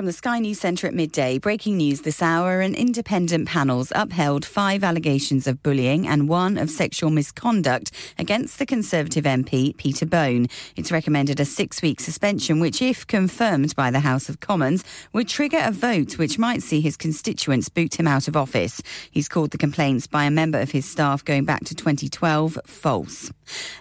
From the Sky News Centre at midday, breaking news this hour an independent panels upheld five allegations of bullying and one of sexual misconduct against the Conservative MP Peter Bone. It's recommended a six week suspension, which, if confirmed by the House of Commons, would trigger a vote which might see his constituents boot him out of office. He's called the complaints by a member of his staff going back to 2012 false.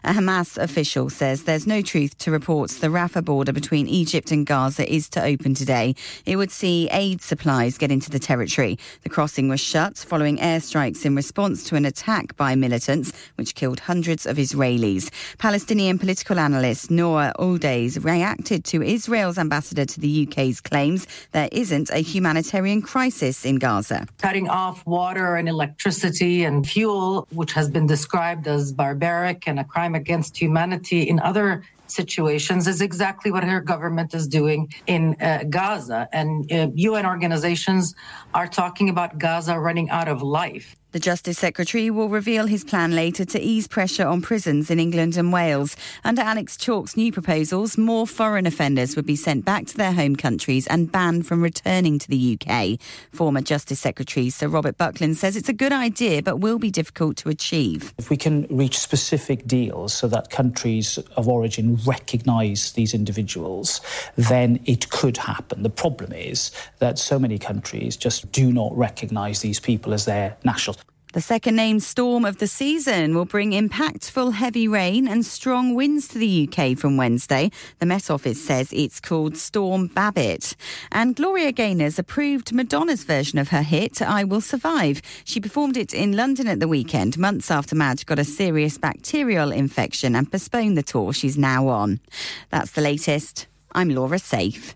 A Hamas official says there's no truth to reports the Rafah border between Egypt and Gaza is to open today. It would see aid supplies get into the territory. The crossing was shut following airstrikes in response to an attack by militants, which killed hundreds of Israelis. Palestinian political analyst Noor Oldays reacted to Israel's ambassador to the UK's claims there isn't a humanitarian crisis in Gaza. Cutting off water and electricity and fuel, which has been described as barbaric and a crime against humanity in other situations is exactly what her government is doing in uh, Gaza. And uh, UN organizations are talking about Gaza running out of life. The Justice Secretary will reveal his plan later to ease pressure on prisons in England and Wales. Under Alex Chalk's new proposals, more foreign offenders would be sent back to their home countries and banned from returning to the UK. Former Justice Secretary Sir Robert Buckland says it's a good idea but will be difficult to achieve. If we can reach specific deals so that countries of origin recognise these individuals, then it could happen. The problem is that so many countries just do not recognise these people as their nationals. The second named storm of the season will bring impactful heavy rain and strong winds to the UK from Wednesday. The Met Office says it's called Storm Babbitt. And Gloria Gaynor's approved Madonna's version of her hit, I Will Survive. She performed it in London at the weekend, months after Madge got a serious bacterial infection and postponed the tour she's now on. That's the latest. I'm Laura Safe.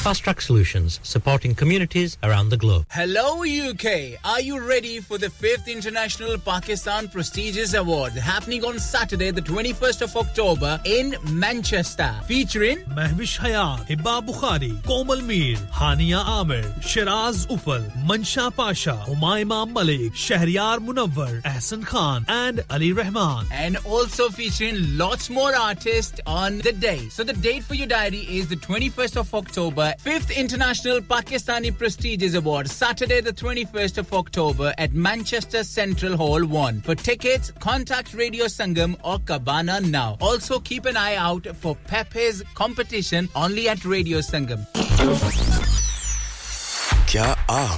Fast Track Solutions, supporting communities around the globe. Hello, UK. Are you ready for the 5th International Pakistan Prestigious Award happening on Saturday, the 21st of October in Manchester? Featuring Mehwish Hayat, Hibba Bukhari, Komal Mir, Hania Amir, Shiraz Upal, Mansha Pasha, Umayma Malik, Shahriyar Munawwar, Ahsan Khan, and Ali Rahman. And also featuring lots more artists on the day. So the date for your diary is the 21st of October 5th International Pakistani Prestigious Award, Saturday, the 21st of October at Manchester Central Hall 1. For tickets, contact Radio Sangam or Cabana now. Also, keep an eye out for Pepe's competition only at Radio Sangam. क्या आप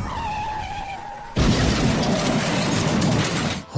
Oh!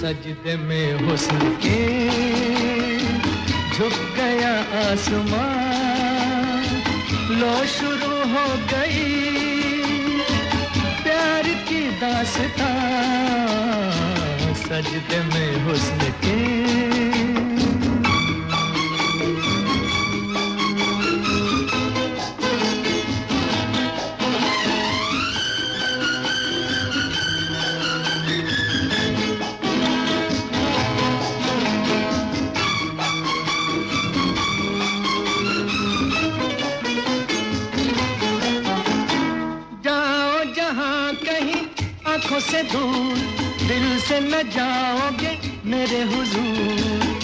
सजदे में हुस्न के झुक गया आसमां लो शुरू हो गई। प्यार की दासता सजदे में हुस्न के। आँखों से दूर दिल से न जाओगे मेरे हुजूर।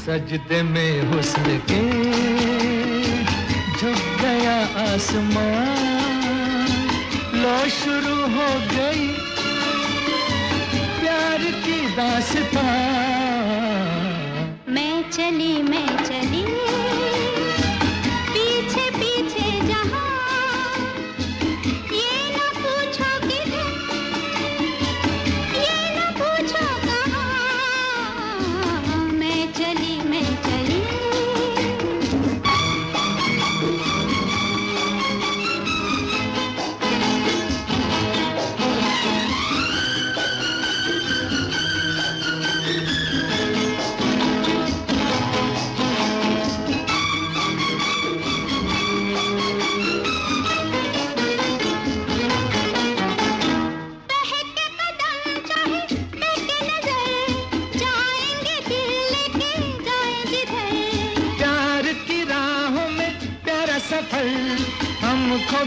सजदे में हुस्न के झुक गया आसमान। लो शुरू हो गई प्यार की दास्तां मैं चली मैं चली।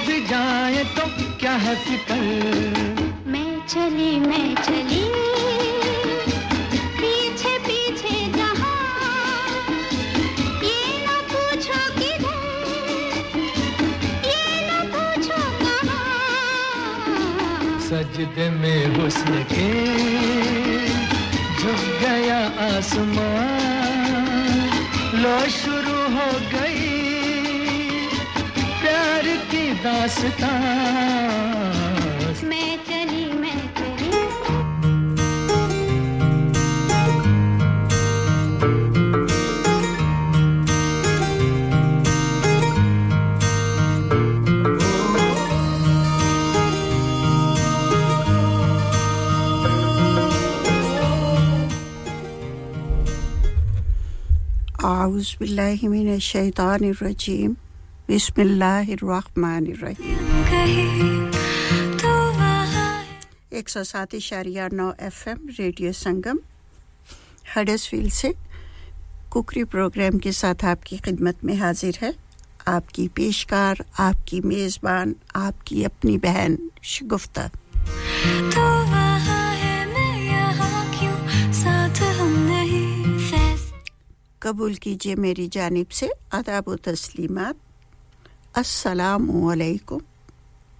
भी जाए तो क्या है फ़िक्र? मैं चली मैं चली। पीछे पीछे ये न पूछो किधर ये न पूछो कहाँ। सजदे में हुस्न के झुक गया आसमान। लो की दास्तां मैं चली मैं चली। आउज़बिल्लाहिमिनश्शैतानिर्रजीम बिस्मिल्लाहिर्रहमानिर्रहीम। एक सौ सात इशारिया नौ F M radio Sangam Huddersfield से कुकरी प्रोग्राम के साथ आपकी खिदमत में हाजिर है। आपकी पेशकार आपकी मेज़बान आपकी अपनी बहन शगुफ्ता। तू कबूल कीजिए मेरी जानिब से अदाब व तस्लीमात। अस्सलामु अलैकुम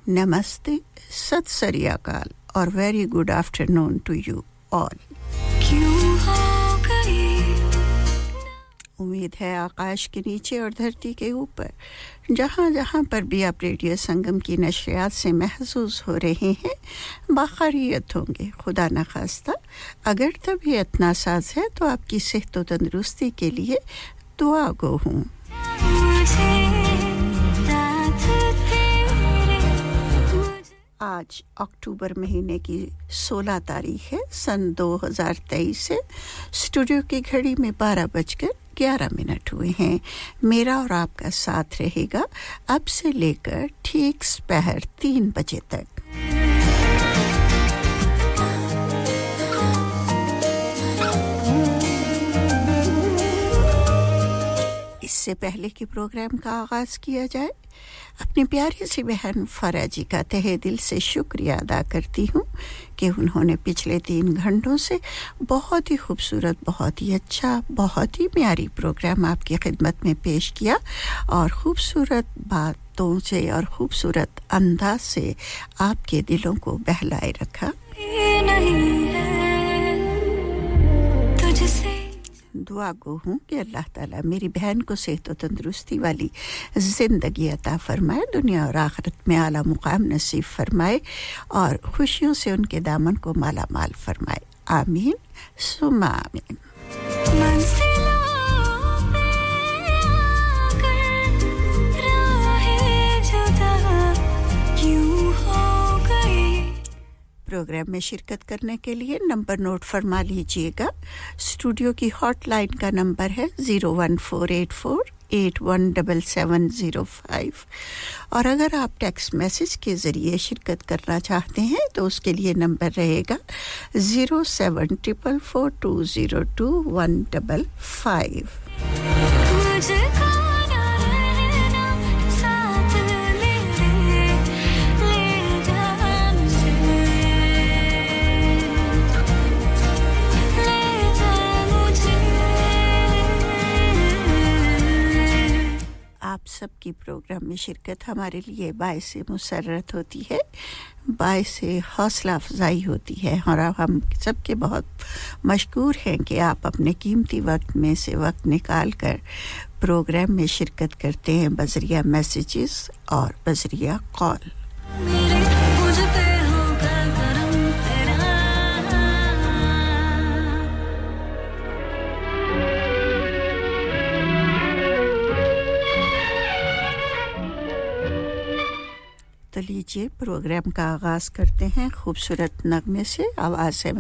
नमस्ते सत श्री अकाल और very good afternoon to you all क्यों उम्मीद है आकाश के नीचे और धरती के ऊपर जहाँ जहाँ पर भी आप रेडियो संगम की नशरियात से महसूस हो रहे हैं बाखरियत होंगे। खुदा न खास्ता अगर तबीयत नासाज है तो आपकी सेहत व तंदरुस्ती के लिए दुआ गो हूँ। आज अक्टूबर महीने की 16 तारीख है, सन 2023 से स्टूडियो की घड़ी में बारह बजकर ग्यारह मिनट हुए हैं। मेरा और आपका साथ रहेगा अब से लेकर ठीक दोपहर तीन बजे तक। इससे पहले कि प्रोग्राम का आगाज़ किया जाए। अपनी प्यारी सी बहन फरा जी का तहे दिल से शुक्रिया अदा करती हूँ कि उन्होंने पिछले तीन घंटों से बहुत ही खूबसूरत, बहुत ही अच्छा बहुत ही प्यारी प्रोग्राम आपकी खिदमत में पेश किया और खूबसूरत बातों से और खूबसूरत अंदाज से आपके दिलों को बहलाए रखा। नहीं दुआ गो हूँ कि अल्लाह ताला मेरी बहन को सेहत व तंदरुस्ती वाली ज़िंदगी अता फरमाए, दुनिया और आखरत में आला मुकाम नसीब फरमाए और खुशियों से उनके दामन को माला माल फरमाए। आमीन सुमा आमीन। प्रोग्राम में शिरकत करने के लिए नंबर नोट फरमा लीजिएगा। स्टूडियो की हॉटलाइन का नंबर है zero one four eight four eight one double seven zero five. और अगर आप टेक्स्ट मैसेज के ज़रिए शिरकत करना चाहते हैं तो उसके लिए नंबर रहेगा zero seven triple four two zero two one double five. आप सबकी प्रोग्राम में शिरकत हमारे लिए बायस मुसरत होती है, बायस हौसला अफजाई होती है और अब हम सबके बहुत मशहूर हैं कि आप अपने कीमती वक्त में से वक्त निकाल कर प्रोग्राम में शिरकत करते हैं, बजरिया मैसेजेस और बजरिया कॉल। लीजिए। प्रोग्राम का आगाज़ करते हैं खूबसूरत नगमे से। आवाज़ है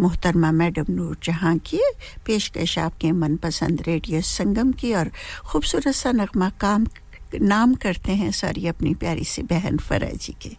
मोहतरमा मैडम नूर जहाँ की। पेशकश आपके मनपसंद रेडियो संगम की और खूबसूरत सा नगमा काम, नाम करते हैं सारी अपनी प्यारी सी बहन फरा जी के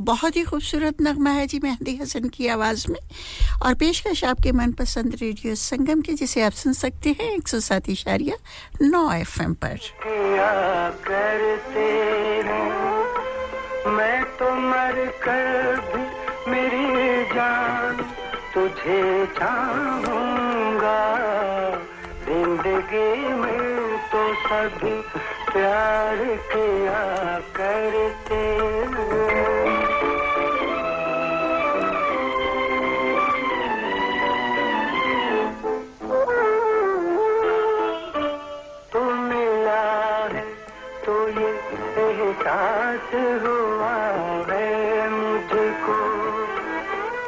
बहुत ही खूबसूरत नगमा है जी मेहंदी हसन की आवाज़ में। और पेशकश आपके मनपसंद रेडियो संगम के, जिसे आप सुन सकते हैं एक सौ सात इशारिया नौ एफ़ एम पर मैं तो मर कर भी मेरी जान तुझे चाहूँगा। ज़िंदगी में तो सभी प्यार किया करते तू एहसास हुआ है मुझको।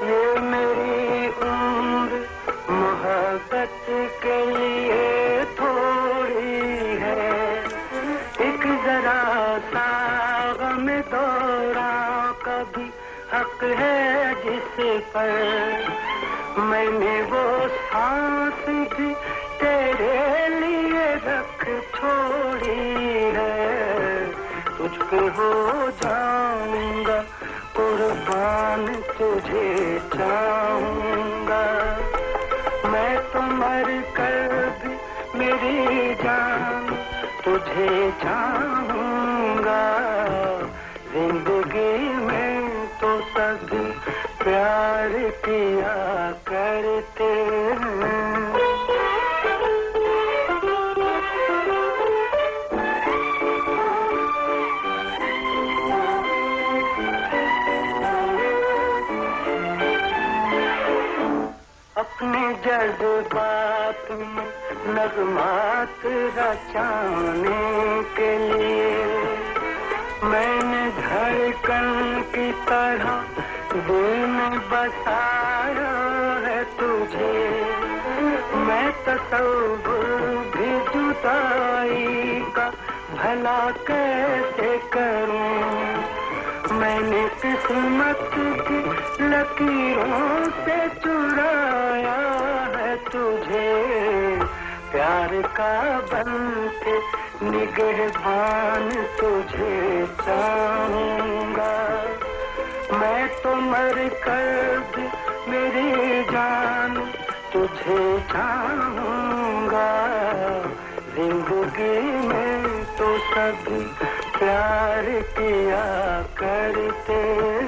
ये मेरी उम्र मोहब्बत के लिए थोड़ी है। एक जरा सा गम दौरा कभी हक है जिस पर। मैंने वो सांस भी तेरे लिए रख छोड़ी है। तुझ पे हो जाऊँगा कुर्बान तुझे चाहूँगा। मैं तो मर कर भी मेरी जान तुझे चाहूँगा। ज़िंदगी में तो सभी प्यार किया करते हैं। अपने जज्बात में नगमात रचाने के लिए। मैंने धड़कन की तरह में बसाया है तुझे। मैं तस्वुर भी जुदाई का भला कैसे करूँ? मैंने किस्मत की लकीरों से चुराया है तुझे। प्यार का बन के तुझे चाहूँगा। मैं तो मर कर मेरी जान तुझे चाहूँगा। ज़िंदगी में तो सभी प्यार किया करते।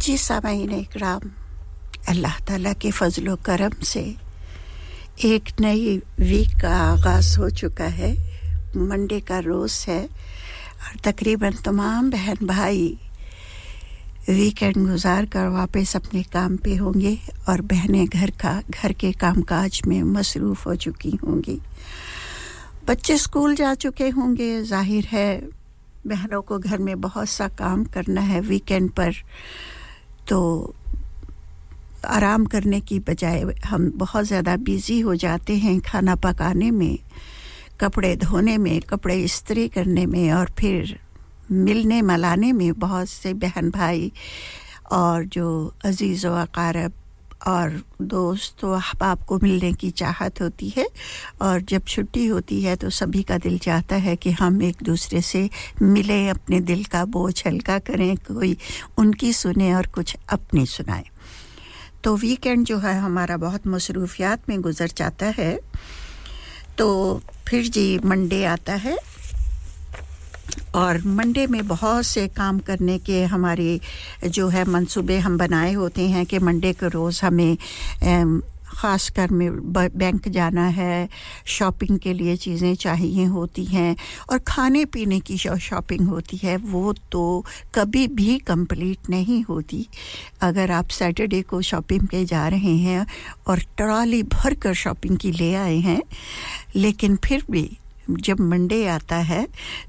जी सामीन इकराम अल्लाह ताला के फजलो करम से एक नई वीक का आगाज़ हो चुका है। मंडे का रोज़ है और तकरीबन तमाम बहन भाई वीकेंड गुजार कर वापस अपने काम पे होंगे और बहनें घर का, घर के कामकाज में मसरूफ़ हो चुकी होंगी। बच्चे स्कूल जा चुके होंगे। ज़ाहिर है बहनों को घर में बहुत सा काम करना है वीकेंड पर। तो आराम करने की बजाय हम बहुत ज़्यादा बिज़ी हो जाते हैं खाना पकाने में, कपड़े धोने में, कपड़े इस्त्री करने में और फिर मिलने मलाने में बहुत से बहन भाई और जो अज़ीज़ व अकारब और दोस्त व अहबाब को मिलने की चाहत होती है और जब छुट्टी होती है तो सभी का दिल चाहता है कि हम एक दूसरे से मिलें, अपने दिल का बोझ हल्का करें, कोई उनकी सुने और कुछ अपनी सुनाए। तो वीकेंड जो है हमारा बहुत मसरूफियात में गुजर जाता है। तो फिर जी मंडे आता है। और मंडे में बहुत से काम करने के हमारे जो है मंसूबे हम बनाए होते हैं कि मंडे के रोज़ हमें ख़ास कर में बैंक जाना है, शॉपिंग के लिए चीज़ें चाहिए होती हैं और खाने पीने की शॉपिंग होती है, वो तो कभी भी कंप्लीट नहीं होती। अगर आप सैटरडे को शॉपिंग पे जा रहे हैं और ट्रॉली भर कर शॉपिंग की ले आए हैं, लेकिन फिर भी जब मंडे आता है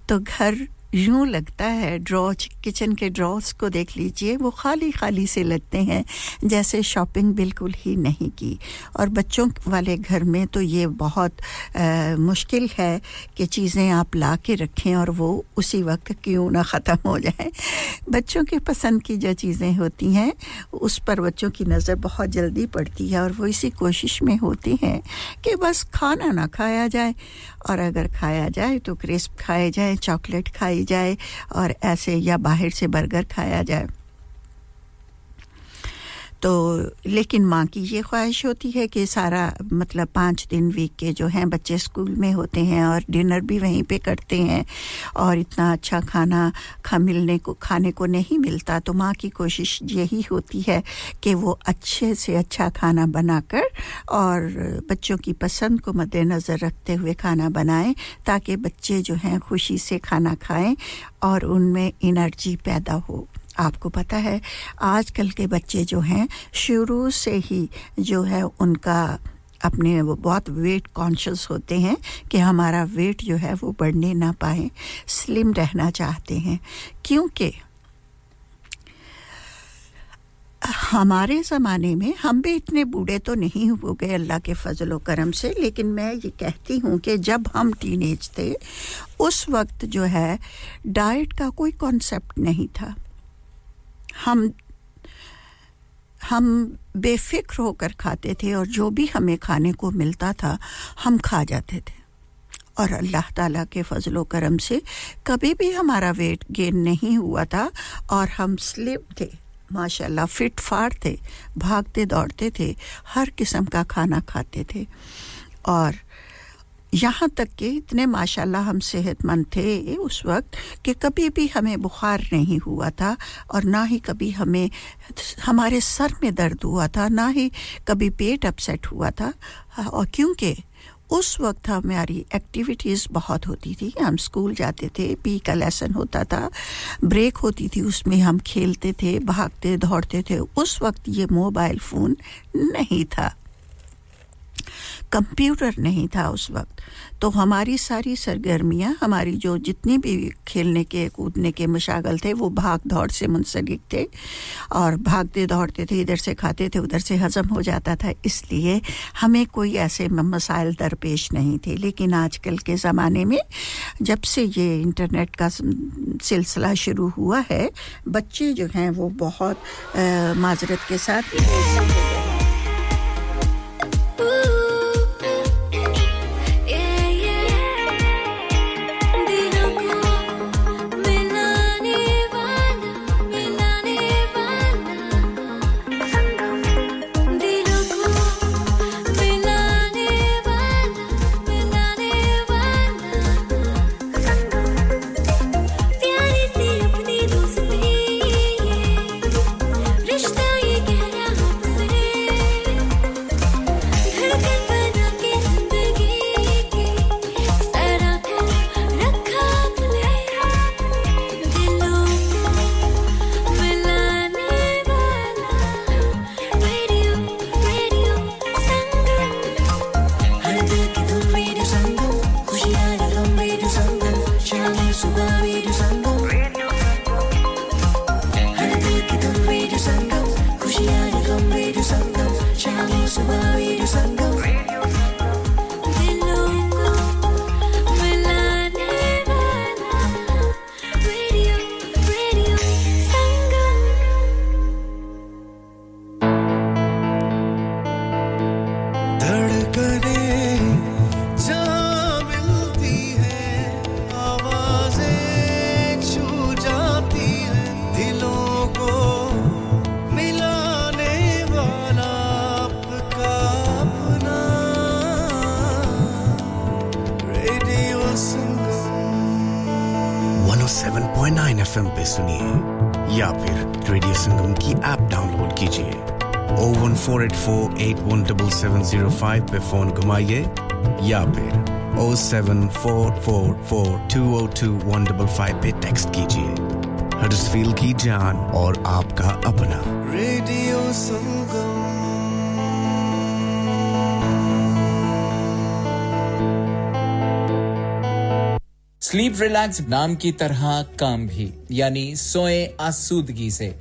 तो घर यूँ लगता है ड्रॉ किचन के ड्रॉज को देख लीजिए वो खाली खाली से लगते हैं जैसे शॉपिंग बिल्कुल ही नहीं की। और बच्चों वाले घर में तो ये बहुत आ, मुश्किल है कि चीज़ें आप ला के रखें और वो उसी वक्त क्यों ना ख़त्म हो जाए। बच्चों के पसंद की जो चीज़ें होती हैं उस पर बच्चों की नज़र बहुत जल्दी पड़ती है और वो इसी कोशिश में होती हैं कि बस खाना ना खाया जाए। और अगर खाया जाए तो क्रिस्प खाए जाए चॉकलेट खाई जाए और ऐसे या बाहर से बर्गर खाया जाए। तो लेकिन माँ की ये ख्वाहिश होती है कि सारा मतलब पाँच दिन वीक के जो हैं, बच्चे स्कूल में होते हैं और डिनर भी वहीं पे करते हैं और इतना अच्छा खाना खा, मिलने को, खाने को नहीं मिलता। तो माँ की कोशिश यही होती है कि वो अच्छे से अच्छा खाना बनाकर और बच्चों की पसंद को मद्देनज़र रखते हुए खाना बनाएँ ताकि बच्चे जो हैं, खुशी से खाना खाएँ और उनमें एनर्जी पैदा हो। आपको पता है, आजकल के बच्चे जो हैं, शुरू से ही जो है उनका अपने वो बहुत वेट कॉन्शियस होते हैं कि हमारा वेट जो है वो बढ़ने ना पाए स्लिम रहना चाहते हैं। क्योंकि हमारे ज़माने में हम भी इतने बूढ़े तो नहीं हो गए अल्लाह के फजल करम से, लेकिन मैं ये कहती हूँ कि जब हम टीनेज थे, उस वक्त जो है डाइट का कोई कॉन्सेप्ट नहीं था। हम हम बेफिक्र होकर खाते थे और जो भी हमें खाने को मिलता था, हम खा जाते थे। और अल्लाह ताला के फजलो करम से कभी भी हमारा वेट गेन नहीं हुआ था और हम स्लिप थे, माशाल्लाह फिट फाट थे, भागते दौड़ते थे, हर किस्म का खाना खाते थे। और यहाँ तक कि इतने माशाल्लाह हम सेहतमंद थे उस वक्त कि कभी भी हमें बुखार नहीं हुआ था और ना ही कभी हमें हमारे सर में दर्द हुआ था, ना ही कभी पेट अपसेट हुआ था। और क्योंकि उस वक्त हमारी एक्टिविटीज़ बहुत होती थी, हम स्कूल जाते थे, पी का लेसन होता था, ब्रेक होती थी, उसमें हम खेलते थे, भागते, दौड़ते थे। उस वक्त ये मोबाइल फ़ोन नहीं था। कंप्यूटर नहीं था उस वक्त। तो हमारी सारी सरगर्मियाँ, हमारी जो जितनी भी खेलने के, कूदने के मशागल थे, वो भाग दौड़ से मुंसलिक थे और भागते दौड़ते थे, इधर से खाते थे, उधर से हज़म हो जाता था। इसलिए हमें कोई ऐसे मसाइल दरपेश नहीं थे। लेकिन आजकल के ज़माने में जब से ये इंटरनेट का सिलसिला शुरू हुआ है, बच्चे जो हैं, वो बहुत माजरत के साथ semua hidup sanggup फाइव पे फ़ोन घुमाइए या फिर o seven four four four two o two one double five पे टेक्स्ट कीजिए। हडसफील की जान और आपका अपना। रेडियो संगम स्लीप रिलैक्स नाम की तरह काम भी यानी सोए आसूदगी से।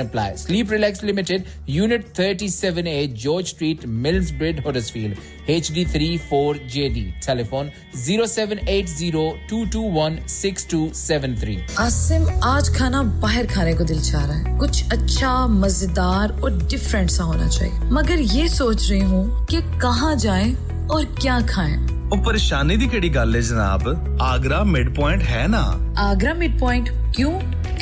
apply. Sleep Relax Limited, Unit 37A, George Street, Millsbridge, Huddersfield, HD34JD. Telephone 0780-221-6273. Asim आज खाना बाहर खाने को दिल चाह रहा है कुछ अच्छा मजेदार और डिफरेंट सा होना चाहिए मगर ये सोच रही हूँ कि कहाँ जाएं और क्या खाएं ਉਹ ਪਰੇਸ਼ਾਨੀ ਦੀ ਕਿਹੜੀ ਗੱਲ ਹੈ ਜਨਾਬ ਆਗਰਾ ਮਿਡ ਪੁਆਇੰਟ ਹੈ ਨਾ आगरा मिड पॉइंट क्यों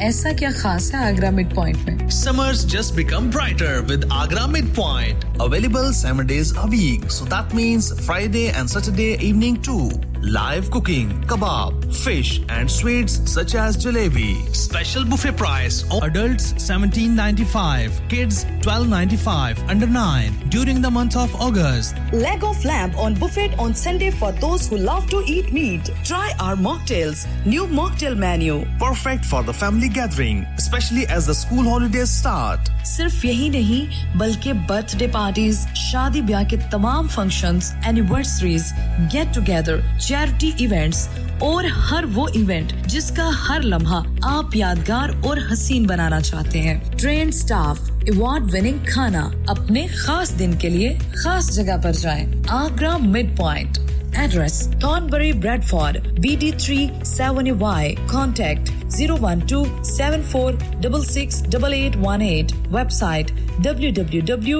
ऐसा क्या खास है आगरा मिड पॉइंट में Summers just become brighter with Agra Midpoint. Available 7 days a week. So that means Friday and Saturday evening too. Live cooking, kebab, fish and sweets such as jalebi. Special buffet price. Adults 17.95, kids 12.95 under 9 during the month of August. Leg of lamb on buffet on Sunday for those who love to eat meat. Try our mocktails. New mocktail menu. Perfect for the family gathering, especially as the school holidays start. सिर्फ़ यही नहीं बल्कि birthday parties शादी ब्याह के तमाम functions, anniversaries get together charity events और हर वो इवेंट जिसका हर लम्हा आप यादगार और हसीन बनाना चाहते हैं। ट्रेन स्टाफ अवार्ड विनिंग खाना अपने खास दिन के लिए खास जगह पर जाएँ। Agra mid point Address Thornbury Bradford BD3 7Y Contact 012-7466-8818 Website www.agra.com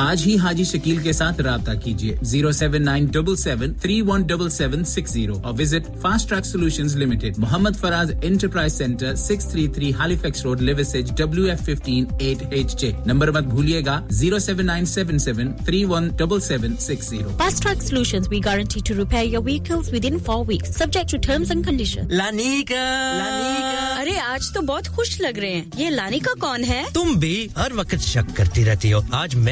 आज ही हाजी शकील के साथ रब्ता कीजिए। Zero seven nine double seven three one double seven six zero और visit fast track solution limited. Mohammad Faraz enterprise centre six three three Halifax road Liversedge W F fifteen eight H J. Number मत भूलिएगा zero seven nine seven seven three one double seven six zero. Fast Track Solutions, we guarantee to repair your vehicles within four weeks, subject to terms and conditions. Lanika अरे आज तो बहुत खुश लग रहे हैं। ये लानिका कौन है? तुम भी हर वक्त शक करती रहती हो। आज मैं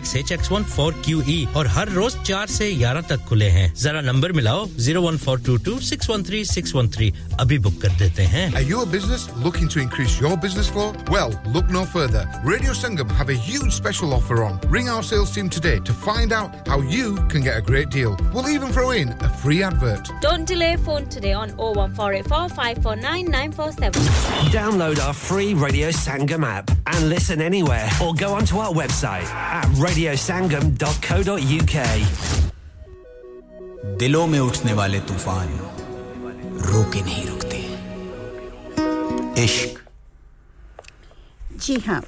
Halifax H X one four Q E और हर रोज चार से ग्यारह तक खुले हैं जरा नंबर मिलाओ zero one four two two six one three six one three अभी बुक कर देते हैं Are you a business looking to increase your business flow? Well, look no further. Radio Sangam have a huge special offer on. Ring our sales team today to find out how you can get a great deal. We'll even throw in a free advert. Don't delay phone today on 01484 549 947. Download our free Radio Sangam app and listen anywhere or go onto our website at radiosangam.co.uk. दिलों में उठने वाले तूफ़ान रोके नहीं रुकते। इश्क। जी हाँ।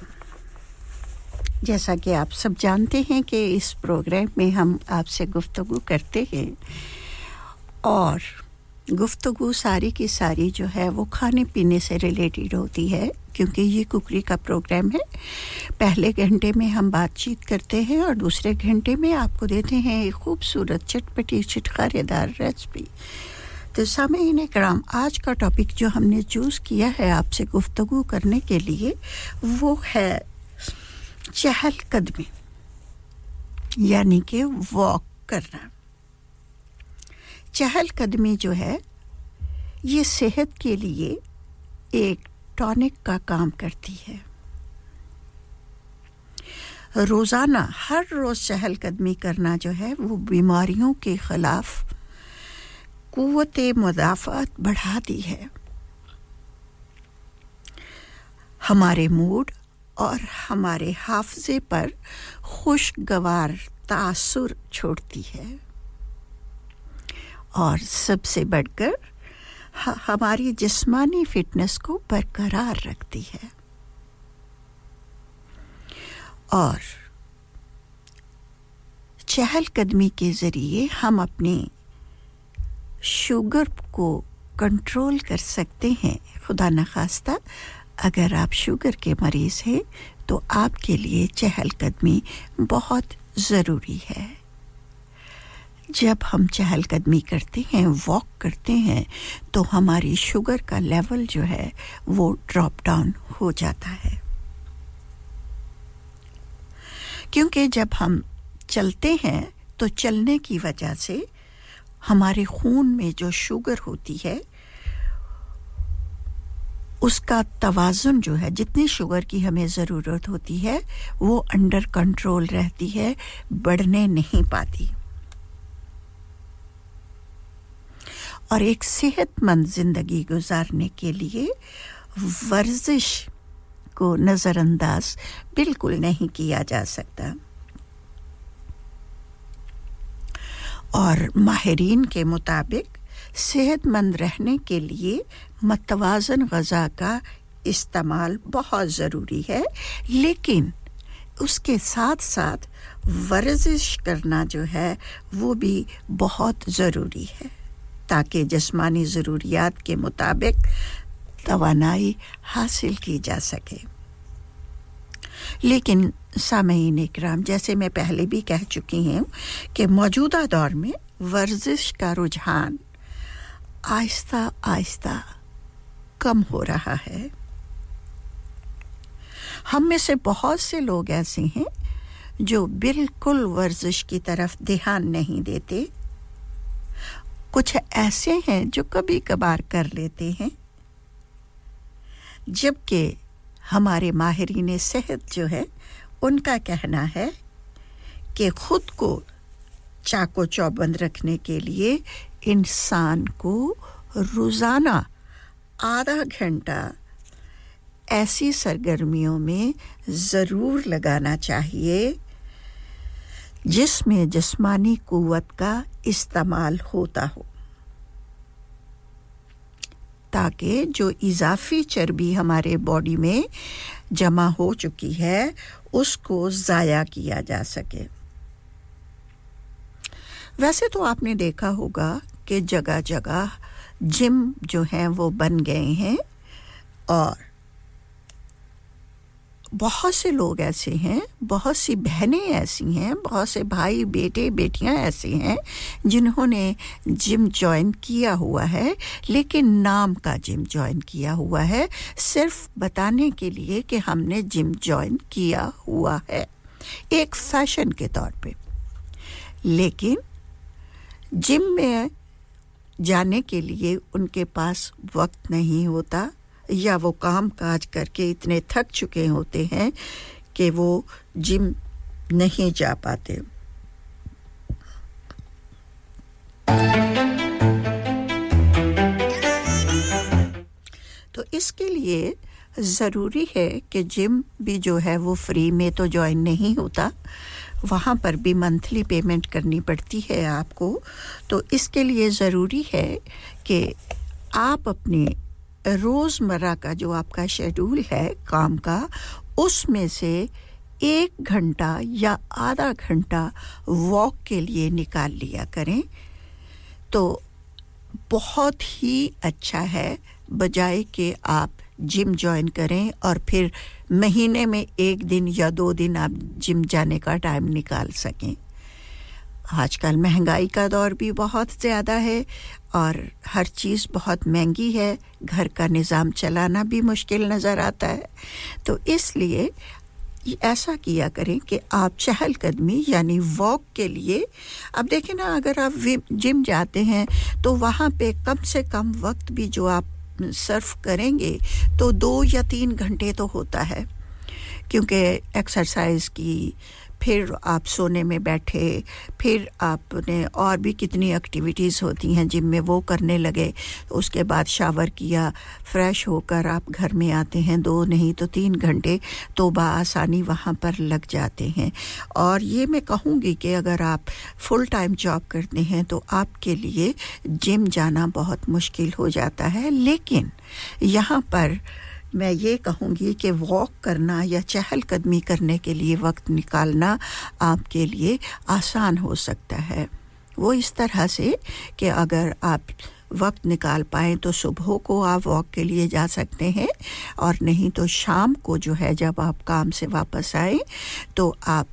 जैसा कि आप सब जानते हैं कि इस प्रोग्राम में हम आपसे गुफ्तगू करते हैं और गुफ्तगू सारी की सारी जो है वो खाने पीने से रिलेटेड होती है, क्योंकि ये कुकरी का प्रोग्राम है। पहले घंटे में हम बातचीत करते हैं और दूसरे घंटे में आपको देते हैं एक खूबसूरत, चटपटी चिटखारेदार रेसिपी तो सामीन कराम आज का टॉपिक जो हमने चूज़ किया है आपसे गुफ्तगू करने के लिए, वो है चहलकदमी, यानी कि वॉक करना। चहलकदमी जो है, ये सेहत के लिए एक टॉनिक का काम करती है। रोज़ाना हर रोज़ चहलकदमी करना जो है, वो बीमारियों के ख़िलाफ़ कुत मुदाफ़त बढ़ाती है। हमारे मूड और हमारे हाफजे पर खुशगवार तासुर छोड़ती है। और सबसे बढ़कर हमारी जिस्मानी फिटनेस को बरकरार रखती है। और चहलकदमी के ज़रिए हम अपने शुगर को कंट्रोल कर सकते हैं। खुदा न खास्ता, अगर आप शुगर के मरीज़ हैं तो आपके लिए चहलकदमी बहुत ज़रूरी है। जब हम चहलकदमी करते हैं वॉक करते हैं तो हमारी शुगर का लेवल जो है, वो ड्रॉप डाउन हो जाता है। क्योंकि जब हम चलते हैं तो चलने की वजह से हमारे खून में जो शुगर होती है, उसका तवाज़ुन जो है, जितनी शुगर की हमें ज़रूरत होती है, वो अंडर कंट्रोल रहती है, बढ़ने नहीं पाती। और एक सेहतमंद ज़िंदगी गुजारने के लिए वर्जिश को नज़रअंदाज बिल्कुल नहीं किया जा सकता। और माहरीन के मुताबिक सेहतमंद रहने के लिए मतवाजन गज़ा का इस्तेमाल बहुत ज़रूरी है, लेकिन उसके साथ साथ वर्जिश करना जो है, वो भी बहुत ज़रूरी है। ताकि जिस्मानी ज़रूरियात के मुताबिक तवानाई हासिल की जा सके। लेकिन सामीन इकराम, जैसे मैं पहले भी कह चुकी हूँ कि मौजूदा दौर में वर्जिश का रुझान आहिस्ता आहिस्ता कम हो रहा है। हम में से बहुत से लोग ऐसे हैं जो बिल्कुल वर्जिश की तरफ़ ध्यान नहीं देते। कुछ ऐसे हैं जो कभी कभार कर लेते हैं। जबकि हमारे माहरीन सेहत जो है, उनका कहना है कि खुद को चाको चौबंद रखने के लिए इंसान को रोज़ाना आधा घंटा ऐसी सरगर्मियों में ज़रूर लगाना चाहिए जिसमें जिस्मानी कुवत का इस्तेमाल होता हो। ताकि जो इजाफी चर्बी हमारे बॉडी में जमा हो चुकी है, उसको ज़ाया किया जा सके। वैसे तो आपने देखा होगा कि जगह जगह जिम जो हैं वो बन गए हैं और बहुत से लोग ऐसे हैं, बहुत सी बहनें ऐसी हैं, बहुत से भाई, बेटे, बेटियाँ ऐसे हैं, जिन्होंने जिम जॉइन किया हुआ है, लेकिन नाम का जिम जॉइन किया हुआ है, सिर्फ़ बताने के लिए कि हमने जिम जॉइन किया हुआ है, एक फ़ैशन के तौर पे। लेकिन जिम में जाने के लिए उनके पास वक्त नहीं होता या वो काम काज करके इतने थक चुके होते हैं कि वो जिम नहीं जा पाते। तो इसके लिए ज़रूरी है कि जिम भी जो है वो फ्री में तो ज्वाइन नहीं होता, वहाँ पर भी मंथली पेमेंट करनी पड़ती है आपको। तो इसके लिए ज़रूरी है कि आप अपने रोज़मर्रा का जो आपका शेड्यूल है काम का, उसमें से एक घंटा या आधा घंटा वॉक के लिए निकाल लिया करें। तो बहुत ही अच्छा है, बजाय कि आप जिम ज्वाइन करें और फिर महीने में एक दिन या दो दिन आप जिम जाने का टाइम निकाल सकें। आजकल महँगाई का दौर भी बहुत ज़्यादा है और हर चीज़ बहुत महँगी है। घर का निज़ाम चलाना भी मुश्किल नज़र आता है। तो इसलिए ऐसा किया करें कि आप चहलकदमी यानी वॉक के लिए, अब देखें ना, अगर आप जिम जाते हैं तो वहाँ पे कम से कम वक्त भी जो आप सर्फ करेंगे तो दो या तीन घंटे तो होता है। क्योंकि एक्सरसाइज की फिर आप सोने में बैठे, फिर आपने और भी कितनी एक्टिविटीज़ होती हैं जिम में वो करने लगे, उसके बाद शावर किया फ्रेश होकर आप घर में आते हैं, दो नहीं तो तीन घंटे तो आसानी वहाँ पर लग जाते हैं। और ये मैं कहूँगी कि अगर आप फुल टाइम जॉब करते हैं तो आपके लिए जिम जाना बहुत मुश्किल हो जाता है, लेकिन यहाँ पर मैं ये कहूँगी कि वॉक करना या चहलकदमी करने के लिए वक्त निकालना आपके लिए आसान हो सकता है। वो इस तरह से कि अगर आप वक्त निकाल पाएँ तो सुबह को आप वॉक के लिए जा सकते हैं और नहीं तो शाम को जो है जब आप काम से वापस आए तो आप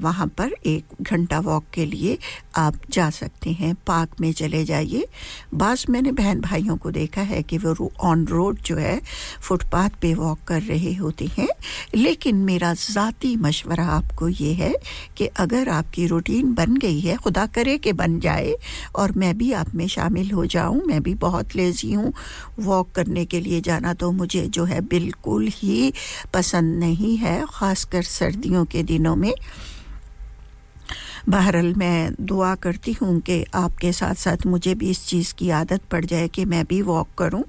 वहाँ पर एक घंटा वॉक के लिए आप जा सकते हैं, पार्क में चले जाइए। बस मैंने बहन भाइयों को देखा है कि वो ऑन रोड जो है, फुटपाथ पे वॉक कर रहे होते हैं। लेकिन मेरा ज़ाती मशवरा आपको ये है कि अगर आपकी रूटीन बन गई है, खुदा करे कि बन जाए, और मैं भी आप में शामिल हो जाऊँ, मैं भी बहुत लेज़ी हूँ वॉक करने के लिए जाना तो मुझे जो है बिल्कुल ही पसंद नहीं है, ख़ासकर सर्दियों के दिनों में। बहरल मैं दुआ करती हूँ कि आपके साथ साथ मुझे भी इस चीज़ की आदत पड़ जाए कि मैं भी वॉक करूँ।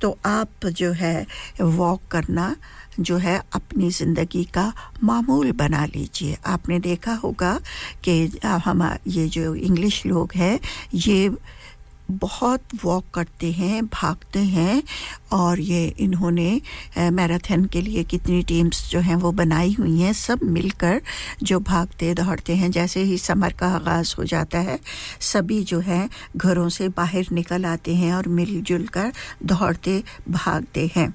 तो आप जो है वॉक करना जो है, अपनी ज़िंदगी का मामूल बना लीजिए। आपने देखा होगा कि हम, ये जो इंग्लिश लोग हैं, ये बहुत वॉक करते हैं, भागते हैं और ये इन्होंने मैराथन के लिए कितनी टीम्स जो हैं वो बनाई हुई हैं, सब मिलकर जो भागते, दौड़ते हैं। जैसे ही समर का आगाज़ हो जाता है, सभी जो है घरों से बाहर निकल आते हैं और मिलजुल कर दौड़ते, भागते हैं।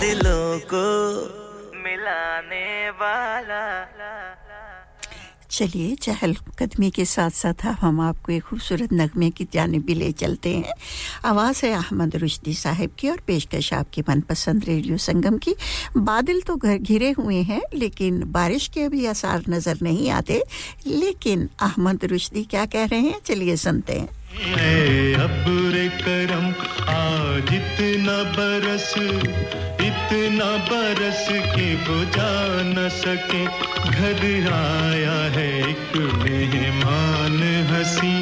दिलों को मिलाने वाला। चलिए चहल कदमी के साथ साथ हम आपको एक खूबसूरत नगमे की जाने भी ले चलते हैं। आवाज़ है अहमद रुश्दी साहब की और पेशकश आपकी मनपसंद रेडियो संगम की। बादल तो घर घिरे हुए हैं लेकिन बारिश के भी आसार नज़र नहीं आते। लेकिन अहमद रुश्दी क्या कह रहे हैं? चलिए सुनते हैं। अब्र करम आज इतना बरस इतना बरस के बुझा न सके। घर आया है एक मेहमान हँसी।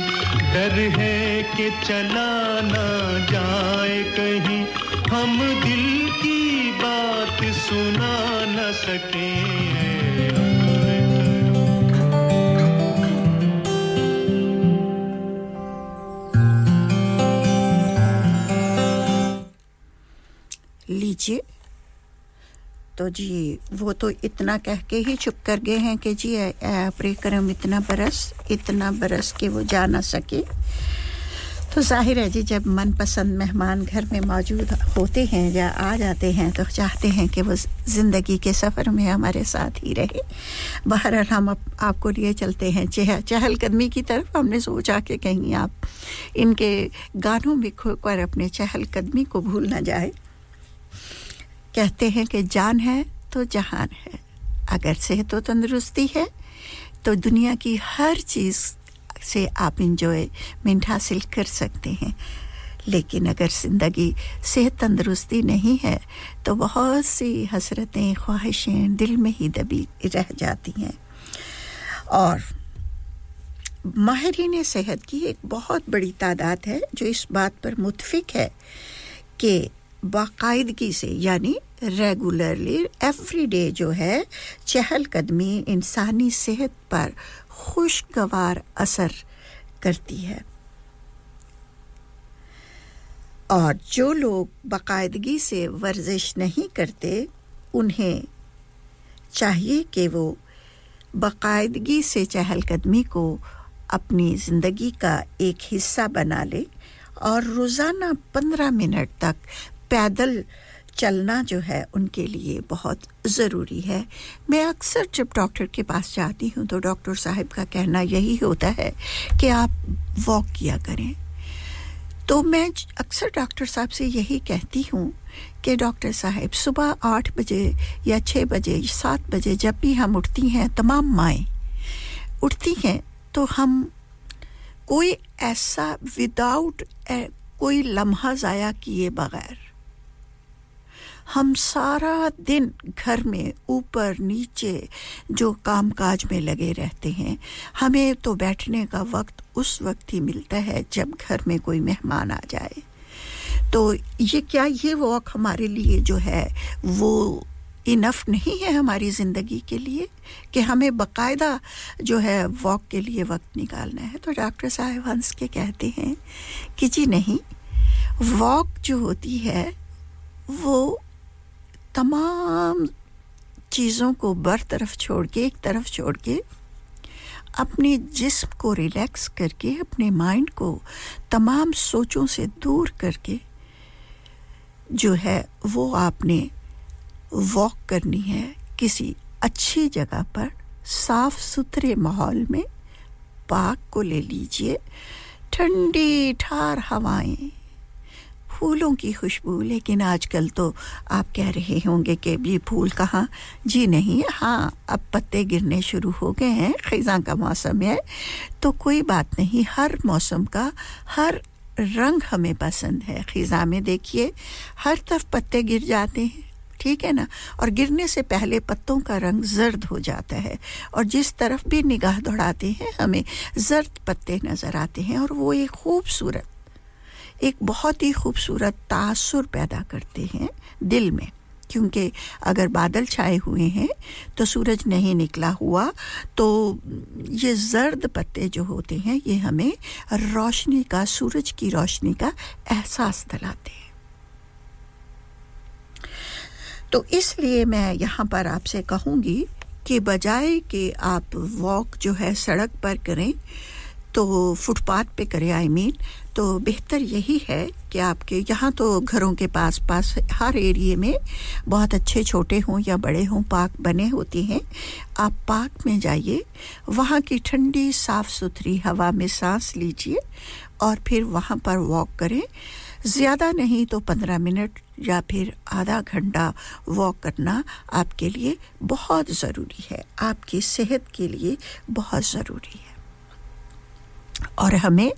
डर है कि चला ना जाए कहीं। हम दिल की बात सुना न सके। लीजिए। तो जी, वो तो इतना कह के ही चुप कर गए हैं कि जी प्रे करम इतना बरस इतना बरस के वो जा ना सके। तो ज़ाहिर है जी, जब मनपसंद मेहमान घर में मौजूद होते हैं या आ जाते हैं तो चाहते हैं कि वो ज़िंदगी के सफ़र में हमारे साथ ही रहे। बहरहाल हम अब आपको लिए चलते हैं चह, चहलकदमी की तरफ़। हमने सोचा कि कहीं आप इनके गानों में खोकर अपने चहलकदमी को भूल ना जाए। कहते हैं कि जान है तो जहान है। अगर सेहत तो तंदुरुस्ती है तो दुनिया की हर चीज़ से आप इंजॉयमेंट हासिल कर सकते हैं। लेकिन अगर ज़िंदगी सेहत तंदुरुस्ती नहीं है तो बहुत सी हसरतें, ख्वाहिशें दिल में ही दबी रह जाती हैं। और माहरीन सेहत की एक बहुत बड़ी तादाद है, जो इस बात पर मुतफिक है कि बाकायदगी से, यानी रेगुलरली एवरीडे जो है, चहलकदमी इंसानी सेहत पर खुशगवार असर करती है। और जो लोग बाकायदगी से वर्जिश नहीं करते, उन्हें चाहिए कि वो बाकायदगी से चहलकदमी को अपनी ज़िंदगी का एक हिस्सा बना ले और रोज़ाना पंद्रह मिनट तक पैदल चलना जो है उनके लिए बहुत ज़रूरी है। मैं अक्सर जब डॉक्टर के पास जाती हूँ तो डॉक्टर साहब का कहना यही होता है कि आप वॉक किया करें। तो मैं अक्सर डॉक्टर साहब से यही कहती हूँ कि डॉक्टर साहब, सुबह आठ बजे या छः बजे, सात बजे जब भी हम उठती हैं, तमाम माएँ उठती हैं तो हम कोई ऐसा विदाउट कोई लम्हा ज़ाया किए बगैर हम सारा दिन घर में ऊपर नीचे जो कामकाज में लगे रहते हैं, हमें तो बैठने का वक्त उस वक्त ही मिलता है जब घर में कोई मेहमान आ जाए। तो ये क्या ये वॉक हमारे लिए जो है, वो इनफ नहीं है हमारी ज़िंदगी के लिए? कि हमें बकायदा जो है वॉक के लिए वक्त निकालना है? तो डॉक्टर साहब हंस के कहते हैं कि जी नहीं, वॉक जो होती है, वो तमाम चीज़ों को बर तरफ़ छोड़ के, एक तरफ़ छोड़ के, अपने जिस्म को रिलैक्स करके, अपने माइंड को तमाम सोचों से दूर करके जो है, वो आपने वॉक करनी है किसी अच्छी जगह पर साफ़ सुथरे माहौल में पाक को ले लीजिए, ठंडी, ठार हवाएँ। फूलों की खुशबू, लेकिन आजकल तो आप कह रहे होंगे कि भी फूल कहाँ? जी नहीं हाँ अब पत्ते गिरने शुरू हो गए हैं, ख़ज़ा का मौसम है। तो कोई बात नहीं, हर मौसम का हर रंग हमें पसंद है। ख़ज़ा में देखिए, हर तरफ़ पत्ते गिर जाते हैं, ठीक है ना? और गिरने से पहले पत्तों का रंग जर्द हो जाता है। और जिस तरफ़ भी निगाह दौड़ाते हैं, हमें जर्द पत्ते नज़र आते हैं, और वो एक खूबसूरत एक बहुत ही खूबसूरत तासुर पैदा करते हैं दिल में क्योंकि अगर बादल छाए हुए हैं तो सूरज नहीं निकला हुआ तो ये जर्द पत्ते जो होते हैं ये हमें रोशनी का सूरज की रोशनी का एहसास दिलाते हैं। तो इसलिए मैं यहाँ पर आपसे कहूँगी कि बजाय कि आप वॉक जो है सड़क पर करें तो फुटपाथ पे करें आई I मीन mean, तो बेहतर यही है कि आपके यहाँ तो घरों के पास पास हर एरिए में बहुत अच्छे छोटे हों या बड़े हों पार्क बने होते हैं। आप पार्क में जाइए, वहाँ की ठंडी साफ़ सुथरी हवा में सांस लीजिए और फिर वहाँ पर वॉक करें। ज़्यादा नहीं तो पंद्रह मिनट या फिर आधा घंटा वॉक करना आपके लिए बहुत ज़रूरी है। आपकी सेहत के लिए बहुत ज़रूरी है। और हमें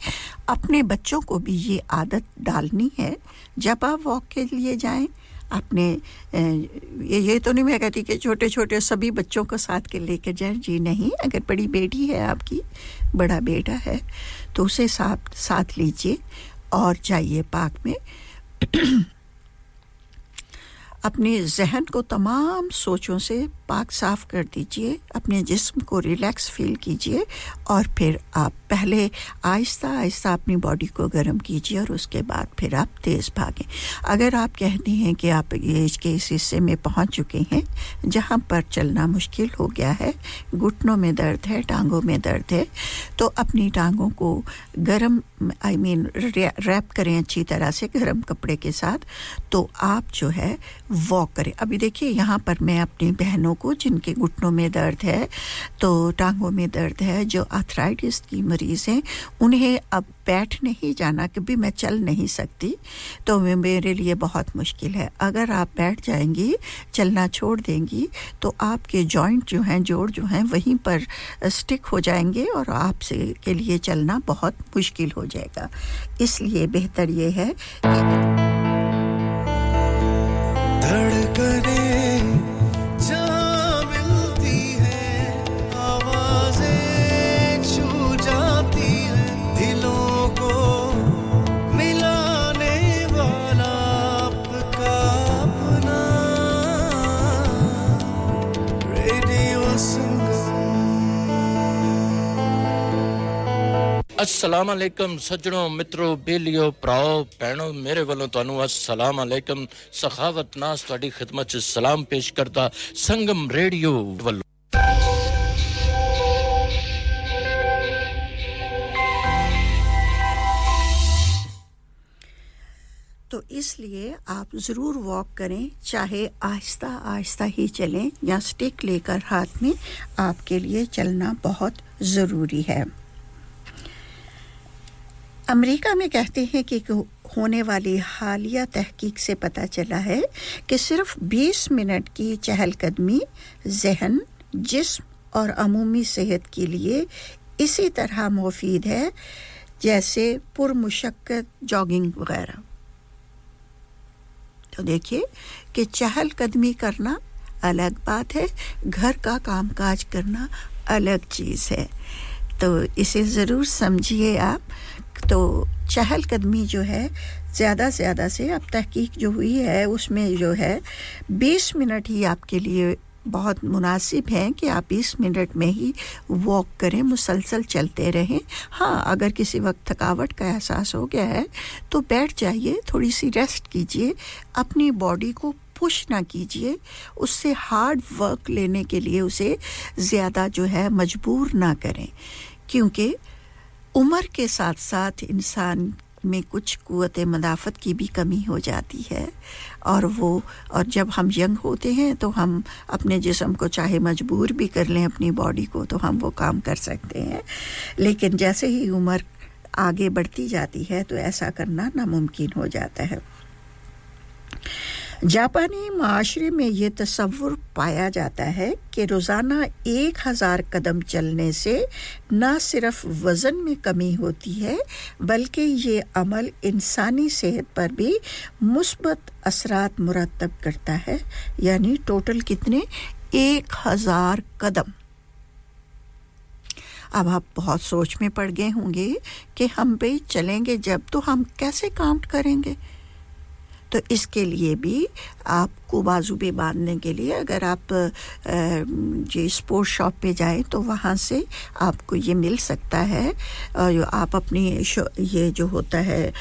अपने बच्चों को भी ये आदत डालनी है। जब आप वॉक के लिए जाएँ अपने ये ये तो नहीं मैं कहती कि छोटे छोटे सभी बच्चों को साथ के लेकर जाएँ। जी नहीं, अगर बड़ी बेटी है आपकी, बड़ा बेटा है तो उसे साथ साथ लीजिए और जाइए पार्क में। अपने जहन को तमाम सोचों से पाक साफ़ कर दीजिए, अपने जिस्म को रिलैक्स फील कीजिए और फिर आप पहले आहिस्ता आहिस्ता अपनी बॉडी को गर्म कीजिए और उसके बाद फिर आप तेज़ भागें। अगर आप कहते हैं कि आप एज के इस हिस्से में पहुँच चुके हैं, जहाँ पर चलना मुश्किल हो गया है, घुटनों में दर्द है, टांगों में दर्द है तो अपनी टांगों को गर्म, आई मीन रैप करें अच्छी तरह से गर्म कपड़े के साथ तो आप जो है, वॉक करें। अभी देखिए, यहाँ पर मैं अपनी बहनों को जिनके घुटनों में दर्द है तो टांगों में दर्द है, जो आर्थराइटिस की मरीज़ हैं, उन्हें अब बैठ नहीं जाना, कभी मैं चल नहीं सकती तो मेरे लिए बहुत मुश्किल है। अगर आप बैठ जाएँगी, चलना छोड़ देंगी तो आपके जॉइंट जो हैं, जोड़ जो हैं, वहीं पर स्टिक हो जाएँगे और आपसे के लिए चलना बहुत मुश्किल हो जाएगा। इसलिए बेहतर ये है कि अस्सलाम वालेकुम सज्जनों मित्रों बेलियो ਭਰਾਓ ਭੈਣੋ ਮੇਰੇ ਵੱਲੋਂ ਤੁਹਾਨੂੰ अस्सलाम वालेकुम सखावत नास ਤੁਹਾਡੀ ਖidmat ਚ ਸਲਾਮ ਪੇਸ਼ ਕਰਦਾ ਸੰਗਮ ਰੇਡੀਓ ਵੱਲੋਂ तो इसलिए आप ज़रूर वॉक करें चाहे आहिस्ता आहिस्ता ही चलें या स्टिक लेकर हाथ में आपके लिए चलना बहुत ज़रूरी है अमेरिका में कहते हैं कि होने वाली हालिया तहकीक से पता चला है कि सिर्फ़ 20 मिनट की चहलकदमी, जहन, जिस्म और अमूमी सेहत के लिए इसी तरह मुफीद है जैसे पुरमुशक्क़त, जॉगिंग वगैरह। तो देखिए कि चहलकदमी करना अलग बात है, घर का कामकाज करना अलग चीज़ है। तो इसे ज़रूर समझिए आप तो चहलकदमी जो है, ज़्यादा से ज़्यादा से अब तहकीक जो हुई है, उसमें जो है 20 मिनट ही आपके लिए बहुत मुनासिब है कि आप 20 मिनट में ही वॉक करें, मुसलसल चलते रहें। हाँ अगर किसी वक्त थकावट का एहसास हो गया है तो बैठ जाइए, थोड़ी सी रेस्ट कीजिए, अपनी बॉडी को पुश ना कीजिए, उससे हार्ड वर्क लेने के लिए उसे ज़्यादा जो है मजबूर ना करें। क्योंकि उम्र के साथ साथ इंसान में कुछ कुत मदाफ़त की भी कमी हो जाती है। और वो, और जब हम यंग होते हैं तो हम अपने जिसम को चाहे मजबूर भी कर लें अपनी बॉडी को तो हम वो काम कर सकते हैं। लेकिन जैसे ही उम्र आगे बढ़ती जाती है तो ऐसा करना नामुमकिन हो जाता है। जापानी माशरे में ये तस्वुर पाया जाता है कि रोज़ाना एक हज़ार कदम चलने से न सिर्फ़ वज़न में कमी होती है, बल्कि ये अमल इंसानी सेहत पर भी मुस्बत असरात मुरतब करता है। यानी टोटल कितने? एक हज़ार कदम। अब आप बहुत सोच में पड़ गए होंगे कि हम भाई चलेंगे जब तो हम कैसे काउंट करेंगे? तो इसके लिए भी आपको बाजू पे बांधने के लिए अगर आप जी स्पोर्ट्स शॉप पे जाएँ तो वहाँ से आपको ये मिल सकता है। और आप अपनी ये जो होता है,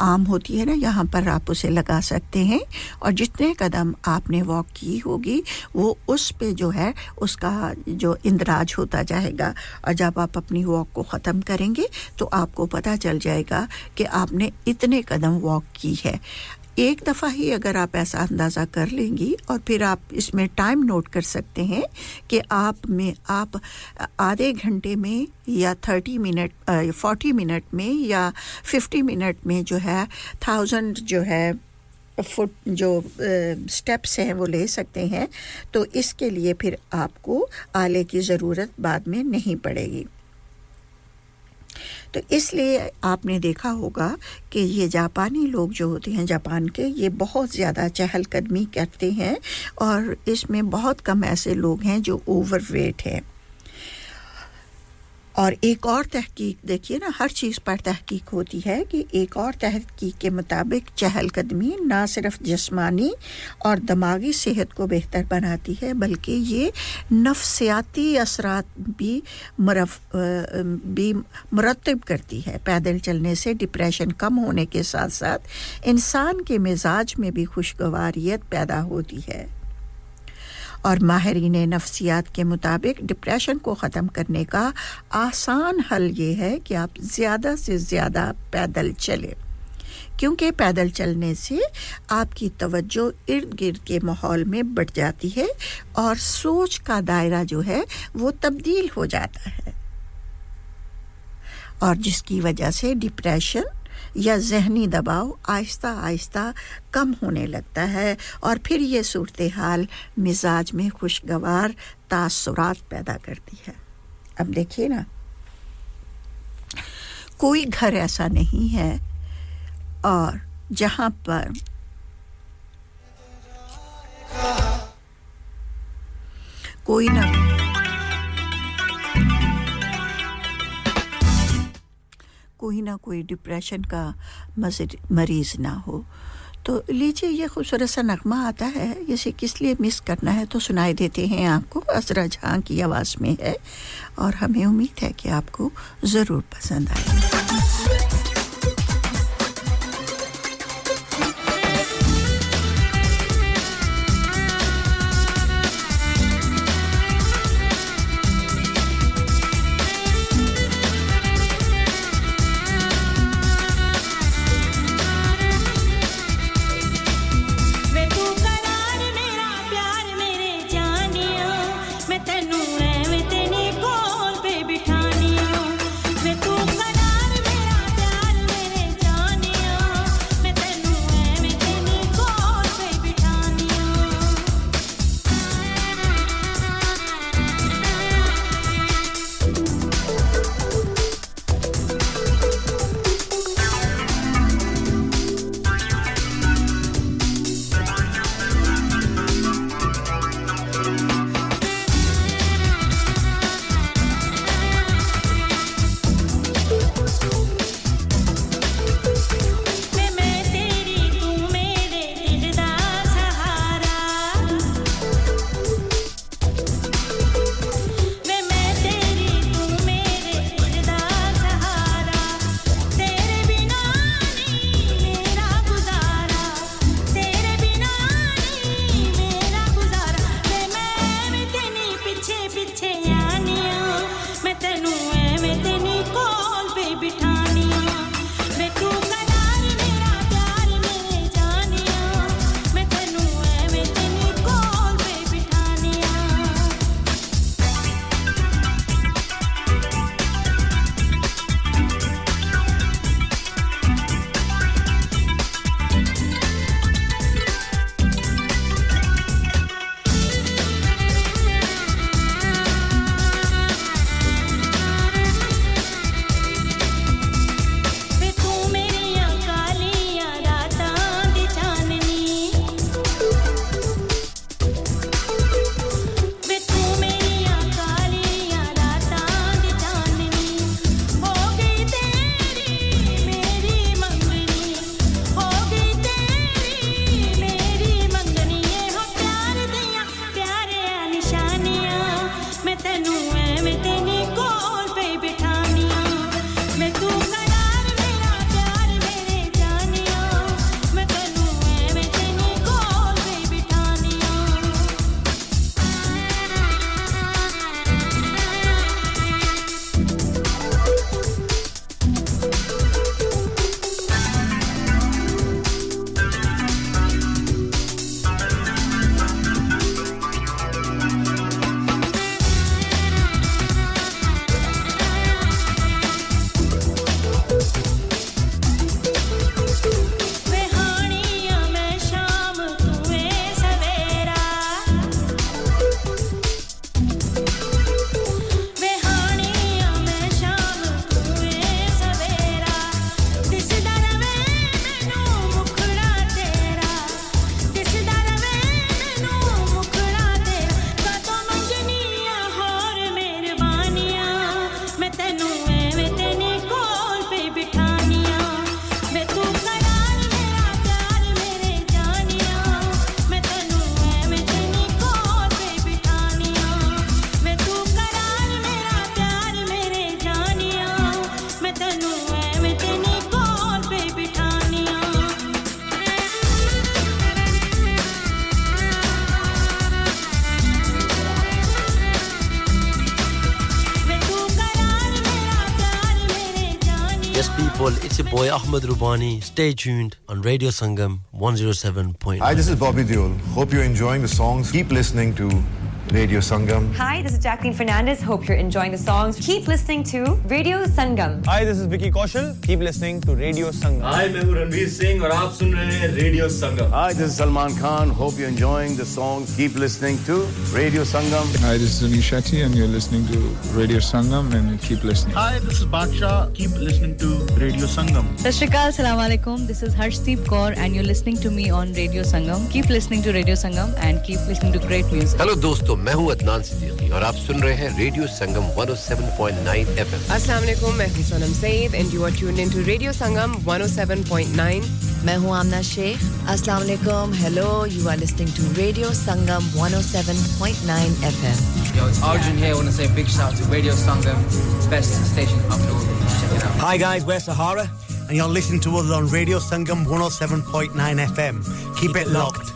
आम होती है ना, यहाँ पर आप उसे लगा सकते हैं। और जितने कदम आपने वॉक की होगी, वो उस पे जो है, उसका जो इंदराज होता जाएगा। और जब आप अपनी वॉक को ख़त्म करेंगे तो आपको पता चल जाएगा कि आपने इतने कदम वॉक की है। एक दफ़ा ही अगर आप ऐसा अंदाज़ा कर लेंगी और फिर आप इसमें टाइम नोट कर सकते हैं कि आप में, आप आधे घंटे में या थर्टी मिनट फोर्टी मिनट में या फिफ्टी मिनट में जो है थाउज़ेंड जो है फुट जो स्टेप्स हैं वो ले सकते हैं। तो इसके लिए फिर आपको आले की ज़रूरत बाद में नहीं पड़ेगी। तो इसलिए आपने देखा होगा कि ये जापानी लोग जो होते हैं, जापान के, ये बहुत ज़्यादा चहलकदमी करते हैं और इसमें बहुत कम ऐसे लोग हैं जो ओवरवेट हैं। और एक और तहकीक, देखिए ना, हर चीज़ पर तहकीक होती है कि एक और तहकीक के मुताबिक चहलकदमी ना सिर्फ़ जिस्मानी और दिमागी सेहत को बेहतर बनाती है, बल्कि ये नफसियाती असरात भी मरफ भी मुरतब करती है। पैदल चलने से डिप्रेशन कम होने के साथ साथ इंसान के मिजाज में भी खुशगवारियत पैदा होती है। और माहरीन नफ्सियात के मुताबिक डिप्रेशन को ख़त्म करने का आसान हल ये है कि आप ज़्यादा से ज़्यादा पैदल चलें। क्योंकि पैदल चलने से आपकी तवज्जो इर्द गिर्द के माहौल में बढ़ जाती है और सोच का दायरा जो है वो तब्दील हो जाता है। और जिसकी वजह से डिप्रेशन या जहनी दबाव आहिस्ता आहिस्ता कम होने लगता है और फिर ये सूरत हाल मिजाज में खुशगवार तासुरात पैदा करती है। अब देखिए ना, कोई घर ऐसा नहीं है और जहाँ पर कोई ना कोई ना कोई डिप्रेशन का मरीज़ ना हो। तो लीजिए, ये खूबसूरत सा नगमा आता है। इसे किस लिए मिस करना है? तो सुनाई देते हैं आपको। असरा जहाँ की आवाज़ में है और हमें उम्मीद है कि आपको ज़रूर पसंद आए Ahmed Rubani. Stay tuned on Radio Sangam 107.9. Hi, this is Bobby Deol. Hope you're enjoying the songs. Keep listening to Radio Sangam. Hi, this is Jacqueline Fernandez. Hope you're enjoying the songs. Keep listening to Radio Sangam. Hi, this is Vicky Kaushal. Keep listening to Radio Sangam. Hi, I'm Ranveer Singh and you're listening Radio Sangam. Hi, this is Salman Khan. Hope you're enjoying the songs. Keep listening to Radio Sangam. Hi, this is Anish Shetty and you're listening to Radio Sangam and keep listening. Hi, this is Baksha. Keep listening to Radio Sangam. Sashrikal, Salam Alaikum. This is Harshdeep Kaur and you're listening to me on Radio Sangam. Keep listening to Radio Sangam and keep listening to great music. Hello, dosto. दोस्तों मैं हूँ अदनान सिद्दीकी और आप सुन रहे हैं radio Sangam 107.9 FM अस्सलाम वालेकुम मैं हूँ Sanam Saeed and you are tuned into radio Sangam 107.9 मैं हूँ आमना शेख अस्सलाम वालेकुम hello you are listening to radio Sangam 107.9 FM Yo, it's Arjun here. I want to say a big shout out to Radio Sangam, best station up north. Check it out. Hi guys, we're Sahara, and you're listening to us on Radio Sangam 107.9 FM. Keep it locked.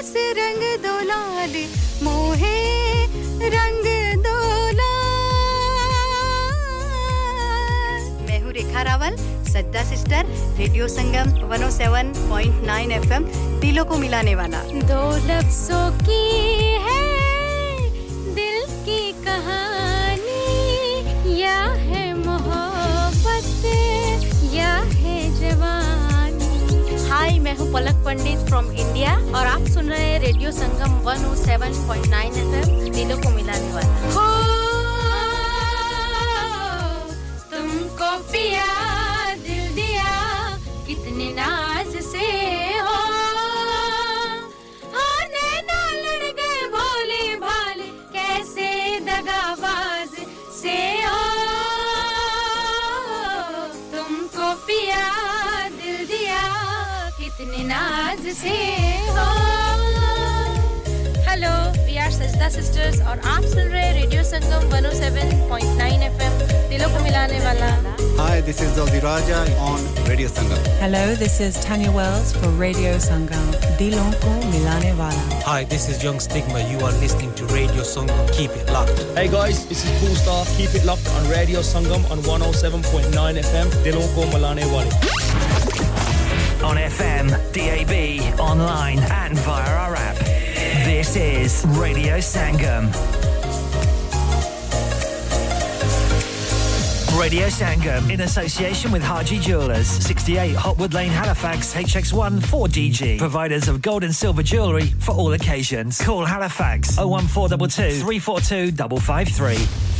नहीं रंग दो लाल, मोहे रंग दो मैं हूँ रेखा रावल, सज्जा sister, radio Sangam 107.9 FM दिलों को मिलाने वाला। दो लफ्जों की है मैं हूँ पलक पंडित फ्रॉम इंडिया और आप सुन रहे हैं रेडियो संगम 107.9 एफएम दिलों को मिलाने वाला। हो तुमको पिया दिल दिया कितने नाज से हाँ, लड़ गए भोले भाले कैसे दगाबाज से नाज से हो hello we are Sajda sisters और आप सुन रहे हैं रेडियो संगम 107.9 एफएम दिलों को मिलाने वाला Hi, this is Zoldi Raja on Radio Sangam. Hello, this is Tanya Wells for Radio Sangam. Dilon ko milane wala. Hi, this is Young Stigma. You are listening to Radio Sangam. Keep it locked. Hey guys, this is Cool Star. Keep it locked on Radio Sangam on 107.9 FM. Dilon ko milane wale. On FM, DAB, online, and via our app. This is Radio Sangam. Radio Sangam in association with Haji Jewelers, 68 Hotwood Lane, Halifax, HX1 4DG. Providers of gold and silver jewellery for all occasions. Call Halifax 01422 342 553.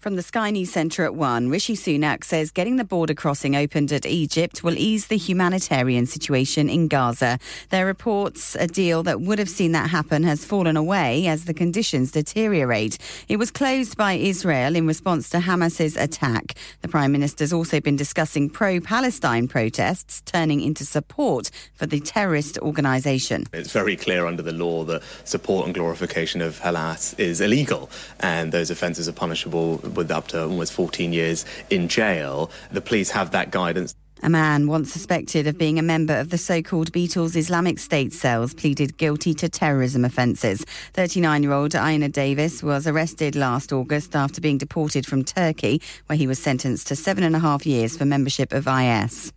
From the Sky News Centre at 1, Rishi Sunak says getting the border crossing opened at Egypt will ease the humanitarian situation in Gaza. There are reports a deal that would have seen that happen has fallen away as the conditions deteriorate. It was closed by Israel in response to Hamas's attack. The Prime Minister's also been discussing pro Palestine protests turning into support for the terrorist organisation. It's very clear under the law that support and glorification of Hamas is illegal, and those offences are punishable with up to almost 14 years in jail. The police have that guidance. A man once suspected of being a member of the so called Beatles Islamic State cells pleaded guilty to terrorism offences. 39 year old Aina Davis was arrested last August after being deported from Turkey, where he was sentenced to seven and a half years for membership of IS.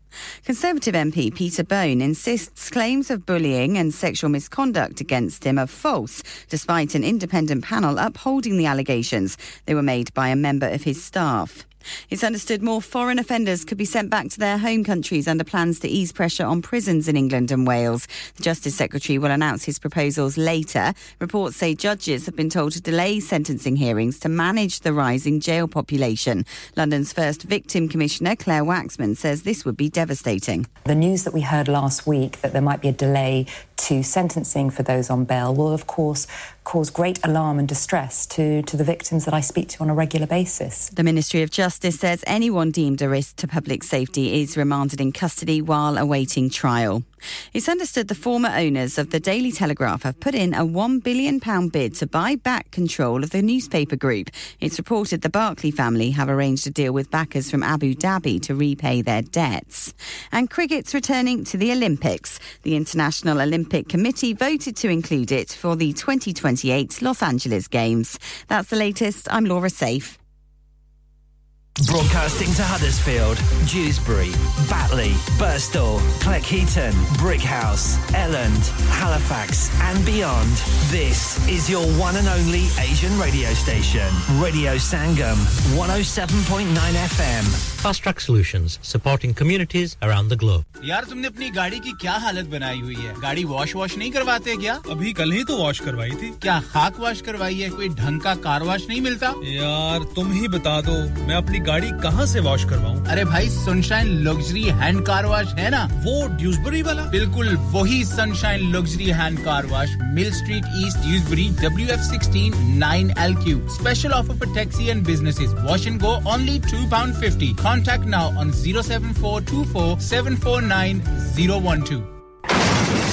Conservative MP Peter Bone insists claims of bullying and sexual misconduct against him are false, despite an independent panel upholding the allegations. They were made by a member of his staff. It's understood more foreign offenders could be sent back to their home countries under plans to ease pressure on prisons in England and Wales. The Justice Secretary will announce his proposals later. Reports say judges have been told to delay sentencing hearings to manage the rising jail population. London's first victim commissioner, Claire Waxman, says this would be devastating. The news that we heard last week that there might be a delay to sentencing for those on bail will, of course, cause great alarm and distress to, to the victims that I speak to on a regular basis. The Ministry of Justice says anyone deemed a risk to public safety is remanded in custody while awaiting trial. It's understood the former owners of the Daily Telegraph have put in a £1 billion bid to buy back control of the newspaper group. It's reported the Barclay family have arranged a deal with backers from Abu Dhabi to repay their debts. And cricket's returning to the Olympics. The International Olympic Committee voted to include it for the 2028 Los Angeles Games. That's the latest. I'm Laura Safe. Broadcasting to Huddersfield, Dewsbury, Batley, Burstall, Cleckheaton, Brickhouse, Elland, Halifax, and beyond. This is your one and only Asian radio station, Radio Sangam, 107.9 FM. Fast Track Solutions, supporting communities around the globe. यार तुमने अपनी गाड़ी की क्या हालत बनाई हुई है गाड़ी वॉश वॉश नहीं करवाते क्या अभी कल ही तो वॉश करवाई थी क्या खाक वॉश करवाई है कोई ढंग का कार वॉश नहीं मिलता यार तुम ही बता दो मैं अपनी गाड़ी कहाँ से वॉश करवाऊँ? अरे भाई sunshine luxury hand car wash है ना? वो ड्यूसबरी वाला? बिल्कुल वही sunshine luxury hand car wash mill street east Dewsbury W F sixteen nine L Q special offer for taxi and businesses wash and go only two pound fifty Contact now on 07424 749 012.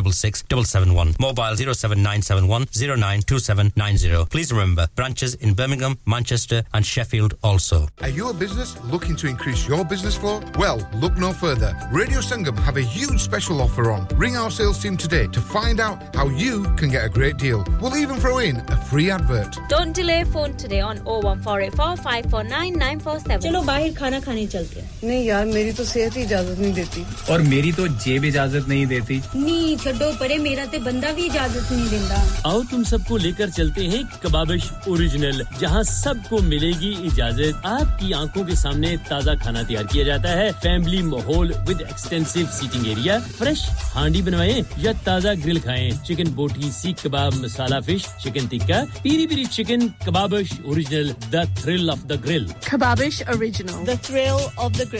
466 771. Mobile 07971 092790. Please remember, branches in Birmingham, Manchester and Sheffield also. Are you a business looking to increase your business flow? Well, look no further. Radio Sangam have a huge special offer on. Ring our sales team today to find out how you can get a great deal. We'll even throw in a free advert. Don't delay phone today on 01484 549 947. चलो बाहर खाना खाने चलते हैं नहीं यार मेरी तो सेहत ही इजाजत नहीं देती और मेरी तो जेब इजाजत नहीं देती नी छो परे मेरा ते बंदा भी इजाज़त नहीं देता आओ तुम सबको लेकर चलते हैं कबाबिश ओरिजिनल जहाँ सबको मिलेगी इजाज़त। आपकी आँखों के सामने ताज़ा खाना तैयार किया जाता है। फैमिली माहौल with extensive seating area fresh handi बनवाएँ या ताज़ा ग्रिल खाएँ। Chicken boti seekh kebab masala fish chicken tikka peri peri chicken Kababish original the thrill of the grill Kababish original the thrill of the grill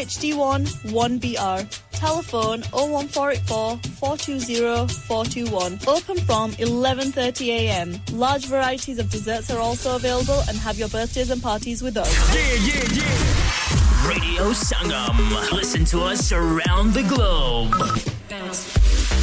HD1 1BR Telephone 01484 420 421. Open from 11:30 a.m. Large varieties of desserts are also available and have your birthdays and parties with us. Yeah, yeah, yeah. Radio Sangam. Listen to us around the globe.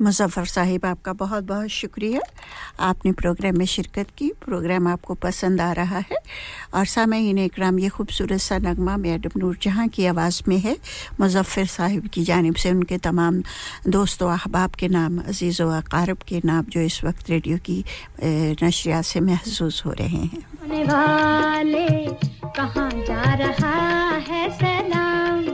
Muzaffar Sahib, आपका बहुत बहुत शुक्रिया। आपने programme में शिरकत की, programme आपको पसंद आ रहा है। और सामीन इकराम, ये खूबसूरत सा नगमा मैडम नूर जहाँ की आवाज़ में है मुजफ़र साहिब की जानब से उनके तमाम दोस्तों, अहबाब के नाम, अज़ीज़ व अकारब के नाम जो इस वक्त रेडियो की नशरियात से महसूस हो रहे हैं। कहाँ जा रहा है सलाम?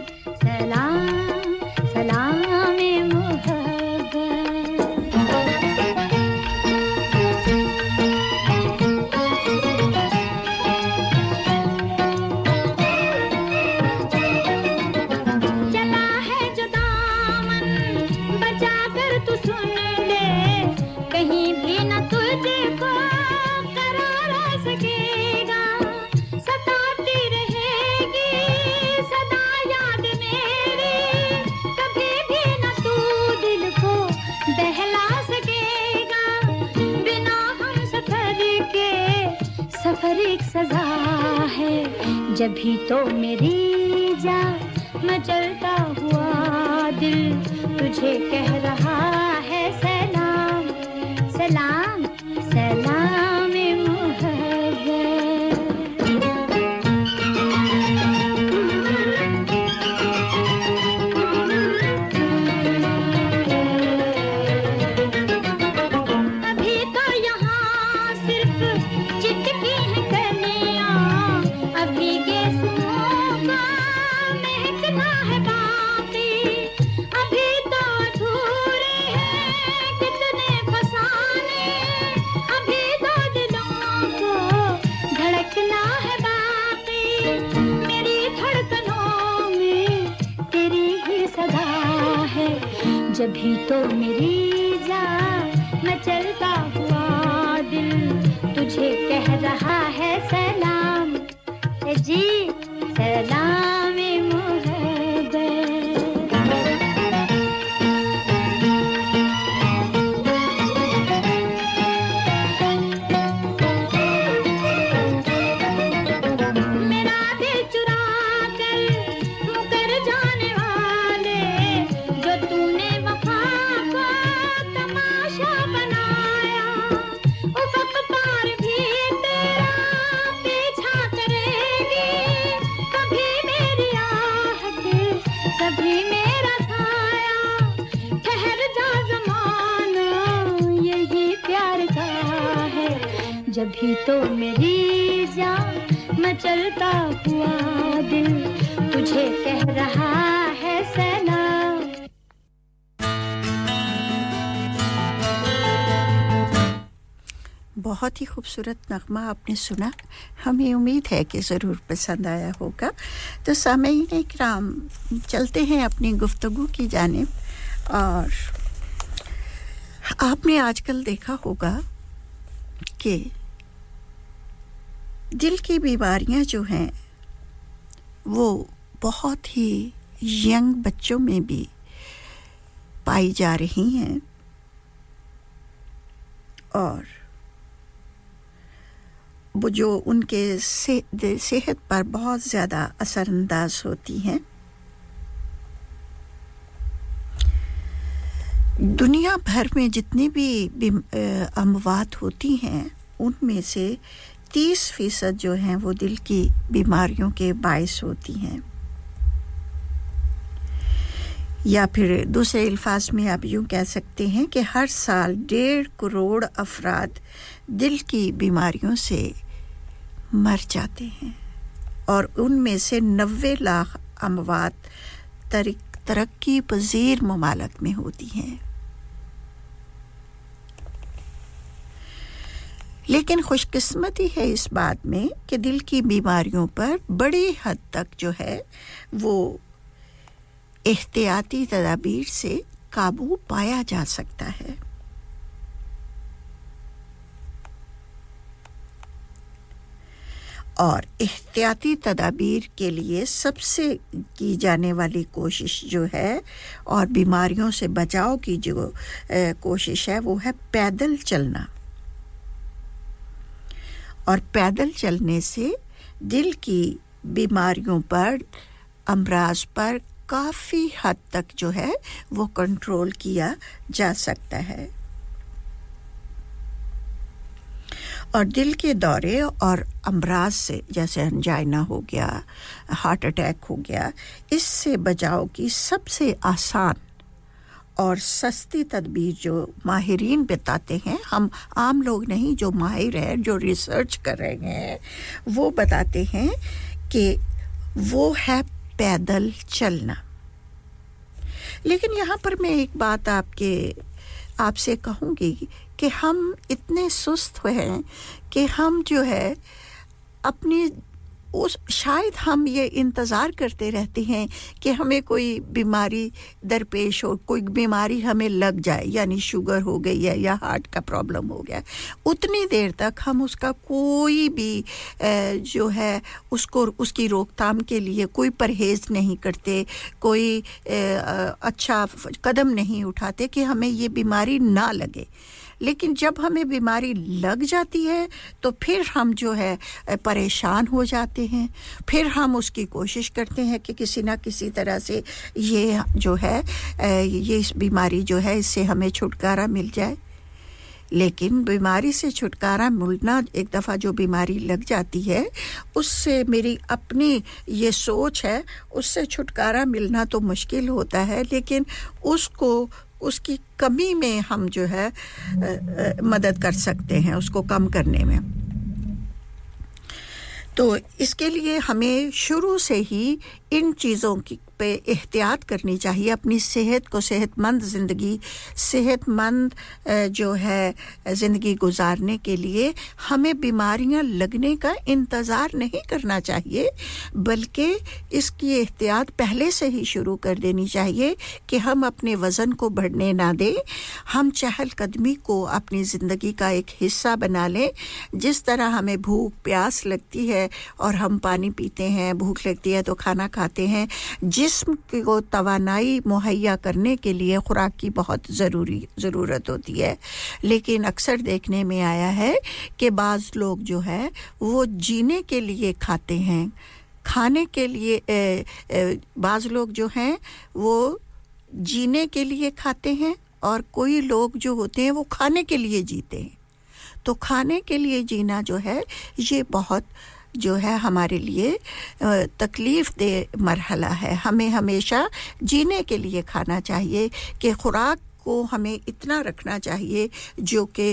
सजा है। जब भी तो मेरी जा मैं चलता हुआ दिल तुझे कह रहा खूबसूरत नगमा आपने सुना। हमें उम्मीद है कि ज़रूर पसंद आया होगा। तो सामीन कराम चलते हैं अपनी गुफ्तु की जानब। और आपने आजकल देखा होगा कि दिल की बीमारियाँ जो हैं, वो बहुत ही यंग बच्चों में भी पाई जा रही हैं। और वो जो उनके से, सेहत पर बहुत ज़्यादा असरअंदाज होती हैं। दुनिया भर में जितनी भी अमवात होती हैं उनमें से तीस फ़ीसद जो हैं वो दिल की बीमारियों के बायस होती हैं। या फिर दूसरे अल्फाज में आप यूँ कह सकते हैं कि हर साल डेढ़ करोड़ अफराद दिल की बीमारियों से मर जाते हैं और उनमें से नबे लाख अमवात तरक्की पजीर ममालक में होती हैं। लेकिन खुशकिस्मती है इस बात में कि दिल की बीमारियों पर बड़ी हद तक जो है वो एहतियाती तदाबीर से काबू पाया जा सकता है। और एहतियाती तदाबीर के लिए सबसे की जाने वाली कोशिश जो है और बीमारियों से बचाव की जो कोशिश है, वो है पैदल चलना। और पैदल चलने से दिल की बीमारियों पर, अमराज पर काफ़ी हद तक जो है, वो कंट्रोल किया जा सकता है। और दिल के दौरे और अमराज से, जैसे अंजाइना हो गया हार्ट अटैक हो गया, इससे बचाव की सबसे आसान और सस्ती तदबीर जो माहिरीन बताते हैं, हम आम लोग नहीं, जो माहिर हैं, जो रिसर्च कर रहे हैं, वो बताते हैं कि वो है पैदल चलना। लेकिन यहाँ पर मैं एक बात आपके, आपसे कहूँगी कि हम इतने सुस्त हैं कि हम जो है अपनी उस, शायद हम ये इंतज़ार करते रहते हैं कि हमें कोई बीमारी दरपेश हो, कोई बीमारी हमें लग जाए, यानी शुगर हो गई है या हार्ट का प्रॉब्लम हो गया। उतनी देर तक हम उसका कोई भी जो है, उसको, उसकी रोकथाम के लिए कोई परहेज़ नहीं करते, कोई अच्छा कदम नहीं उठाते कि हमें ये बीमारी ना लगे। लेकिन जब हमें बीमारी लग जाती है तो फिर हम जो है परेशान हो जाते हैं। फिर हम उसकी कोशिश करते हैं कि किसी ना किसी तरह से ये जो है ये इस बीमारी जो है, इससे हमें छुटकारा मिल जाए। लेकिन बीमारी से छुटकारा मिलना, एक दफ़ा जो बीमारी लग जाती है, उससे मेरी अपनी ये सोच है, उससे छुटकारा मिलना तो मुश्किल होता है, लेकिन उसको उसकी कमी में हम जो है मदद कर सकते हैं उसको कम करने में। तो इसके लिए हमें शुरू से ही इन चीज़ों की पे एहतियात करनी चाहिए, अपनी सेहत को सेहतमंद ज़िंदगी, सेहतमंद जो है, ज़िंदगी गुजारने के लिए हमें बीमारियाँ लगने का इंतज़ार नहीं करना चाहिए, बल्कि इसकी एहतियात पहले से ही शुरू कर देनी चाहिए कि हम अपने वज़न को बढ़ने ना दें। हम चहलकदमी को अपनी ज़िंदगी का एक हिस्सा बना लें। जिस तरह हमें भूख, प्यास लगती है और हम पानी पीते हैं, भूख लगती है तो खाना खाते हैं। जिस जिस्म को तवानाई मुहैया करने के लिए खुराक की बहुत ज़रूरी ज़रूरत होती है। लेकिन अक्सर देखने में आया है कि बाज़ लोग जो है, वो जीने के लिए खाते हैं। खाने के लिए बाज़ लोग जो हैं, वो जीने के लिए खाते हैं और कोई लोग जो होते हैं, वो खाने के लिए जीते हैं। तो खाने के लिए जीना जो है, ये बहुत जो है हमारे लिए तकलीफ़ दे मरहला है। हमें हमेशा जीने के लिए खाना चाहिए, कि खुराक को हमें इतना रखना चाहिए, जो कि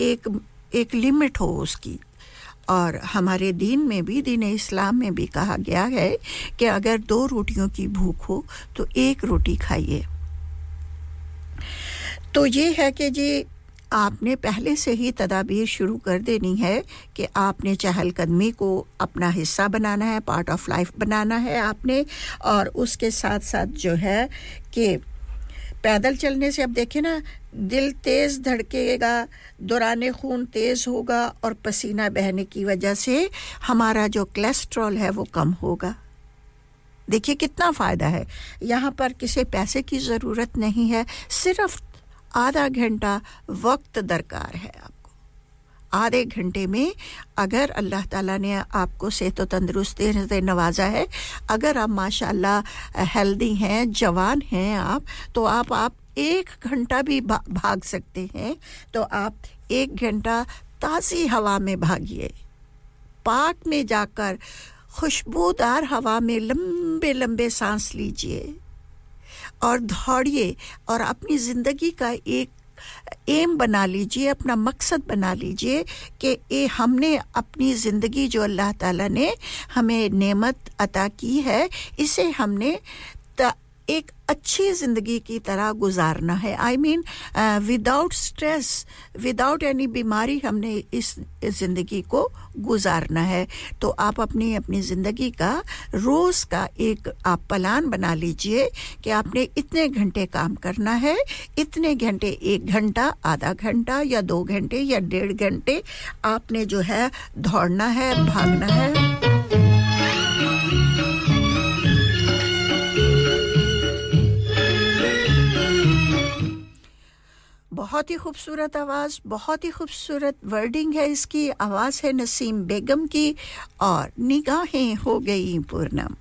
एक एक लिमिट हो उसकी। और हमारे दीन में भी, दीन इस्लाम में भी कहा गया है कि अगर दो रोटियों की भूख हो तो एक रोटी खाइए। तो ये है कि जी आपने पहले से ही तदाबीर शुरू कर देनी है कि आपने चहलकदमी को अपना हिस्सा बनाना है पार्ट ऑफ़ लाइफ बनाना है आपने, और उसके साथ साथ जो है कि पैदल चलने से अब देखें ना, दिल तेज़ धड़केगा, दौरान खून तेज़ होगा और पसीना बहने की वजह से हमारा जो कोलेस्ट्रॉल है वो कम होगा। देखिए कितना फ़ायदा है। यहाँ पर किसी पैसे की ज़रूरत नहीं है, सिर्फ़ आधा घंटा वक्त दरकार है आपको। आधे घंटे में अगर अल्लाह ताला ने आपको सेहत तंदरुस्ती से नवाजा है अगर आप माशाल्लाह हेल्दी हैं जवान हैं आप तो आप आप एक घंटा भी भा, भाग सकते हैं तो आप एक घंटा ताज़ी हवा में भागिए। पार्क में जाकर खुशबूदार हवा में लंबे लंबे सांस लीजिए। और दौड़िए और अपनी ज़िंदगी का एक एम बना लीजिए, अपना मकसद बना लीजिए कि ये हमने अपनी ज़िंदगी जो अल्लाह ताला ने हमें नेमत अता की है, इसे हमने एक अच्छी ज़िंदगी की तरह गुजारना है। I mean without stress without any बीमारी हमने इस ज़िंदगी को गुजारना है। तो आप अपनी अपनी ज़िंदगी का, रोज़ का एक आप प्लान बना लीजिए कि आपने इतने घंटे काम करना है, इतने घंटे, एक घंटा, आधा घंटा या दो घंटे या डेढ़ घंटे आपने जो है दौड़ना है, भागना है। बहुत ही खूबसूरत आवाज़, बहुत ही खूबसूरत वर्डिंग है इसकी। आवाज़ है नसीम बेगम की और निगाहें हो गई पूर्णम।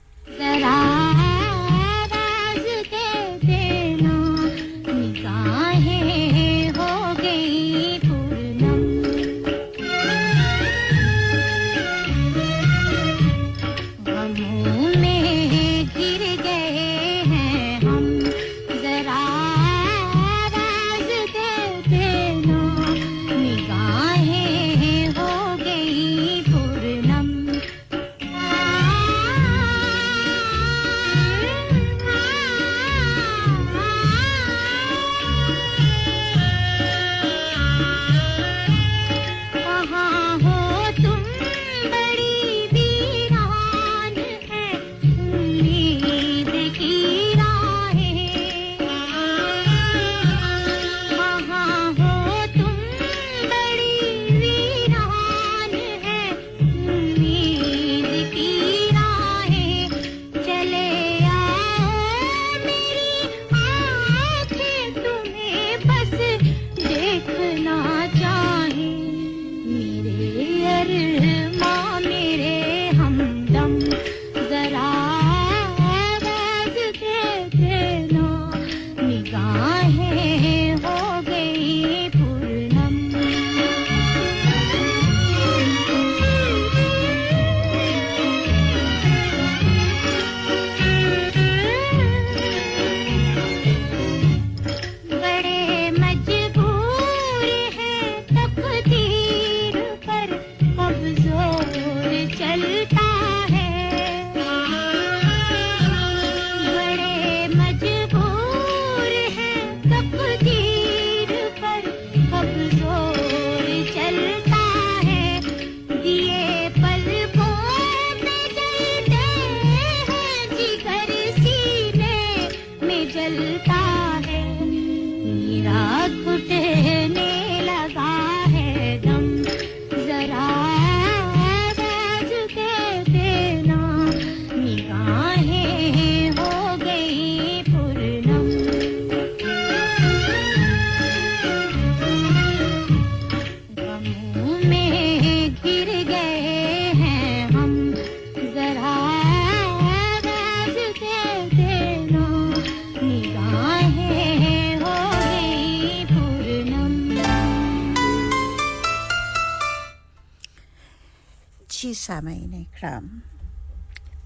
सामाइन इकराम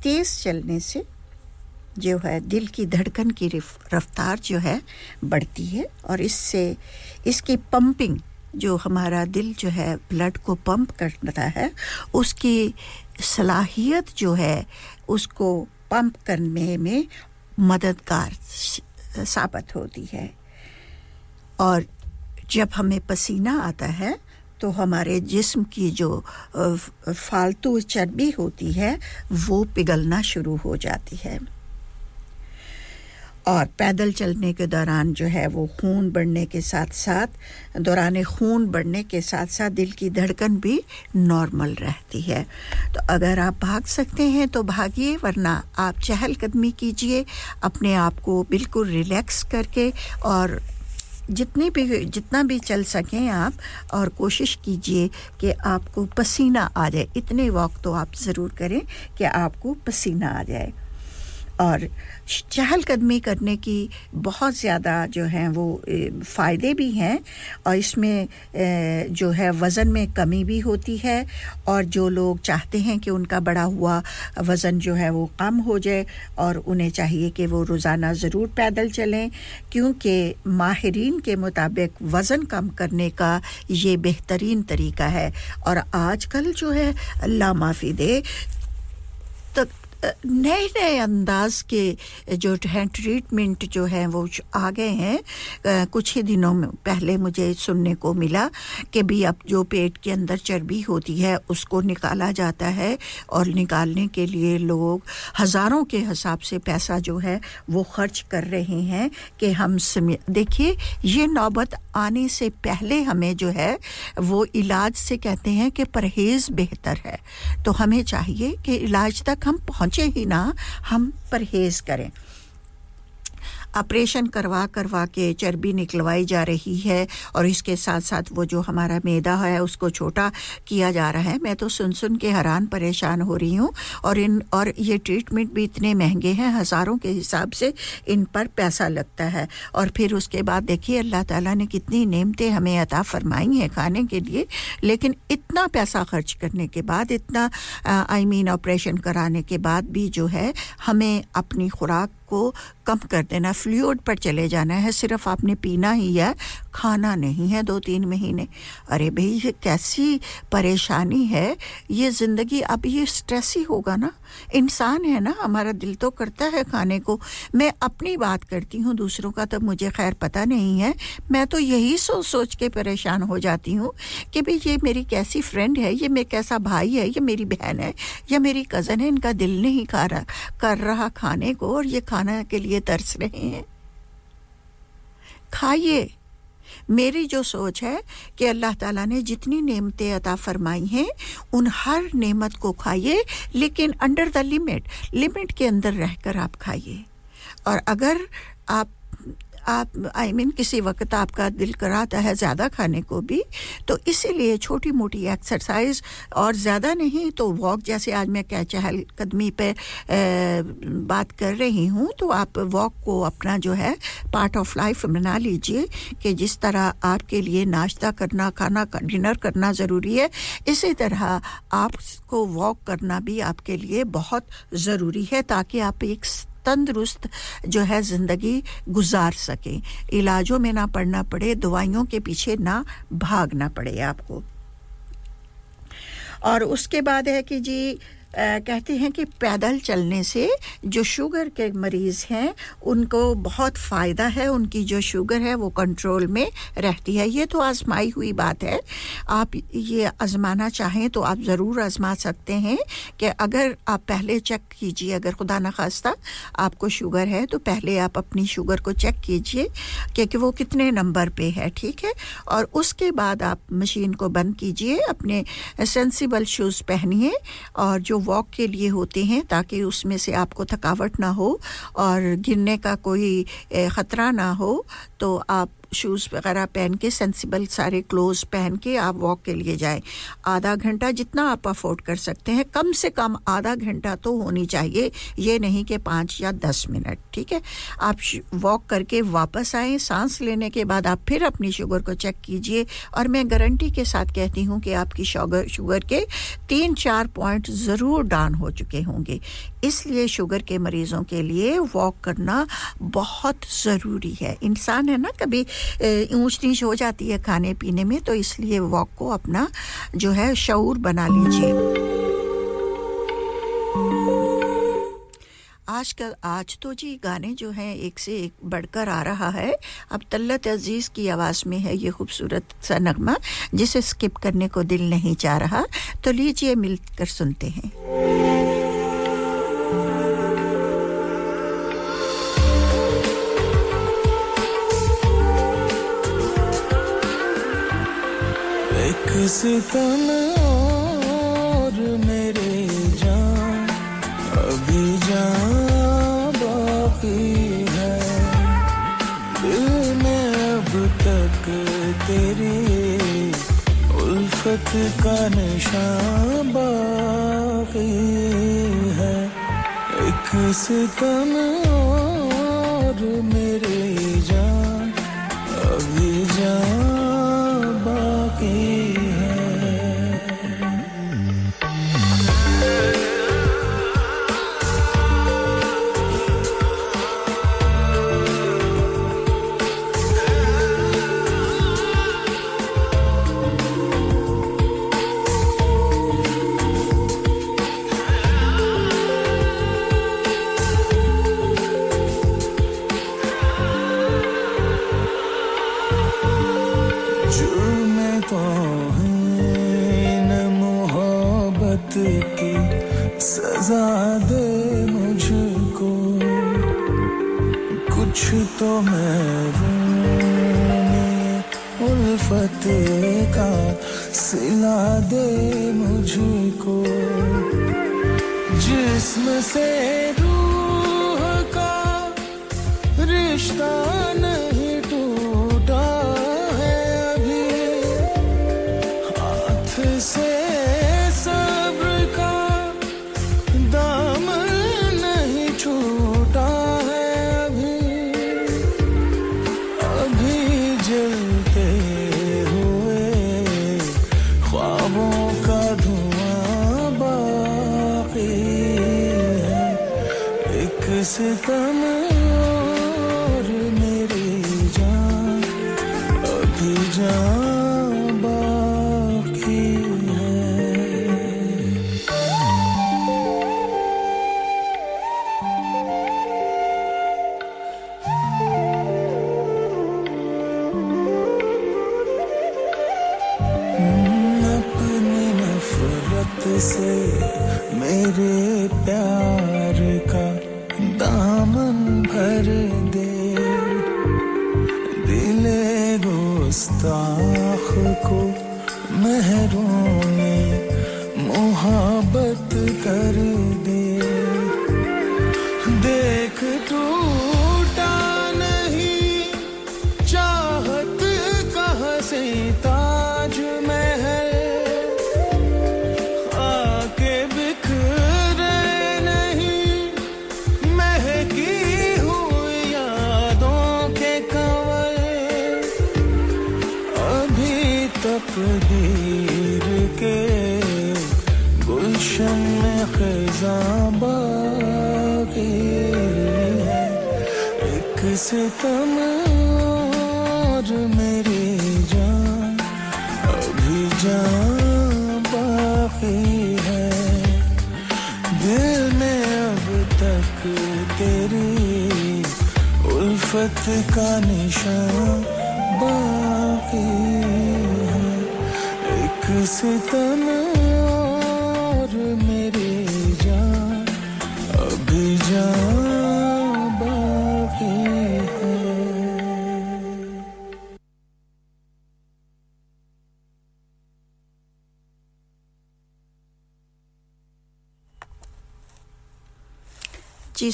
तेज़ चलने से जो है दिल की धड़कन की रफ्तार जो है बढ़ती है और इससे इसकी पंपिंग जो हमारा दिल जो है ब्लड को पंप करता है, उसकी सलाहियत जो है उसको पंप करने में मददगार साबित होती है। और जब हमें पसीना आता है तो हमारे जिस्म की जो फालतू चर्बी होती है, वो पिघलना शुरू हो जाती है। और पैदल चलने के दौरान जो है वो खून बढ़ने के साथ साथ, दौरान खून बढ़ने के साथ साथ दिल की धड़कन भी नॉर्मल रहती है। तो अगर आप भाग सकते हैं तो भागिए, वरना आप चहलकदमी कीजिए, अपने आप को बिल्कुल रिलैक्स करके और जितनी भी, जितना भी चल सकें आप, और कोशिश कीजिए कि आपको पसीना आ जाए। इतने वॉक तो आप ज़रूर करें कि आपको पसीना आ जाए। और चहलकदमी करने की बहुत ज़्यादा जो हैं वो फ़ायदे भी हैं और इसमें जो है वज़न में कमी भी होती है और जो लोग चाहते हैं कि उनका बढ़ा हुआ वज़न जो है वो कम हो जाए और उन्हें चाहिए कि वो रोज़ाना ज़रूर पैदल चलें, क्योंकि माहरीन के मुताबिक वज़न कम करने का ये बेहतरीन तरीका है। और आजकल जो है अल्लाह माफ़ी दे नए नए अंदाज के जो है ट्रीटमेंट जो है, वो आ गए हैं। कुछ ही दिनों में पहले मुझे सुनने को मिला कि भी अब जो पेट के अंदर चर्बी होती है, उसको निकाला जाता है और निकालने के लिए लोग हज़ारों के हिसाब से पैसा जो है, वो खर्च कर रहे हैं कि हम देखिए, ये नौबत आने से पहले हमें जो है, वो इलाज से कहते हैं कि परहेज़ बेहतर है। तो हमें चाहिए कि इलाज तक हम पहुँच पहुँचे ही ना हम परहेज करें। ऑपरेशन करवा करवा के चर्बी निकलवाई जा रही है और इसके साथ साथ वो जो हमारा मैदा है, उसको छोटा किया जा रहा है। मैं तो सुन सुन के हैरान परेशान हो रही हूँ और इन, और ये ट्रीटमेंट भी इतने महँगे हैं, हज़ारों के हिसाब से इन पर पैसा लगता है। और फिर उसके बाद देखिए, अल्लाह ताला ने कितनी नेमतें हमें अता फरमाई हैं खाने के लिए, लेकिन इतना पैसा खर्च करने के बाद, इतना आई मीन ऑपरेशन कराने के बाद भी जो है, हमें अपनी खुराक को कम कर देना फ्लूड पर चले जाना है, सिर्फ़ आपने पीना ही है, खाना नहीं है दो तीन महीने। अरे भाई, ये कैसी परेशानी है? ये ज़िंदगी, अब ये स्ट्रेस ही होगा ना। इंसान है ना, हमारा दिल तो करता है खाने को। मैं अपनी बात करती हूँ, दूसरों का तो मुझे खैर पता नहीं है। मैं तो यही सोच सोच के परेशान हो जाती हूँ कि भाई, ये मेरी कैसी फ्रेंड है? ये मेरे कैसा भाई है? ये मेरी बहन है? या मेरी कज़न है? इनका दिल नहीं खा रहा, कर रहा खाने को और ये खाना के लिए तरस रहे हैं। खाइए। मेरी जो सोच है कि अल्लाह ताला ने जितनी नेमतें अता फरमाई हैं, उन हर नेमत को खाइए, लेकिन अंडर द लिमिट लिमिट के अंदर रहकर आप खाइए। और अगर आप आप आई I मीन mean, किसी वक्त आपका दिल कराता है ज़्यादा खाने को भी तो इसीलिए छोटी मोटी एक्सरसाइज और ज़्यादा नहीं तो वॉक जैसे आज मैं क्या चहल कदमी पे बात कर रही हूँ तो आप वॉक को अपना जो है पार्ट ऑफ़ लाइफ बना लीजिए कि जिस तरह आपके लिए नाश्ता करना खाना डिनर करना ज़रूरी है इसी तरह आपको वॉक करना भी आपके लिए बहुत ज़रूरी है ताकि आप एक तंदुरुस्त जो है ज़िंदगी गुजार सकें। इलाजों में ना पड़ना पड़े, दवाइयों के पीछे ना भागना पड़े आपको। और उसके बाद है कि जी कहते हैं कि पैदल चलने से जो शुगर के मरीज़ हैं उनको बहुत फ़ायदा है उनकी जो शुगर है वो कंट्रोल में रहती है। ये तो आजमाई हुई बात है। आप ये आजमाना चाहें तो आप ज़रूर आजमा सकते हैं कि अगर आप पहले चेक कीजिए अगर खुदा न खास्ता आपको शुगर है तो पहले आप अपनी शुगर को चेक कीजिए कि, कि वो कितने नंबर पे है ठीक है? और उसके बाद आप मशीन को बंद कीजिए अपने सेंसिबल शूज़ पहनिए और जो वॉक के लिए होते हैं ताकि उसमें से आपको थकावट ना हो और गिरने का कोई ख़तरा ना हो तो आप शूज़ वगैरह पहन के सेंसिबल सारे क्लोज पहन के आप वॉक के लिए जाएँ। आधा घंटा जितना आप अफोर्ड कर सकते हैं, कम से कम आधा घंटा तो होनी चाहिए, ये नहीं कि पाँच या दस मिनट, ठीक है? आप वॉक करके वापस आएँ, सांस लेने के बाद आप फिर अपनी शुगर को चेक कीजिए, और मैं गारंटी के साथ कहती हूँ कि आपकी शुगर शुगर के तीन चार पॉइंट ज़रूर डाउन हो चुके होंगे। इसलिए शुगर के मरीज़ों के लिए वॉक करना बहुत ज़रूरी है। इंसान है ना, कभी ऊंच नीच हो जाती है खाने पीने में तो इसलिए वॉक को अपना जो है शऊर बना लीजिए। आज आजकल, आज तो जी गाने जो हैं एक से एक बढ़कर आ रहा है। अब तल्लत अज़ीज़ की आवाज़ में है ये खूबसूरत सा नगमा, जिसे स्किप करने को दिल नहीं चाह रहा। तो लीजिए, मिलकर सुनते हैं। सितम और मेरे जान। अभी जान बाकी है। दिल में अब तक तेरी उल्फत का निशान बाकी है। एक सितम और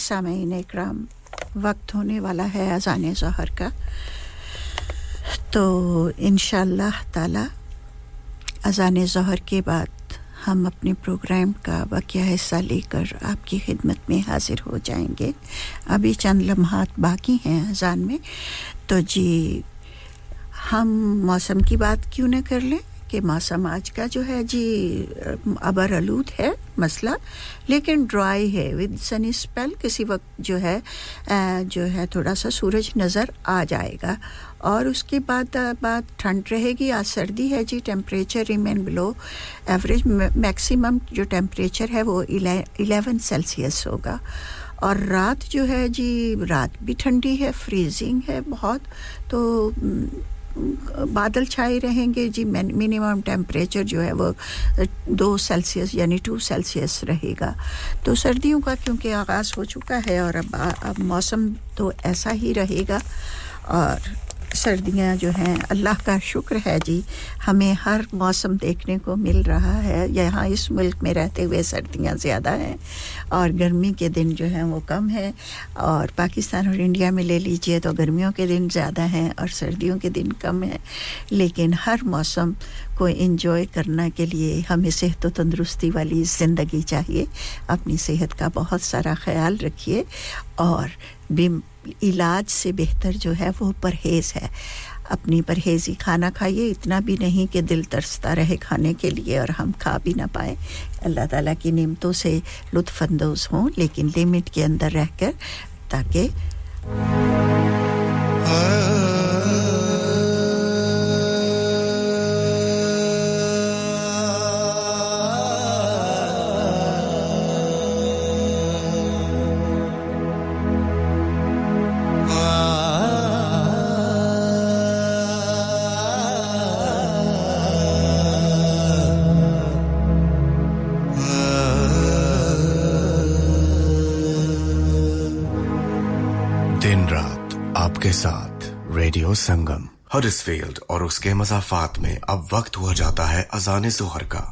सामीन इकराम वक्त होने वाला है अजान ज़हर का। तो इन ताला, अजान ज़हर के बाद हम अपने प्रोग्राम का बकिया हिस्सा लेकर आपकी खिदमत में हाजिर हो जाएँगे। अभी चंद लम्हात बाकी हैं अजान में। तो जी, हम मौसम की बात क्यों न कर लें? कि मौसम आज का जो है जी, अबर आलूद है, मसला, लेकिन ड्राई है विद सनी स्पेल किसी वक्त जो है जो है थोड़ा सा सूरज नज़र आ जाएगा। और उसके बाद बाद ठंड रहेगी, आज सर्दी है जी temperature remain below average maximum जो टेम्परेचर है वो इलेवन सेल्सियस होगा। और रात जो है जी, रात भी ठंडी है फ्रीजिंग है बहुत तो बादल छाए रहेंगे। जी मिनिमम टेम्परेचर जो है वो दो सेल्सियस यानी टू सेल्सियस रहेगा। तो सर्दियों का क्योंकि आगाज़ हो चुका है और अब अब मौसम तो ऐसा ही रहेगा और सर्दियाँ जो हैं, अल्लाह का शुक्र है जी, हमें हर मौसम देखने को मिल रहा है। यहाँ इस मुल्क में रहते हुए सर्दियाँ ज़्यादा हैं और गर्मी के दिन जो हैं वो कम है। और पाकिस्तान और इंडिया में ले लीजिए तो गर्मियों के दिन ज़्यादा हैं और सर्दियों के दिन कम है। लेकिन हर मौसम को इन्जॉय करना के लिए हमें सेहत व तंदरुस्ती वाली ज़िंदगी चाहिए। अपनी सेहत का बहुत सारा ख्याल रखिए और इलाज से बेहतर जो है वो परहेज़ है। अपनी परहेज़ी खाना खाइए, इतना भी नहीं कि दिल तरसता रहे खाने के लिए और हम खा भी ना पाए। अल्लाह ताला की नेमतों से लुत्फानंदोज़ हों, लेकिन लिमिट के अंदर रहकर ताकि हरिसफील्ड और उसके मजाफात में अब वक्त हुआ जाता है अजान जोहर का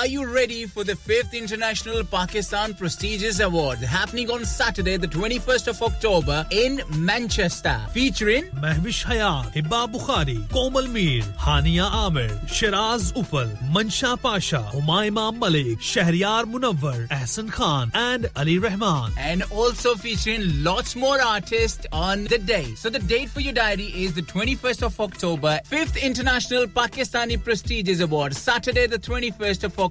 Are you ready for the 5th International Pakistan Prestigious Awards happening on Saturday, the 21st of October in Manchester? Featuring Mehwish Hayat, Hibba Bukhari, Komal Mir, Hania Amir, Shiraz Upal, Mansha Pasha, Humayma Malik, Shahryar Munawar, Ahsan Khan, and Ali Rahman. And also featuring lots more artists on the day. So the date for your diary is the 21st of October, 5th International Pakistani Prestigious Awards, Saturday, the 21st of October.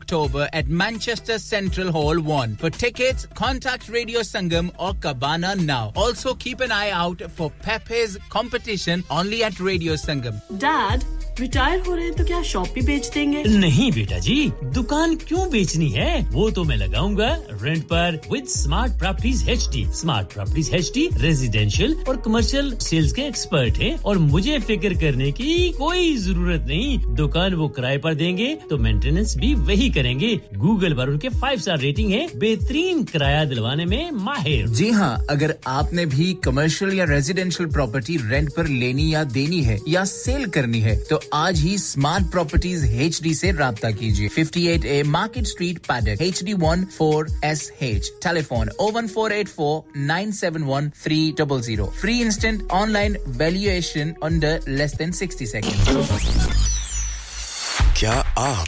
At Manchester Central Hall 1. For tickets, contact Radio Sangam or Cabana now. Also keep an eye out for Pepe's competition only at Radio Sangam. Dad, retire हो रहे हैं तो क्या shop भी बेच देंगे नहीं बेटा जी दुकान क्यों बेचनी है वो तो मैं लगाऊँगा रेंट पर with smart properties H D smart properties H D residential और कमर्शियल सेल्स के एक्सपर्ट हैं और मुझे फ़िक्र करने की कोई ज़रूरत नहीं दुकान वो किराए पर देंगे तो मेंटेनेंस भी वही करेंगे। गूगल पर उनके फाइव स्टार रेटिंग है। बेहतरीन किराया दिलवाने में माहिर। जी हाँ अगर आपने भी कमर्शियल या रेजिडेंशियल प्रॉपर्टी रेंट पर लेनी या देनी है या सेल करनी है तो आज ही स्मार्ट प्रॉपर्टीज़ एच डी ऐसी रहा कीजिए। 58 A market street Paddock H D one four S H telephone o one four eight four nine seven one three double zero free instant online valuation under less than sixty second क्या आप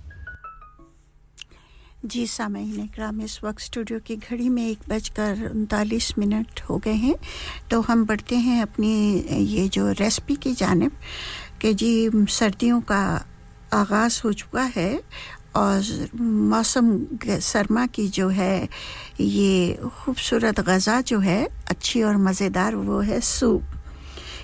जी सामीन कराम इस वक्त studio की घड़ी में एक बजकर उनतालीस मिनट हो गए हैं। तो हम बढ़ते हैं अपनी, ये जो रेसिपी की जानब कि जी, सर्दियों का आगाज़ हो चुका है और मौसम सरमा की जो है, ये खूबसूरत गज़ा जो है, अच्छी और मज़ेदार वो है सूप।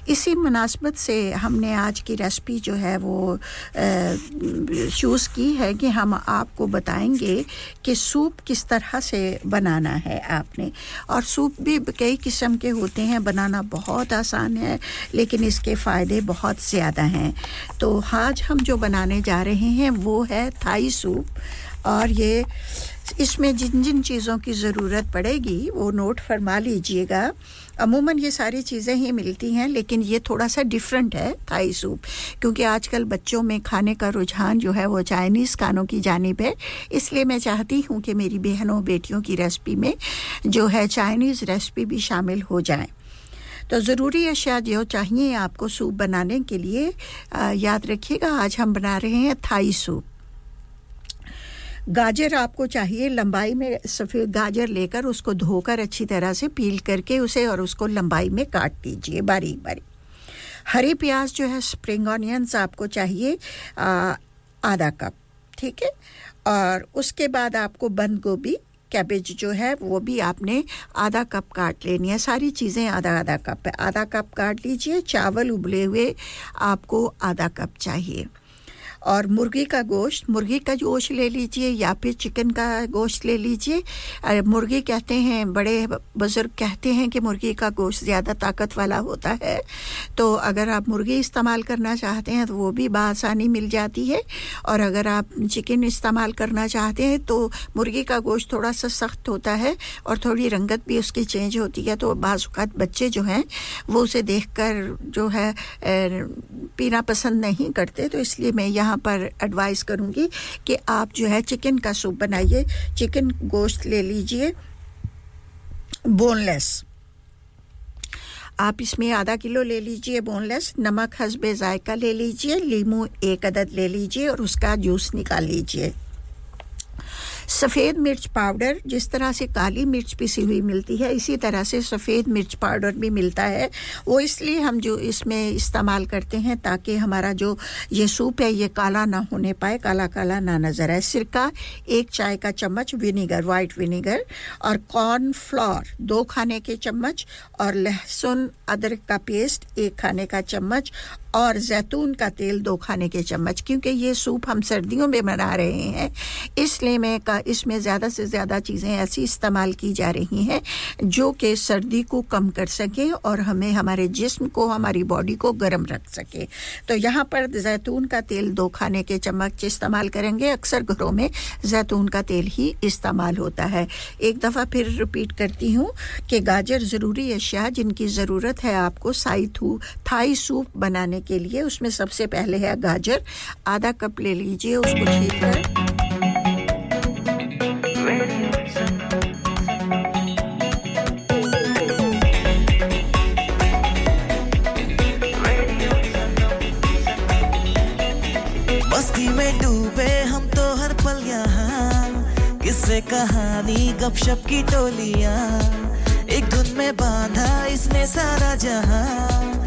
इसी मुनासबत से हमने आज की रेसिपी जो है वो चूज़ की है कि हम आपको बताएँगे कि सूप किस तरह से बनाना है आपने। और सूप भी कई किस्म के होते हैं, बनाना बहुत आसान है, लेकिन इसके फ़ायदे बहुत ज़्यादा हैं। तो आज हम जो बनाने जा रहे हैं वो है थाई सूप और ये, इसमें जिन जिन चीज़ों की ज़रूरत पड़ेगी वो नोट फरमा लीजिएगा। अमूमन ये सारी चीज़ें ही मिलती हैं लेकिन ये थोड़ा सा डिफरेंट है थाई सूप क्योंकि आजकल बच्चों में खाने का रुझान जो है वो चाइनीज़ खानों की जानब है इसलिए मैं चाहती हूँ कि मेरी बहनों बेटियों की रेसिपी में जो है चाइनीज़ रेसिपी भी शामिल हो जाए। तो ज़रूरी अशिया जो चाहिए आपको सूप बनाने के लिए। आ, याद रखिएगा आज हम बना रहे हैं थाई सूप गाजर आपको चाहिए, लंबाई में सफ़ेद गाजर लेकर उसको धोकर अच्छी तरह से पील करके उसे और उसको लंबाई में काट दीजिए बारीक बारीक। हरी प्याज जो है स्प्रिंग ऑनियंस आपको चाहिए आधा कप, ठीक है? और उसके बाद आपको बंद गोभी कैबेज जो है, वो भी आपने आधा कप काट लेनी है। सारी चीज़ें आधा आधा कप है। आधा कप काट लीजिए, चावल उबले हुए आपको आधा कप चाहिए। और मुर्गी का गोश्त, मुर्गी का गोश्त ले लीजिए या फिर चिकन का गोश्त ले लीजिए। मुर्गी कहते हैं, बड़े बुज़ुर्ग कहते हैं कि मुर्गी का गोश्त ज़्यादा ताकत वाला होता है। तो अगर आप मुर्गी इस्तेमाल करना चाहते हैं तो वो भी बसानी मिल जाती है। और अगर आप चिकन इस्तेमाल करना चाहते हैं तो मुर्गी का गोश्त थोड़ा सा सख्त होता है और थोड़ी रंगत भी उसकी चेंज होती है। तो बाज़ात बच्चे जो हैं, वो उसे देख कर जो है पीना पसंद नहीं करते। तो इसलिए मैं यहाँ यहाँ पर एडवाइस करूँगी कि आप जो है चिकन का सूप बनाइए। चिकन गोश्त ले लीजिए। बोनलेस आप इसमें आधा किलो ले लीजिए बोनलेस नमक हसबे जायका ले लीजिए। लीमू एक अदद ले लीजिए और उसका जूस निकाल लीजिए। सफ़ेद मिर्च पाउडर जिस तरह से काली मिर्च पिसी हुई मिलती है, इसी तरह से सफ़ेद मिर्च पाउडर भी मिलता है। वो इसलिए हम जो इसमें इस्तेमाल करते हैं ताकि हमारा जो ये सूप है, ये काला ना होने पाए, काला काला ना नज़र आए। सिरका, एक चाय का चम्मच, विनीगर वाइट विनीगर और कॉर्न फ्लोर दो खाने के चम्मच और लहसुन, अदरक का पेस्ट एक खाने का चम्मच और जैतून का तेल दो खाने के चम्मच, क्योंकि ये सूप हम सर्दियों में बना रहे हैं। इसलिए मैं का, इसमें ज़्यादा से ज़्यादा चीज़ें ऐसी इस्तेमाल की जा रही हैं, जो कि सर्दी को कम कर सके और हमें हमारे जिस्म को, हमारी बॉडी को गर्म रख सके। तो यहाँ पर जैतून का तेल दो खाने के चम्मच इस्तेमाल करेंगे। अक्सर घरों में जैतून का तेल ही इस्तेमाल होता है। एक दफ़ा फिर रिपीट करती हूँ कि गाजर ज़रूरी अशिया जिनकी ज़रूरत है आपको साई थू, थाई सूप बनाने के लिए उसमें सबसे पहले है गाजर। आधा कप ले लीजिए उसको छील कर तो कहानी, गपशप की टोलियाँ। एक धुन में बांधा इसने सारा जहाँ।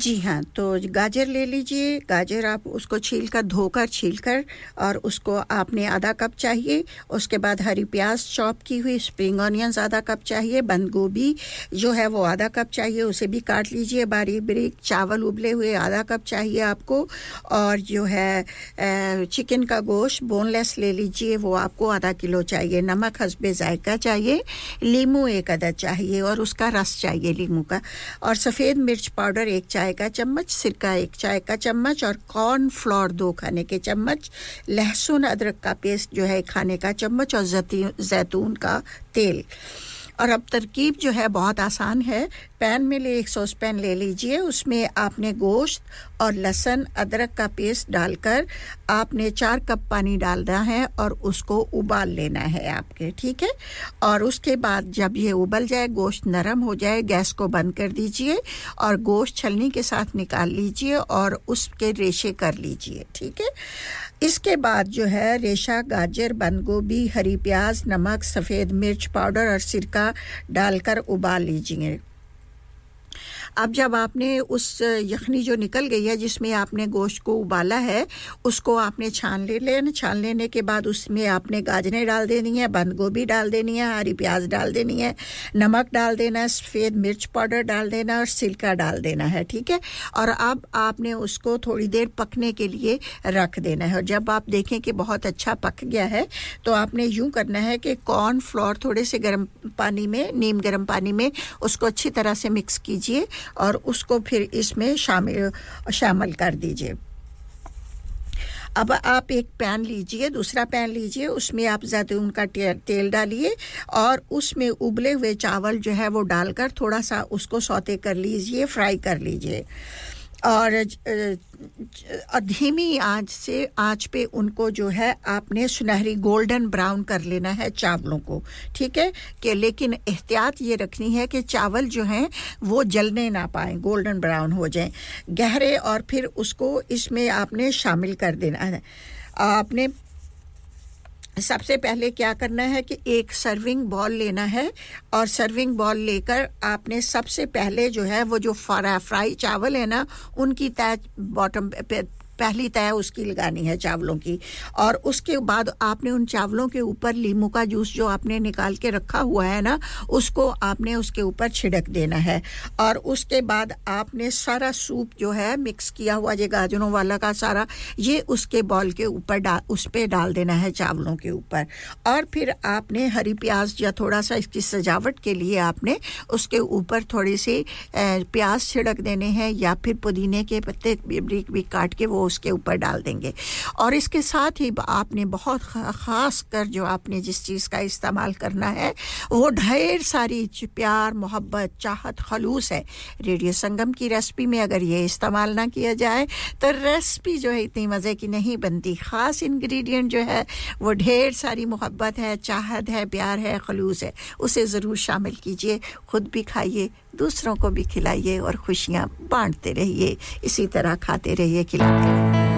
जी हाँ तो गाजर ले लीजिए। गाजर आप उसको छील कर धोकर छील कर और उसको आपने आधा कप चाहिए। उसके बाद हरी प्याज चॉप की हुई, स्प्रिंग ऑनियंस आधा कप चाहिए, बंद गोभी जो है वो आधा कप चाहिए, उसे भी काट लीजिए। बारीक बारीक चावल उबले हुए आधा कप चाहिए आपको। और जो है चिकन का गोश्त, बोनलेस ले लीजिए, वो आपको आधा किलो चाहिए। नमक, हसबे, जायका चाहिए, लीमू एक अदद चाहिए और उसका रस चाहिए लीमू का। और सफ़ेद मिर्च पाउडर एक चाय चाय का चम्मच, सिरका एक चाय का चम्मच और कॉर्न फ्लोर दो खाने के चम्मच, लहसुन अदरक का पेस्ट जो है खाने का चम्मच और जैतून का तेल। और अब तरकीब जो है बहुत आसान है। पैन में ले, एक सॉस पैन ले लीजिए। उसमें आपने गोश्त और लहसुन, अदरक का पेस्ट डालकर आपने चार कप पानी डालना है और उसको उबाल लेना है आपके, ठीक है? और उसके बाद जब ये उबल जाए, गोश्त नरम हो जाए, गैस को बंद कर दीजिए और गोश्त छलनी के साथ निकाल लीजिए और उसके रेशे कर लीजिए, ठीक है? इसके बाद जो है रेशा, गाजर बंद गोभी हरी प्याज, नमक, सफ़ेद मिर्च, पाउडर और सिरका डालकर उबाल लीजिए। अब जब आपने उस यखनी जो निकल गई है, जिसमें आपने गोश्त को उबाला है, उसको आपने छान ले लेना, छान लेने के बाद उसमें आपने गाजरें डाल देनी है, बंद गोभी डाल देनी है, हरी प्याज डाल देनी है, नमक डाल देना है सफ़ेद मिर्च पाउडर डाल देना और सिल्का डाल देना है, ठीक है? और अब आपने उसको थोड़ी देर पकने के लिए रख देना है। और जब आप देखें कि बहुत अच्छा पक गया है तो आपने यूँ करना है कि कॉर्न फ्लोर थोड़े से गर्म पानी में, नीम गर्म पानी में उसको अच्छी तरह से मिक्स कीजिए। और उसको फिर इसमें शामिल शामिल कर दीजिए। अब आप एक पैन लीजिए, दूसरा पैन लीजिए, उसमें आप जैतून का तेल डालिए और उसमें उबले हुए चावल जो है वो डालकर थोड़ा सा उसको सौते कर लीजिए, फ्राई कर लीजिए। और धीमी आँच से आँच पे उनको जो है, आपने सुनहरी गोल्डन ब्राउन कर लेना है चावलों को, ठीक है? कि लेकिन एहतियात ये रखनी है कि चावल जो हैं, वो जलने ना पाए, गोल्डन ब्राउन हो जाएँ। गहरे और फिर उसको इसमें आपने शामिल कर देना है। आपने सबसे पहले क्या करना है कि एक सर्विंग बॉल लेना है और सर्विंग बॉल लेकर आपने सबसे पहले जो है वो जो फ्राई चावल है ना, उनकी तय बॉटम पहली तय उसकी लगानी है चावलों की। और उसके बाद आपने उन चावलों के ऊपर लीमू का जूस जो आपने निकाल के रखा हुआ है ना, उसको आपने उसके ऊपर छिड़क देना है। और उसके बाद आपने सारा सूप जो है मिक्स किया हुआ, ये गाजरों वाला का सारा, ये उसके बॉल के ऊपर डाल उस पर डाल देना है चावलों के ऊपर। और फिर आपने हरी प्याज या थोड़ा सा इसकी सजावट के लिए आपने उसके ऊपर थोड़ी सी प्याज छिड़क देने हैं या फिर पुदीने के पत्ते भी काट के वो उसके ऊपर डाल देंगे। और इसके साथ ही आपने बहुत ख़ास कर जो आपने जिस चीज़ का इस्तेमाल करना है, वो ढेर सारी प्यार, मोहब्बत, चाहत, खलूस है। रेडियो संगम की रेसिपी में अगर ये इस्तेमाल ना किया जाए तो रेसिपी जो है इतनी मज़े की नहीं बनती। ख़ास इंग्रेडिएंट जो है, वो ढेर सारी मोहब्बत है, चाहत है, प्यार है, खलूस है, उसे ज़रूर शामिल कीजिए, ख़ुद भी खाइए दूसरों को भी खिलाइए और खुशियाँ बांटते रहिए। इसी तरह खाते रहिए खिलाते रहिए।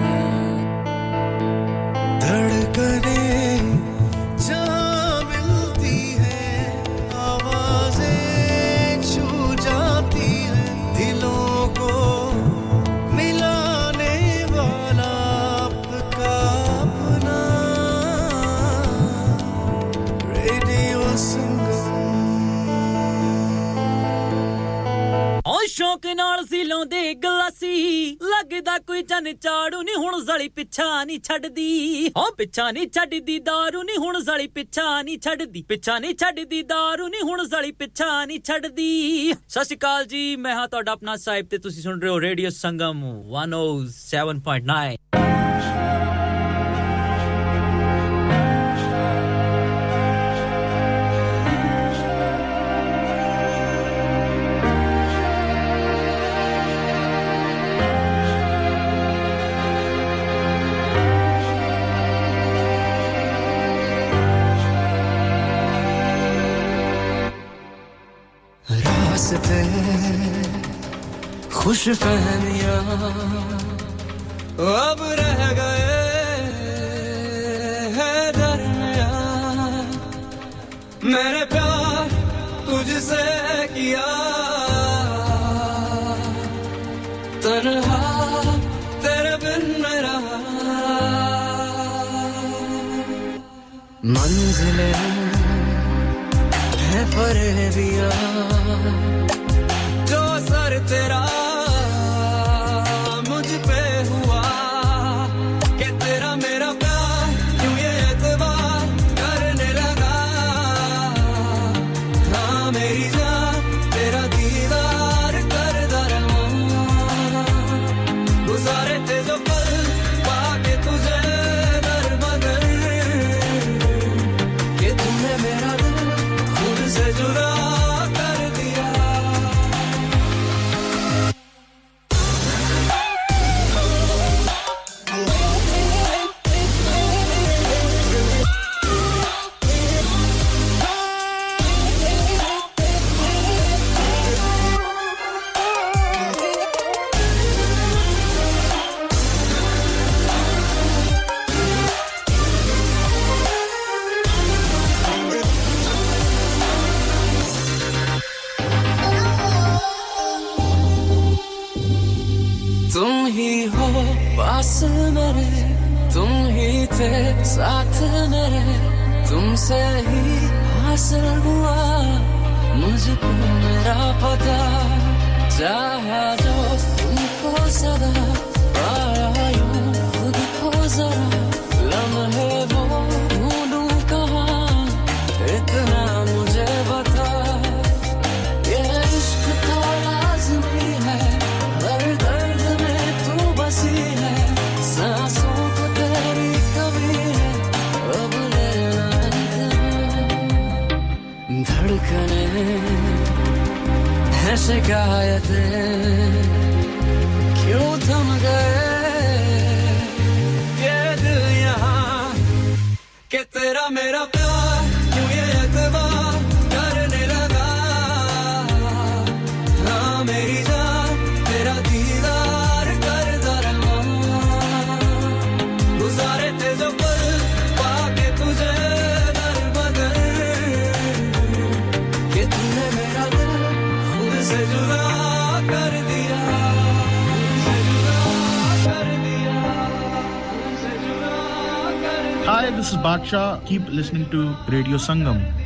ਸ਼ੌਕ ਨਾਲ ਸੀ ਲਾਉਂਦੇ ਗਲਾਸੀ ਲੱਗਦਾ ਕੋਈ ਜਨ ਚਾੜੂ ਨਹੀਂ ਹੁਣ ਜ਼ਲੀ ਪਿੱਛਾ ਨਹੀਂ ਛੱਡਦੀ ਹਾਂ ਪਿੱਛਾ ਨਹੀਂ ਛੱਡਦੀ दारू ਨਹੀਂ ਹੁਣ ਜ਼ਲੀ ਪਿੱਛਾ ਨਹੀਂ ਛੱਡਦੀ ਪਿੱਛਾ ਨਹੀਂ ਛੱਡਦੀ दारू ਨਹੀਂ ਹੁਣ ਜ਼ਲੀ ਪਿੱਛਾ ਨਹੀਂ ਛੱਡਦੀ ਸਤਿ ਸ਼੍ਰੀ ਅਕਾਲ ਜੀ ਮੈਂ ਹਾਂ ਤੁਹਾਡਾ ਆਪਣਾ ਸਾਹਿਬ ਤੇ ਤੁਸੀਂ ਸੁਣ ਰਹੇ ਹੋ ਰੇਡੀਓ ਸੰਗਮ 107.9 खुश फहमिया अब रह गए है दरमिया मैंने प्यार तुझसे किया। तनहा तेरे बिन मेरा मंजिले है फरेबिया। जो सर तेरा तुमसे ही हासिल हुआ मुझको मेरा पता। चाहा जो तुमको सदा शिकायतें क्यों थम गए? ये दिल यहाँ कि तेरा मेरा Baksha. Keep listening to Radio Sangam.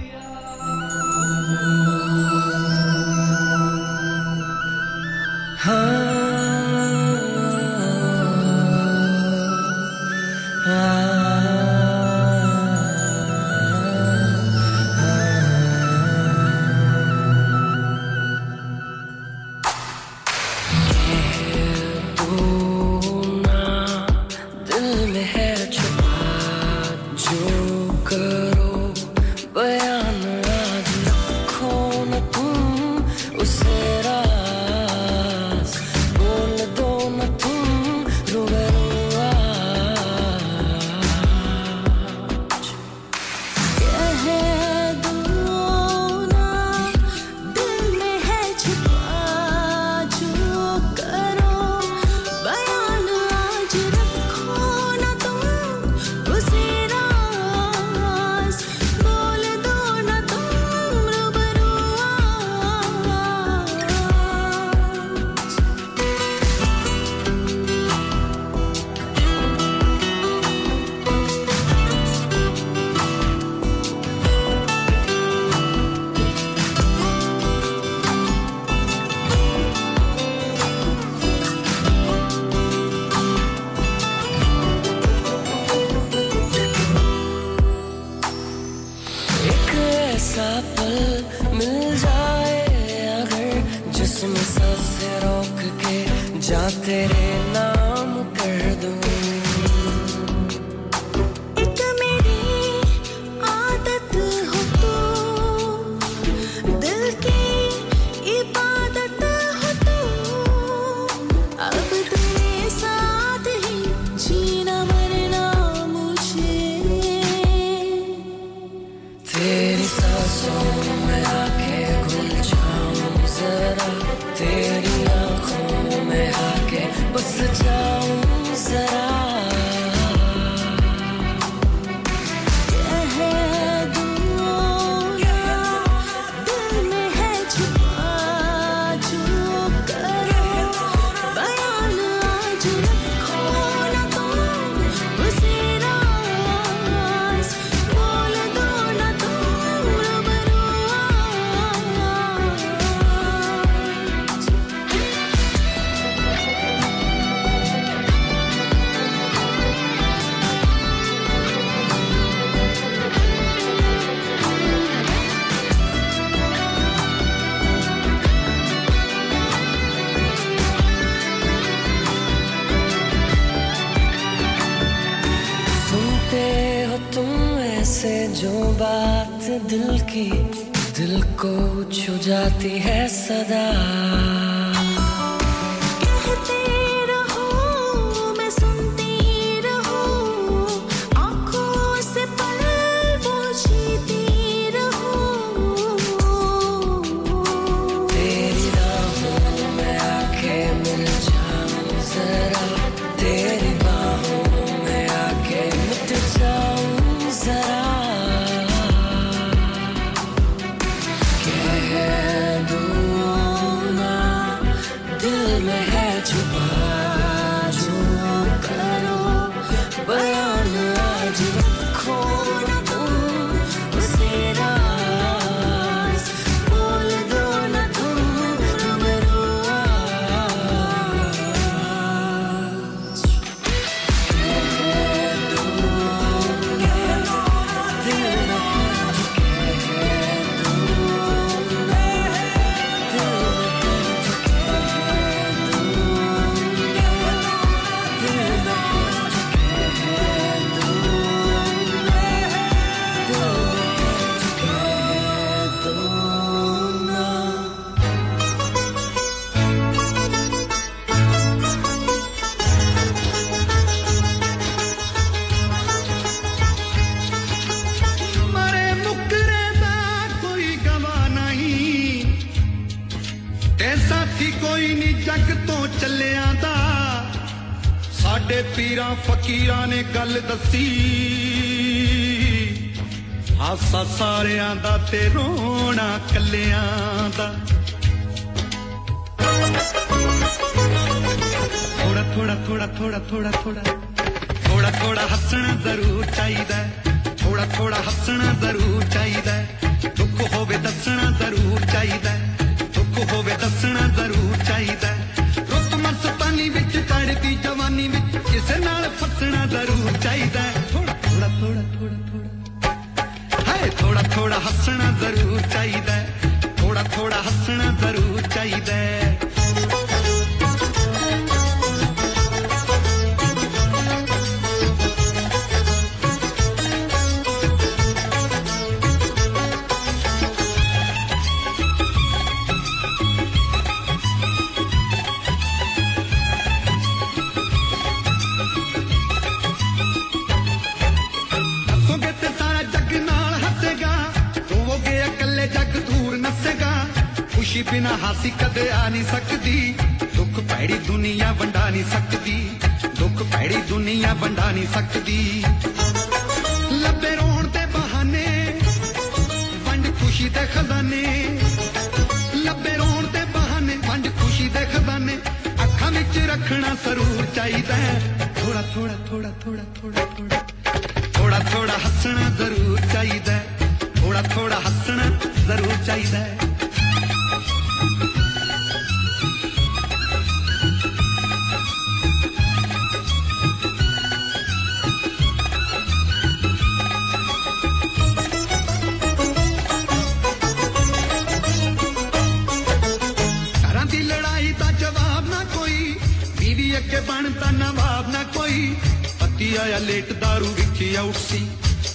ਪਤੀ ਆਇਆ ਲੇਟ ਦਾਰੂ ਵਿੱਚ ਆਊਟ ਸੀ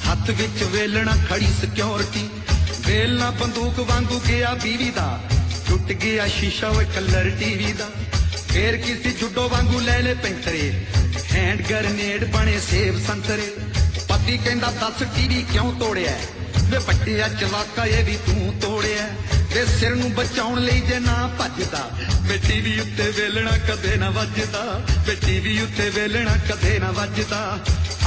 ਹੱਥ ਵਿੱਚ ਵੇਲਣਾ ਖੜੀ ਸਿਕਿਉਰਿਟੀ ਵੇਲਣਾ ਬੰਦੂਕ ਵਾਂਗੂ ਗਿਆ ਬੀਵੀ ਦਾ। ਟੁੱਟ ਗਿਆ ਸ਼ੀਸ਼ਾ ਵੇ ਕਲਰ ਟੀਵੀ ਦਾ। ਫੇਰ ਕਿਸੇ ਜੁੱਡੋ ਵਾਂਗੂ ਲੈ ਲੈ ਪੈਂਤਰੇ। ਹੈਂਡ ਗਰਨੇਡ ਬਣੇ ਸੇਬ ਸੰਤਰੇ। ਪਤੀ ਕਹਿੰਦਾ, ਦੱਸ ਟੀਵੀ ਕਿਉਂ ਤੋੜਿਆ? ਵੇ ਪੱਟਿਆ ਚਵਾਕਾ ਇਹ ਵੀ ਤੂੰ ਤੋੜਿਆ। ਵੇ ਸਿਰ ਨੂੰ ਬਚਾਉਣ ਲਈ ਜੇ ਨਾ ਭੱਜਦਾ ਵੇ ਟੀਵੀ ਉੱਤੇ ਵੇਲਣਾ ਕਦੇ ਨਾ ਵੱਜਦਾ ਵੇ ਟੀਵੀ ਉੱਤੇ ਵੇਲਣਾ ਕਦੇ ਨਾ ਵੱਜਦਾ।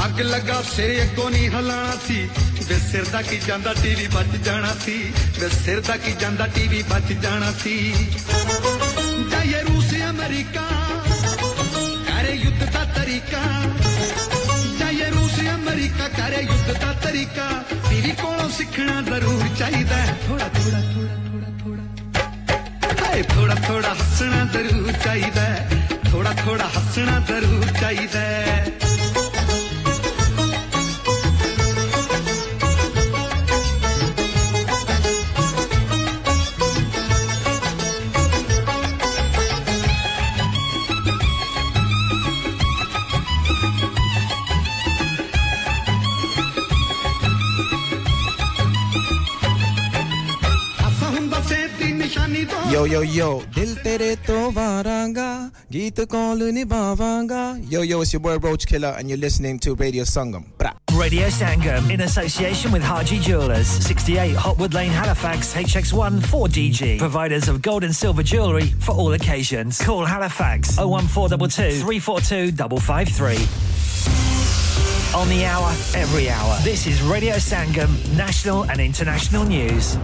ਅੱਗ ਲੱਗਾ, ਸਿਰ ਅੱਗੋਂ ਨਹੀਂ ਹਲਾਣਾ ਸੀ ਵੇ ਸਿਰ ਦਾ ਕੀ ਜਾਂਦਾ, ਟੀਵੀ ਬਚ ਜਾਣਾ ਸੀ ਵੇ ਸਿਰ ਦਾ ਕੀ ਜਾਂਦਾ, ਟੀਵੀ ਬਚ ਜਾਣਾ ਸੀ। ਜਾਏ ਰੂਸ, ਅਮਰੀਕਾ, ਕਰੇ ਯੁੱਧ ਦਾ ਤਰੀਕਾ। ਜਾਏ ਰੂਸ, ਅਮਰੀਕਾ, ਕਰੇ ਯੁੱਧ ਦਾ ਤਰੀਕਾ। ਟੀਵੀ ਕੋਲੋਂ ਸਿੱਖਣਾ ਜ਼ਰੂਰ ਚਾਹੀਦਾ ਹੈ ਥੋੜਾ ਥੋੜਾ ਥੋੜਾ ਥੋੜਾ ਥੋੜਾ ਹਾਏ ਥੋੜਾ ਥੋੜਾ ਹੱਸਣਾ ਜ਼ਰੂਰ ਚਾਹੀਦਾ ਹੈ। ਥੋੜਾ ਥੋੜਾ ਹੱਸਣਾ ਜ਼ਰੂਰ ਚਾਹੀਦਾ Yo, yo, yo, dil tere to varanga, geet call nibavanga. Yo, yo, it's your boy Roach Killer, and you're listening to Radio Sangam. Bra. Radio Sangam in association with Haji Jewelers, 68 Hotwood Lane, Halifax, HX1 4DG. Providers of gold and silver jewellery for all occasions. Call Halifax 01422 342 553. On the hour, every hour. This is Radio Sangam, national and international news.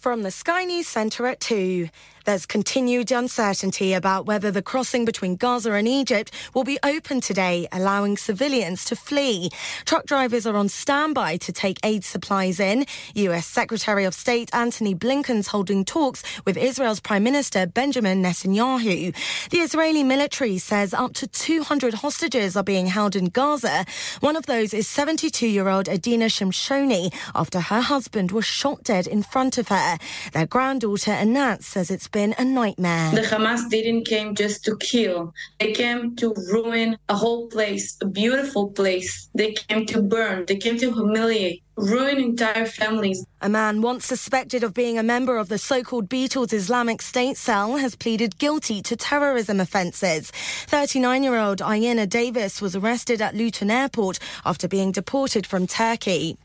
From the Sky News Centre at 2. There's continued uncertainty about whether the crossing between Gaza and Egypt will be open today, allowing civilians to flee. Truck drivers are on standby to take aid supplies in. US Secretary of State Antony Blinken's holding talks with Israel's Prime Minister Benjamin Netanyahu. The Israeli military says up to 200 hostages are being held in Gaza. One of those is 72 year old Adina Shimshoni after her husband was shot dead in front of her. Their granddaughter Anat says it's been a nightmare. The Hamas didn't came just to kill. They came to ruin a whole place, a beautiful place. They came to burn. They came to humiliate, ruin entire families. A man once suspected of being a member of the so called Beatles Islamic State cell has pleaded guilty to terrorism offences. 39 year old Ayana Davis was arrested at Luton Airport after being deported from Turkey.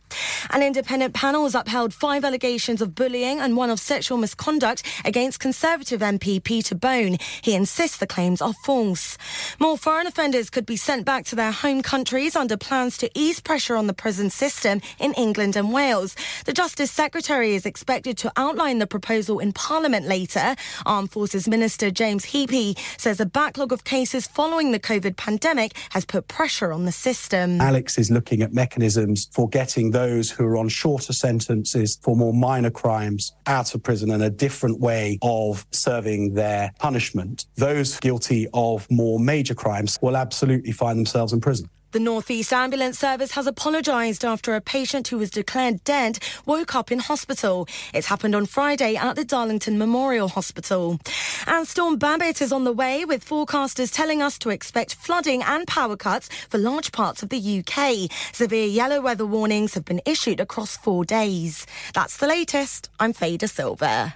An independent panel has upheld five allegations of bullying and one of sexual misconduct against Conservative MP Peter Bone. He insists the claims are false. More foreign offenders could be sent back to their home countries under plans to ease pressure on the prison system in England and Wales. The Justice Secretary is expected to outline the proposal in Parliament later. Armed Forces Minister James Heapy says a backlog of cases following the COVID pandemic has put pressure on the system. Alex is looking at mechanisms for getting those who are on shorter sentences for more minor crimes out of prison and a different way of serving their punishment. Those guilty of more major crimes will absolutely find themselves in prison. The Northeast Ambulance Service has apologised after a patient who was declared dead woke up in hospital. It happened on Friday at the Darlington Memorial Hospital. And Storm Babbitt is on the way, with forecasters telling us to expect flooding and power cuts for large parts of the UK. Severe yellow weather warnings have been issued across four days. That's the latest. I'm Fader Silver.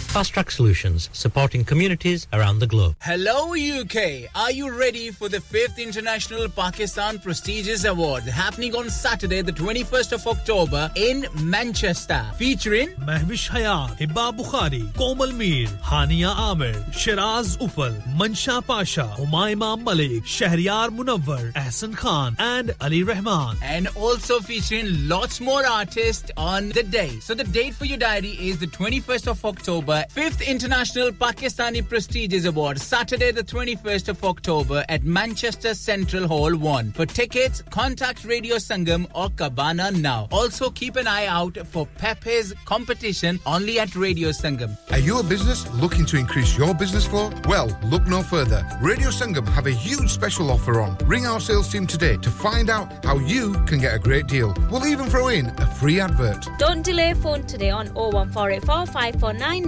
Fast Track Solutions, supporting communities around the globe. Hello, UK. Are you ready for the 5th International Pakistan Prestigious Award happening on Saturday, the 21st of October in Manchester? Featuring Mehwish Hayat, Hibba Bukhari, Komal Mir, Hania Amir, Shiraz Upal, Mansha Pasha, Humayma Malik, Shahryar Munawwar, Ahsan Khan, and Ali Rahman. And also featuring lots more artists on the day. So the date for your diary is the 21st of October 5th International Pakistani Prestigious Award, Saturday, the 21st of October at Manchester Central Hall 1. For tickets, contact Radio Sangam or Cabana now. Also, keep an eye out for Pepe's competition only at Radio Sangam. Are you a business looking to increase your business flow? Well, look no further. Radio Sangam have a huge special offer on. Ring our sales team today to find out how you can get a great deal. We'll even throw in a free advert. Don't delay phone today on 01484 549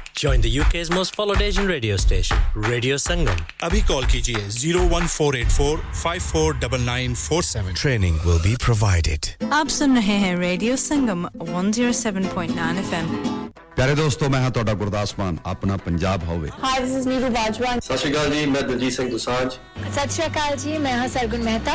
Join the UK's most followed Asian radio station, Radio Sangam. अभी call कीजिए 01484 549947. Training will be provided. आप सुन रहे हैं radio Sangam 107.9 FM ਪਿਆਰੇ ਦੋਸਤੋ ਮੈਂ ਹਾਂ ਤੁਹਾਡਾ ਗੁਰਦਾਸ ਮਾਨ ਆਪਣਾ ਪੰਜਾਬ ਹੋਵੇ Hi, this is Neeru Bajwan. ਸਤਿ ਸ਼੍ਰੀ ਅਕਾਲ ਜੀ ਮੈਂ ਦਲਜੀਤ ਸਿੰਘ ਦੁਸਾਂਝ ਸਤਿ ਸ਼੍ਰੀ ਅਕਾਲ ਜੀ ਮੈਂ ਹਾਂ ਸਰਗੁਣ ਮਹਿਤਾ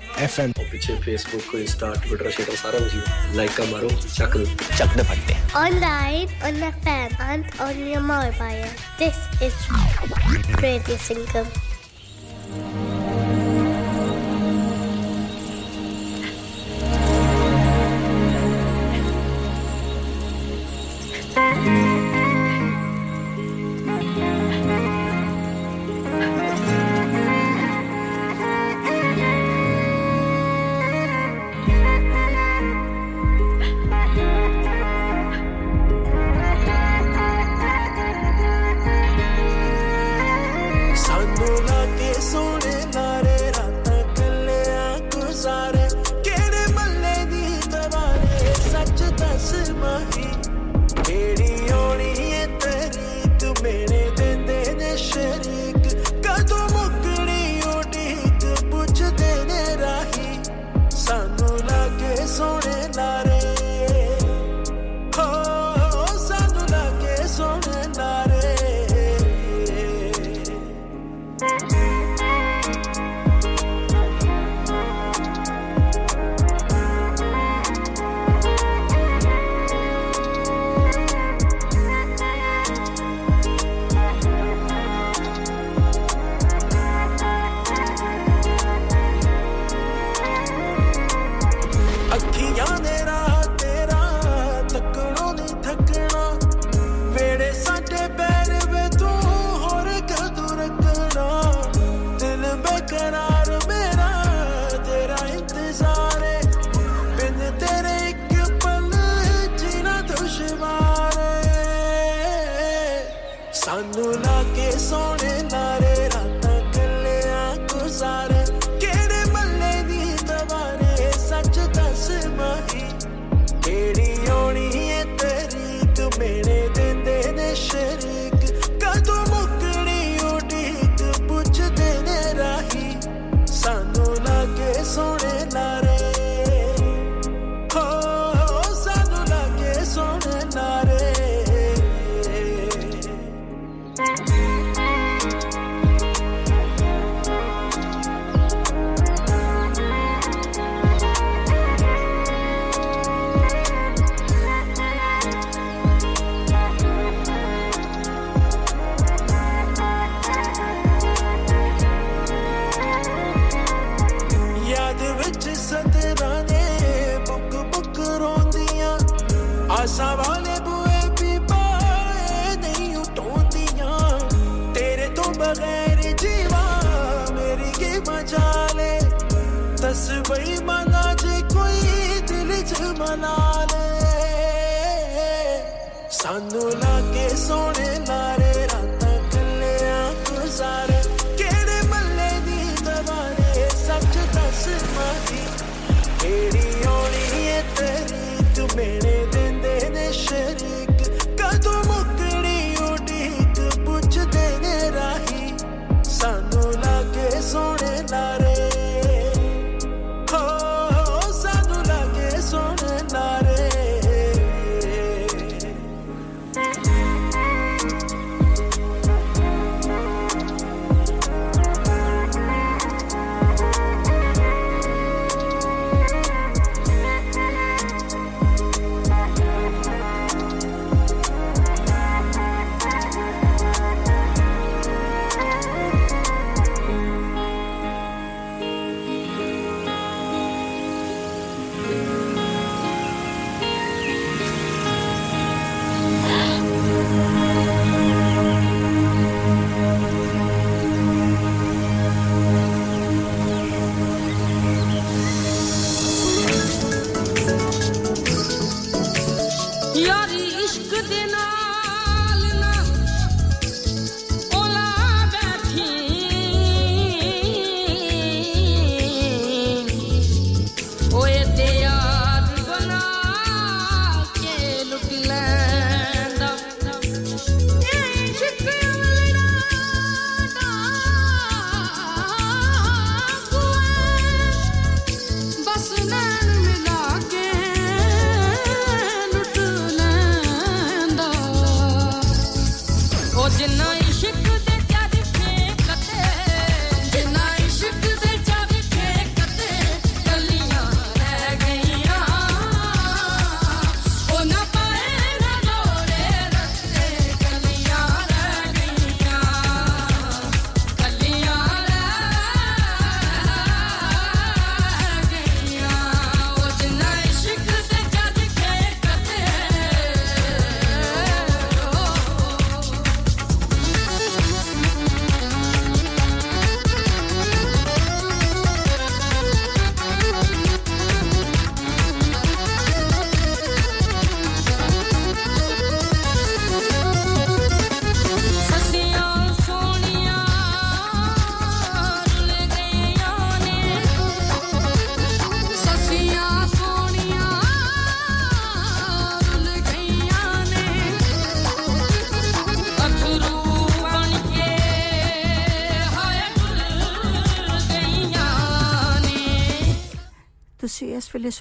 F M पीछे फेसबुक इंस्टा ट्विटर शेटर सारा कुछ लाइक का मारो चक दो। चक दो फटते online on the phone and on your mobile this is radio Sangam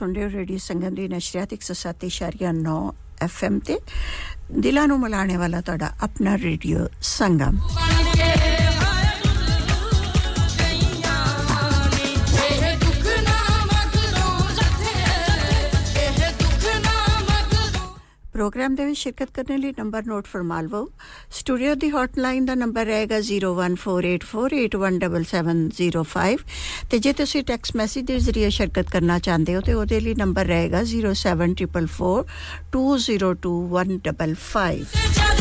ਸੁਣ ਰਹੇ ਹੋ ਰੇਡੀਓ ਸੰਗਮ ਦੀ ਨਸ਼ਰਿਆਤ 107.9 ਐਫਐਮ ਤੇ। ਦਿਲਾਂ ਨੂੰ ਮਿਲਾਣੇ ਵਾਲਾ ਤੁਹਾਡਾ ਆਪਣਾ ਰੇਡੀਓ ਸੰਗਮ। में शिरकत करने लिए नंबर नोट फरमा लो स्टूडियो दी हॉटलाइन ਦਾ ਨੰਬਰ ਰਹੇਗਾ 01484817705 ਤੇ ਜੇ ਤੁਸੀਂ ਟੈਕਸਟ ਮੈਸੇਜ ਦੇ ਜ਼ਰੀਏ ਸ਼ਿਰਕਤ ਕਰਨਾ ਚਾਹੁੰਦੇ ਹੋ ਤੇ ਉਹਦੇ ਲਈ ਨੰਬਰ ਰਹੇਗਾ 07444202155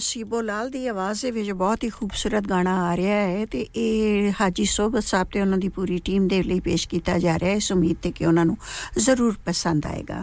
ਨਸੀਬੋ ਲਾਲ ਦੀ ਆਵਾਜ਼ ਦੇ ਵਿੱਚ ਬਹੁਤ ਹੀ ਖੂਬਸੂਰਤ ਗਾਣਾ ਆ ਰਿਹਾ ਹੈ ਤੇ ਇਹ ਹਾਜੀ ਸੋਬਤ ਸਾਹਿਬ ਤੇ ਉਹਨਾਂ ਦੀ ਪੂਰੀ ਟੀਮ ਦੇ ਲਈ ਪੇਸ਼ ਕੀਤਾ ਜਾ ਰਿਹਾ ਹੈ। ਇਸ ਉਮੀਦ ਤੇ ਕਿ ਉਹਨਾਂ ਨੂੰ ਜ਼ਰੂਰ ਪਸੰਦ ਆਏਗਾ।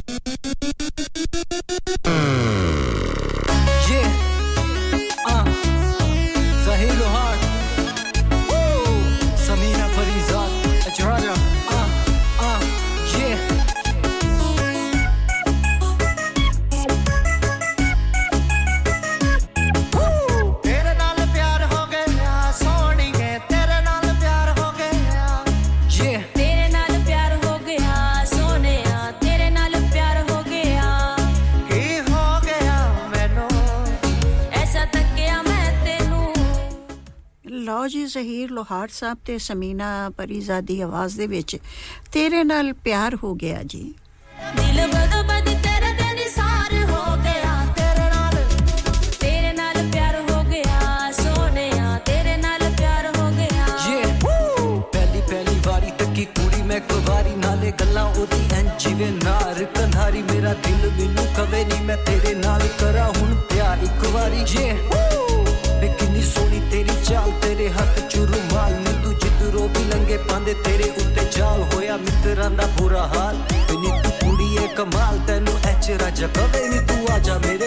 ਜ਼ਹੀਰ ਲੋਹਾਰ ਸਾਹਿਬ ਤੇ ਸਮੀਨਾ ਪਰੀਜ਼ਾ ਦੀ ਆਵਾਜ਼ ਦੇ ਵਿੱਚ ਤੇਰੇ ਨਾਲ ਪਿਆਰ ਹੋ ਗਿਆ ਜੀ। ਦਿਲ ਬਦ ਬਦ ਤੇਰੇ ਦੇ ਨਿਸਾਰ ਹੋ ਗਿਆ ਤੇਰੇ ਨਾਲ ਤੇਰੇ ਨਾਲ ਪਿਆਰ ਹੋ ਗਿਆ ਸੋਹਣਿਆ ਤੇਰੇ ਨਾਲ ਪਿਆਰ ਹੋ ਗਿਆ। ਪਹਿਲੀ ਪਹਿਲੀ ਵਾਰੀ ਤੱਕੀ ਕੁੜੀ ਮੈਂ ਕੁਵਾਰੀ ਨਾਲੇ ਗੱਲਾਂ ਉਹਦੀ ਐਂ ਜਿਵੇਂ ਨਾਰ। ਕਨਾਰੀ ਮੇਰਾ ਦਿਲ ਮੈਨੂੰ ਕਵੇ ਨਹੀਂ ਮੈਂ ਤੇਰੇ ਨਾਲ ਕਰਾਂ ਹੁਣ ਪਿਆਰ ਇੱਕ ਵਾਰੀ। ਜੇ ਕਿੰਨੀ ਸੋਹਣੀ ਤੇਰੀ ਚਾਲ ਦੇ ਤੇਰੇ ਉੱਤੇ ਜਾਲ ਹੋਇਆ ਮਿੱਤਰਾਂ ਦਾ ਬੁਰਾ ਹਾਲ। ਨੀ ਤੂੰ ਕੁੜੀਏ ਕਮਾਲ, ਤੈਨੂੰ ਐਚਰਾ ਜਗਵੇ ਨੀ ਤੂੰ ਆ ਜਾ ਮੇਰੇ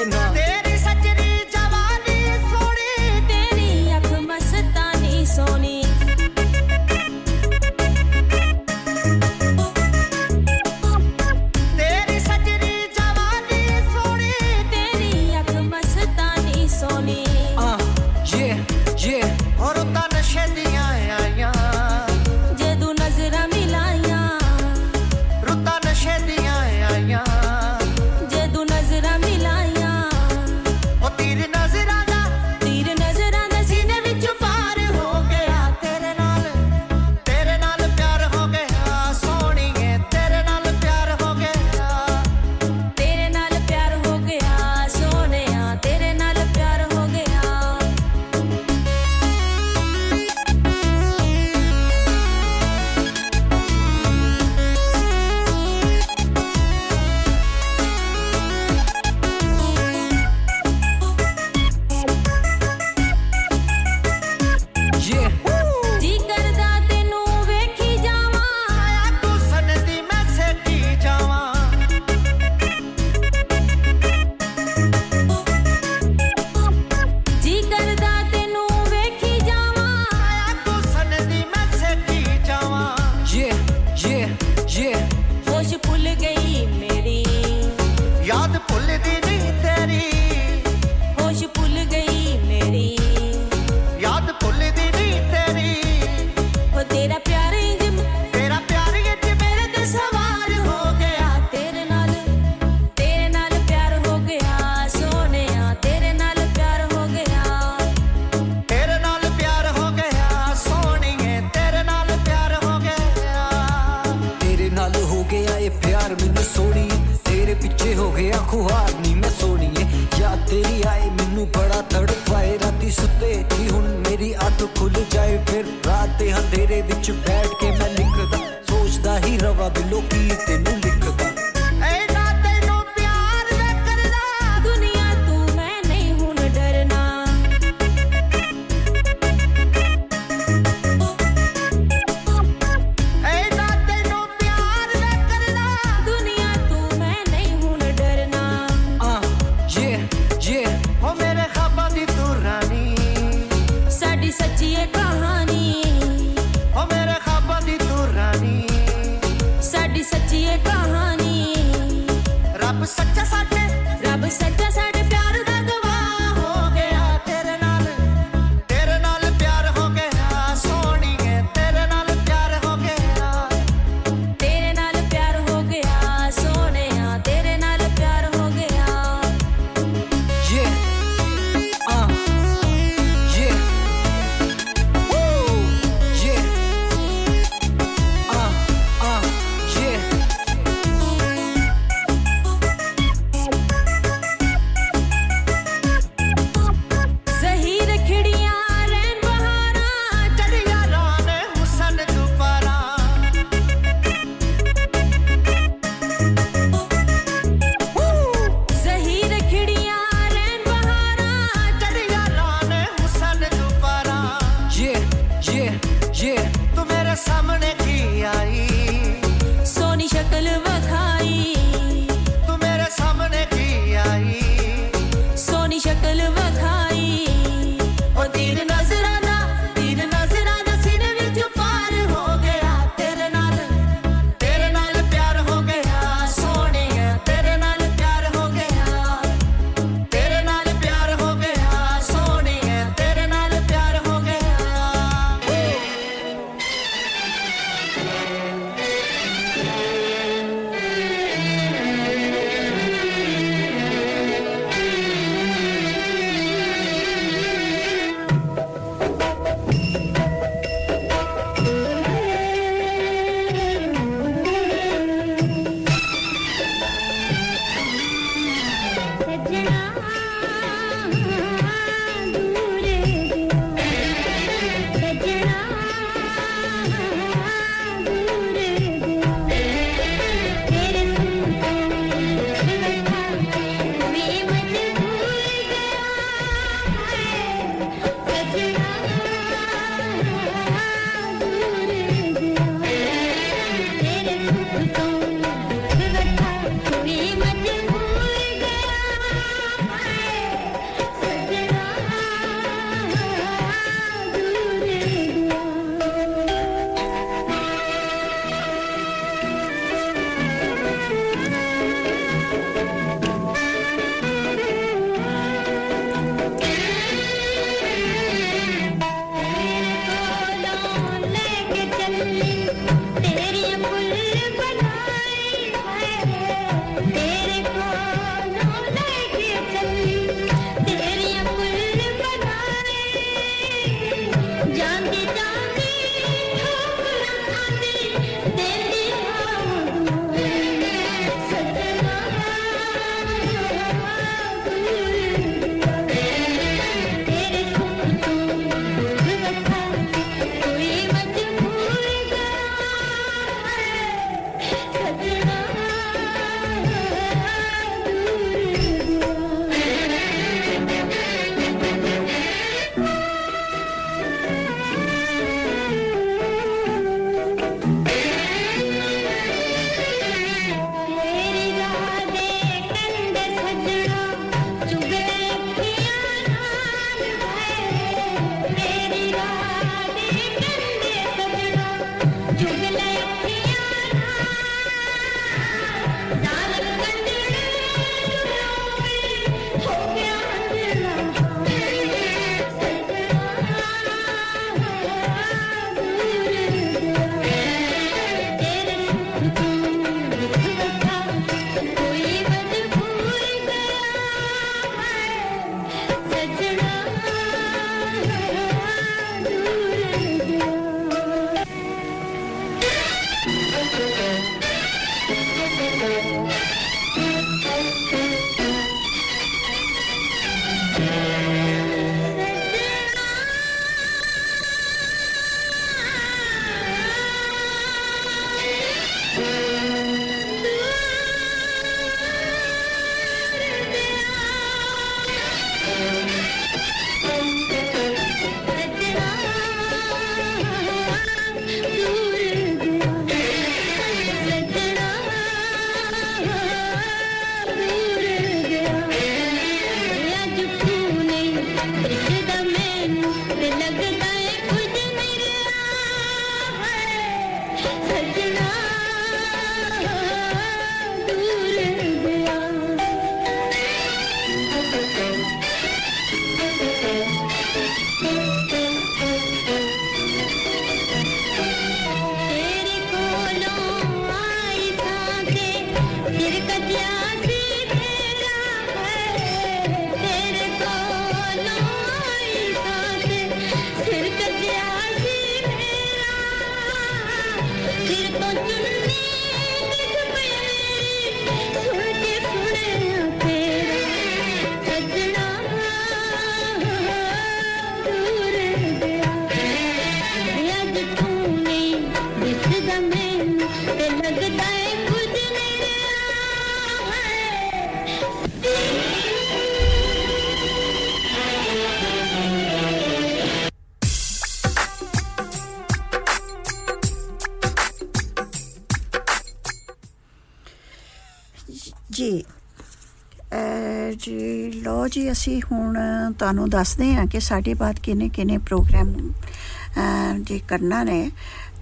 ਤੁਹਾਨੂੰ ਦੱਸਦੇ ਹਾਂ ਕਿ ਸਾਡੇ ਬਾਅਦ ਕਿਨੇ ਕਿਨੇ ਪ੍ਰੋਗਰਾਮ, ਅਹ, ਜੀ ਕਰਨਾ ਨੇ।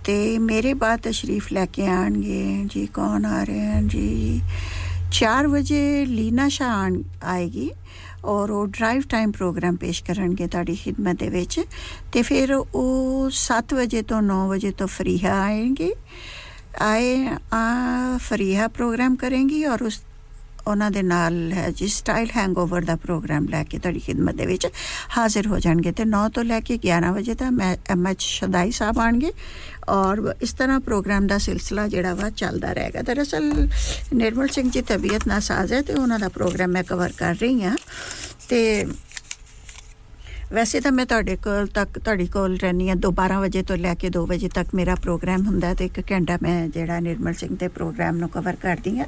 ਤੇ ਮੇਰੇ ਬਾਅਦ ਤਸ਼ਰੀਫ ਲੈ ਕੇ ਆਣਗੇ ਜੀ ਕੌਣ ਆ ਰਹੇ ਹਨ? ਜੀ 4 ਵਜੇ ਲੀਨਾ ਸ਼ਾਹ ਆਣ- ਆਏਗੀ ਔਰ ਉਹ ਡਰਾਈਵ ਟਾਈਮ ਪ੍ਰੋਗਰਾਮ ਪੇਸ਼ ਕਰਨਗੇ ਤੁਹਾਡੀ ਖidmat ਦੇ ਵਿੱਚ। ਤੇ ਫਿਰ ਉਹ 7 ਵਜੇ ਤੋਂ 9 ਵਜੇ ਤੋਂ ਫਰੀਹਾ ਆਏਗੀ, ਆਏ, ਆ ਫਰੀਹਾ ਪ੍ਰੋਗਰਾਮ ਕਰੇਂਗੀ ਔਰ ਉਸ ਉਹਨਾਂ ਦੇ ਨਾਲ ਹੈ ਜੀ ਸਟਾਈਲ ਹੈਂਗਓਵਰ ਦਾ ਪ੍ਰੋਗਰਾਮ ਲੈ ਕੇ ਤੁਹਾਡੀ ਖidmat ਦੇ ਵਿੱਚ ਹਾਜ਼ਰ ਹੋ ਜਾਣਗੇ ਤੇ 9 ਤੋਂ ਲੈ ਕੇ 11 ਵਜੇ ਤੱਕ ਮੈਂ ਐਮਐਚ ਸ਼ਦਾਈ ਸਾਹਿਬ ਆਣਗੇ ਔਰ ਇਸ ਤਰ੍ਹਾਂ ਪ੍ਰੋਗਰਾਮ ਦਾ ਸਿਲਸਿਲਾ ਜਿਹੜਾ ਵਾ ਚੱਲਦਾ ਰਹੇਗਾ। ਦਰਅਸਲ ਨਿਰਮਲ ਸਿੰਘ ਜੀ ਤਬੀਅਤ ਨਾਸਾਜ਼ ਹੈ ਤੇ ਉਹਨਾਂ ਦਾ ਪ੍ਰੋਗਰਾਮ ਮੈਂ ਕਵਰ ਕਰ ਰਹੀ ਹਾਂ ਤੇ ਵੈਸੇ ਤਾਂ ਮੈਂ ਤੁਹਾਡੇ ਕੋਲ ਤੱਕ, ਤੁਹਾਡੀ ਕੋਲ ਰਹਿਣੀ ਆ 12 ਵਜੇ ਤੋਂ ਲੈ ਕੇ 2 ਵਜੇ ਤੱਕ ਮੇਰਾ ਪ੍ਰੋਗਰਾਮ ਹੁੰਦਾ ਹੈ ਤੇ ਇੱਕ ਘੰਟਾ ਮੈਂ ਜਿਹੜਾ ਨਿਰਮਲ ਸਿੰਘ ਦੇ ਪ੍ਰੋਗਰਾਮ ਨੂੰ ਕਵਰ ਕਰਦੀ ਆ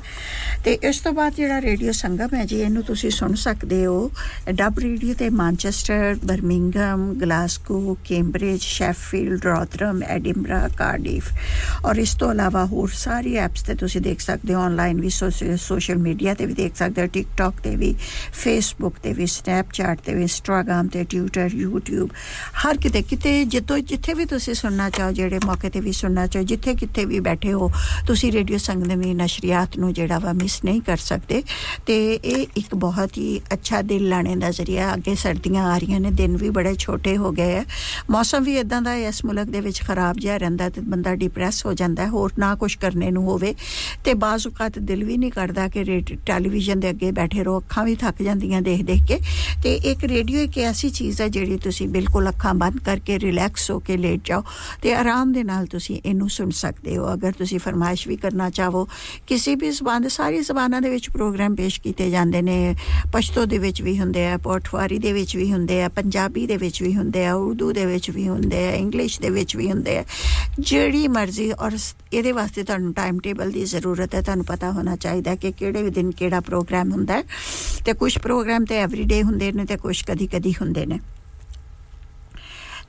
ਤੇ ਇਸ ਤੋਂ ਬਾਅਦ ਜਿਹੜਾ ਰੇਡੀਓ ਸੰਗਮ ਹੈ ਜੀ, ਇਹਨੂੰ ਤੁਸੀਂ ਸੁਣ ਸਕਦੇ ਹੋ। ਡਬ ਰੇਡੀਓ ਤੇ Manchester Birmingham Glasgow, Cambridge, Sheffield, Rotherham Edinburgh Cardiff. ਔਰ ਇਸ ਤੋਂ ਇਲਾਵਾ ਹੋਰ ਸਾਰੀ ਐਪਸ ਤੇ ਤੁਸੀਂ ਦੇਖ ਸਕਦੇ ਹੋ ਆਨਲਾਈਨ ਵੀ ਸੋਸ਼ਲ ਮੀਡੀਆ ਤੇ ਵੀ ਦੇਖ ਸਕਦੇ ਹੋ ਟਿਕਟੌਕ ਤੇ ਵੀ ਫੇਸਬੁੱਕ ਤੇ ਵੀ ਸਨੈਪਚੈਟ ਤੇ ਵੀ ਇੰਸਟਾਗ੍ਰam ਤੇ ਟਿਊਟਰ YouTube ਹਰ ਕਿਤੇ ਕਿਤੇ ਜਿੱਤੋਂ ਜਿੱਥੇ ਵੀ ਤੁਸੀਂ ਸੁਣਨਾ ਚਾਹੋ ਜਿਹੜੇ ਮੌਕੇ ਤੇ ਵੀ ਸੁਣਨਾ ਚਾਹੋ ਜਿੱਥੇ ਕਿਤੇ ਵੀ ਬੈਠੇ ਹੋ ਤੁਸੀਂ ਰੇਡੀਓ ਸੰਗਮੀ ਨਸ਼ਰੀਆਤ ਨੂੰ ਜਿਹੜਾ ਵਾ ਮਿਸ ਨਹੀਂ ਕਰ ਸਕਦੇ ਤੇ ਇਹ ਇੱਕ ਬਹੁਤ ਹੀ ਅੱਛਾ ਦਿਲ ਲਾਣੇ ਦਾ ਜ਼ਰੀਆ ਅੱਗੇ ਸਰਦੀਆਂ ਆ ਰਹੀਆਂ ਨੇ ਦਿਨ ਵੀ ਬੜੇ ਛੋਟੇ ਹੋ ਗਏ ਆ ਮੌਸਮ ਵੀ ਇਦਾਂ ਦਾ ਹੈ ਇਸ ਮੁਲਕ ਦੇ ਵਿੱਚ ਖਰਾਬ ਜਿਹਾ ਰਹਿੰਦਾ ਤੇ ਬੰਦਾ ਡਿਪਰੈਸ ਹੋ ਜਾਂਦਾ ਹੈ, ਹੋਰ ਨਾ ਕੁਝ ਕਰਨੇ ਨੂੰ ਹੋਵੇ ਤੇ ਬਾਜ਼ ਔਕਾਤ ਦਿਲ ਵੀ ਨਹੀਂ ਕਰਦਾ ਕਿ ਰੇਡ- ਟੈਲੀਵਿਜ਼ਨ ਦੇ ਅੱਗੇ ਬੈਠੇ ਰਹੋ ਅੱਖਾਂ ਵੀ ਥੱਕ ਜਾਂਦੀਆਂ ਦੇਖ ਦੇਖ ਕੇ ਤੇ ਇੱਕ ਰੇਡੀਓ ਇੱਕ ਐਸੀ ਚੀਜ਼ ਹੈ ਜਿਹੜੀ ਤੁਸੀਂ ਬਿਲਕੁਲ ਅੱਖਾਂ ਬੰਦ ਕਰਕੇ ਰਿਲੈਕਸ ਹੋ ਕੇ ਲੇਟ ਜਾਓ ਤੇ ਆਰਾਮ ਦੇ ਨਾਲ ਤੁਸੀਂ ਇਹਨੂੰ ਸੁਣ ਸਕਦੇ ਹੋ ਅਗਰ ਤੁਸੀਂ ਫਰਮਾਇਸ਼ ਵੀ ਕਰਨਾ ਚਾਹੋ ਕਿਸੇ ਵੀ ਜ਼ਬਾਨ ਦੇ ਸਾਰੀ ਜ਼ਬਾਨਾਂ ਦੇ ਵਿੱਚ ਪ੍ਰੋਗਰਾਮ ਪੇਸ਼ ਕੀਤੇ ਜਾਂਦੇ ਨੇ ਪਸ਼ਤੋ ਦੇ ਵਿੱਚ ਵੀ ਹੁੰਦੇ ਆ ਪੋਠਵਾਰੀ ਦੇ ਵਿੱਚ ਵੀ ਹੁੰਦੇ ਆ ਪੰਜਾਬੀ ਦੇ ਵਿੱਚ ਵੀ ਹੁੰਦੇ ਆ ਉਰਦੂ ਦੇ ਵਿੱਚ ਵੀ ਹੁੰਦੇ ਆ ਇੰਗਲਿਸ਼ ਦੇ ਵਿੱਚ ਵੀ ਹੁੰਦੇ ਆ ਜਿਹੜੀ ਮਰਜ਼ੀ ਔਰ ਸ- ਇਹਦੇ ਵਾਸਤੇ ਤੁਹਾਨੂੰ ਟਾਈਮ ਟੇਬਲ ਦੀ ਜ਼ਰੂਰਤ ਹੈ ਤੁਹਾਨੂੰ ਪਤਾ ਹੋਣਾ ਚਾਹੀਦਾ ਕਿ ਕਿਹੜੇ ਵੀ ਦਿਨ ਕਿਹੜਾ ਪ੍ਰੋਗਰਾਮ ਹੁੰਦਾ ਹੈ ਤੇ ਕੁਝ ਪ੍ਰੋਗਰਾਮ ਤੇ ਐਵਰੀਡੇ ਹੁੰਦੇ ਨੇ ਤੇ ਕੁਝ ਕਦੀ ਕਦੀ ਹੁੰਦੇ ਨੇ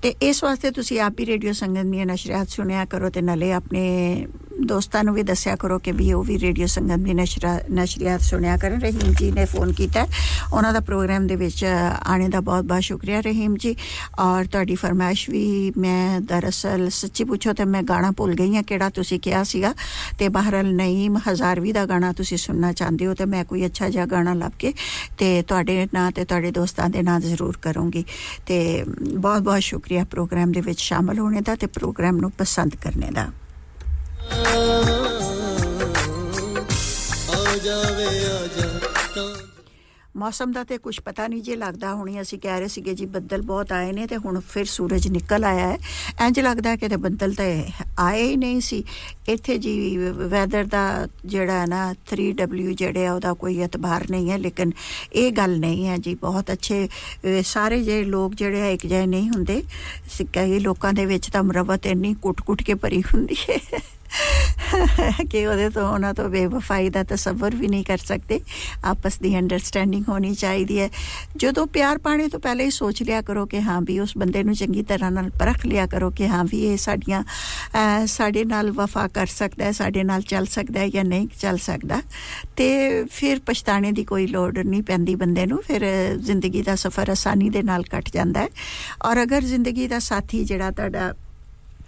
ਤੇ ਇਸ ਵਾਸਤੇ ਤੁਸੀਂ ਆਪ ਵੀ ਰੇਡੀਓ ਸੰਗਮ ਦੀਆਂ ਨਸ਼ਰੀਆਤ ਸੁਣਿਆ ਕਰੋ ਤੇ ਨਾਲੇ ਆਪਣੇ ਦੋਸਤਾਂ ਨੂੰ ਵੀ ਦੱਸਿਆ ਕਰੋ ਕਿ ਵੀ ਉਹ ਵੀ ਰੇਡੀਓ ਸੰਗਮ ਦੀ ਨਸ਼ਰਾ- ਨਸ਼ਰੀਆਤ ਸੁਣਿਆ ਕਰਨ। ਰਹੀਮ ਜੀ ਨੇ ਫੋਨ ਕੀਤਾ। ਹੈ। ਉਹਨਾਂ ਦਾ ਪ੍ਰੋਗਰਾਮ ਦੇ ਵਿੱਚ ਆਣੇ ਦਾ ਬਹੁਤ ਬਹੁਤ ਸ਼ੁਕਰੀਆ ਰਹੀਮ ਜੀ। ਔਰ ਤੁਹਾਡੀ ਫਰਮਾਇਸ਼ ਵੀ ਮੈਂ ਦਰਅਸਲ ਸੱਚੀ ਪੁੱਛੋ ਤੇ ਮੈਂ ਗਾਣਾ ਭੁੱਲ ਗਈ ਹਾਂ ਕਿਹੜਾ ਤੁਸੀਂ ਕਿਹਾ ਸੀਗਾ। ਤੇ ਬਹਰਲ ਨਈਮ ਹਜ਼ਾਰਵੀ ਦਾ ਗਾਣਾ ਤੁਸੀਂ ਸੁਣਨਾ ਚਾਹੁੰਦੇ ਹੋ ਤੇ ਮੈਂ ਕੋਈ ਅੱਛਾ ਜਿਹਾ ਗਾਣਾ ਲੱਭ ਕੇ ਤੇ ਤੁਹਾਡੇ ਨਾਂ ਤੇ ਤੁਹਾਡੇ ਦੋਸਤਾਂ ਦੇ ਨਾਂ ਜ਼ਰੂਰ ਕਰੂੰਗੀ। ਤੇ ਬਹੁਤ ਬਹੁਤ ਸ਼ੁਕਰੀਆ। ਪ੍ਰੋਗਰਾਮ ਦੇ ਵਿੱਚ ਸ਼ਾਮਲ ਹੋਣੇ ਦਾ ਤੇ ਪ੍ਰੋਗਰਾਮ ਨੂੰ ਪਸੰਦ ਕਰਨੇ ਦਾ। ਆ ਜਾਵੇ, ਆ ਜਾ ਮੌਸਮ ਦਾ ਤੇ ਕੁਝ ਪਤਾ ਨਹੀਂ ਜੇ ਲੱਗਦਾ ਹੁਣੀ ਅਸੀਂ ਕਹਿ ਰਹੇ ਸੀਗੇ ਜੀ ਬੱਦਲ ਬਹੁਤ ਆਏ ਨੇ ਤੇ ਹੁਣ ਫਿਰ ਸੂਰਜ ਨਿਕਲ ਆਇਆ ਹੈ। ਇੰਜ ਲੱਗਦਾ ਹੈ ਕਿ ਤੇ ਬੱਦਲ ਤੇ ਆਏ ਹੀ ਨਹੀਂ ਸੀ। ਇੱਥੇ ਜੀ ਵੈਦਰ ਦਾ ਜਿਹੜਾ ਹੈ ਨਾ 3W ਜਿਹੜੇ ਆ ਉਹਦਾ ਕੋਈ ਇਤਬਾਰ ਨਹੀਂ ਹੈ ਲੇਕਿਨ ਇਹ ਗੱਲ ਨਹੀਂ ਹੈ ਜੀ। ਬਹੁਤ ਅੱਛੇ ਅਹ, ਸਾਰੇ ਜੇ ਲੋਕ ਜਿਹੜੇ ਆ ਇੱਕ ਜਿਹੇ ਨਹੀਂ ਹੁੰਦੇ। ਸ- ਕਈ ਲੋਕਾਂ ਦੇ ਵਿੱਚ ਤਾਂ ਮੁਰੱਬਤ ਇੰਨੀ ਕੁੱਟ-ਕੁੱਟ ਕੇ ਭਰੀ ਹੁੰਦੀ ਹੈ। ਕਿ ਉਹਦੇ ਤੋਂ ਉਹਨਾਂ ਤੋਂ ਬੇਵਫਾਈ ਦਾ ਤਸੱਵਰ ਵੀ ਨਹੀਂ ਕਰ ਸਕਦੇ। ਆਪਸ ਦੀ ਅੰਡਰਸਟੈਂਡਿੰਗ ਹੋਣੀ ਚਾਹੀਦੀ ਹੈ। ਜਦੋਂ ਪਿਆਰ ਪਾਣੇ ਤੋਂ ਪਹਿਲੇ ਹੀ ਸੋਚ ਲਿਆ ਕਰੋ ਕਿ ਹਾਂ ਵੀ ਉਸ ਬੰਦੇ ਨੂੰ ਚੰਗੀ ਤਰ੍ਹਾਂ ਨਾਲ ਪਰਖ ਲਿਆ ਕਰੋ ਕਿ ਹਾਂ ਵੀ ਇਹ ਸਾਡੀਆਂ ਅਹ, ਸਾਡੇ ਨਾਲ ਵਫਾ ਕਰ ਸਕਦਾ ਹੈ ਸਾਡੇ ਨਾਲ ਚੱਲ ਸਕਦਾ ਹੈ ਜਾਂ ਨਹੀਂ ਚੱਲ ਸਕਦਾ। ਤੇ ਫਿਰ ਪਛਤਾਣੇ ਦੀ ਕੋਈ ਲੋੜ ਨਹੀਂ ਪੈਂਦੀ ਬੰਦੇ ਨੂੰ। ਫਿਰ ਅਹ, ਜ਼ਿੰਦਗੀ ਦਾ ਸਫ਼ਰ ਆਸਾਨੀ ਦੇ ਨਾਲ ਕੱਟ ਜਾਂਦਾ ਹੈ। ਔਰ ਅਗਰ ਜ਼ਿੰਦਗੀ ਦਾ ਸਾਥੀ ਜਿਹੜਾ ਤੁਹਾਡਾ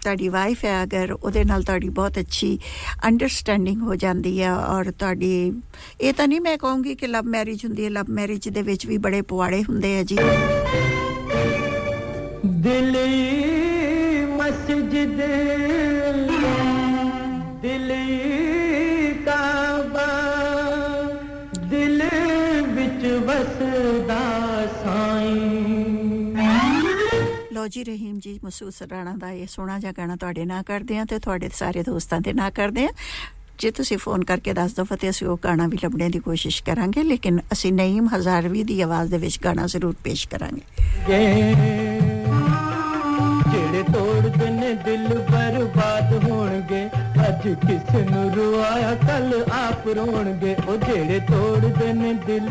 ਤੁਹਾਡੀ ਵਾਈਫ ਹੈ, ਅਗਰ ਉਹਦੇ ਨਾਲ ਤੁਹਾਡੀ ਬਹੁਤ ਅੱਛੀ ਅੰਡਰਸਟੈਂਡਿੰਗ ਹੋ ਜਾਂਦੀ ਹੈ ਔਰ ਤੁਹਾਡੀ, ਇਹ ਤਾਂ ਨਹੀਂ ਮੈਂ ਕਹੂੰਗੀ ਕਿ ਲਵ ਮੈਰਿਜ ਹੁੰਦੀ ਹੈ ਲਵ ਮੈਰਿਜ ਦੇ ਵਿੱਚ ਵੀ ਬੜੇ ਪਵਾੜੇ ਹੁੰਦੇ ਆ ਜੀ। ਦਿਲੀ ਮਸਜਿਦ ਲੋ ਜੀ ਰਹੀਮ ਜੀ ਮਸੂਦ ਸਰਾਣਾ ਦਾ ਇਹ ਸੋਹਣਾ ਜਿਹਾ ਗਾਣਾ ਤੁਹਾਡੇ ਨਾਲ ਕਰਦੇ ਆ ਤੇ ਤੁਹਾਡੇ ਸਾਰੇ ਦੋਸਤਾਂ ਦੇ ਨਾਲ ਕਰਦੇ ਆ ਜੇ ਤੁਸੀਂ ਫੋਨ ਕਰਕੇ ਦੱਸ ਦੋ ਫਤੇ ਅਸੀਂ ਉਹ ਗਾਣਾ ਵੀ ਲੱਭਣੇ ਦੀ ਕੋਸ਼ਿਸ਼ ਕਰਾਂਗੇ ਲੇਕਿਨ ਅਸੀਂ ਨਈਮ ਹਜ਼ਾਰਵੀ ਦੀ ਆਵਾਜ਼ ਦੇ ਵਿੱਚ ਗਾਣਾ ਜ਼ਰੂਰ ਪੇਸ਼ ਕਰਾਂਗੇ ਜਿਹੜੇ ਤੋੜਦੇ ਨੇ ਦਿਲ ਬਰਬਾਦ ਹੋਣਗੇ ਅੱਜ ਕਿਸ ਨੂੰ ਰੁਆਇਆ ਕੱਲ ਆਪ ਰੋਣਗੇ ਉਹ ਜਿਹੜੇ ਤੋੜਦੇ ਨੇ ਦਿਲ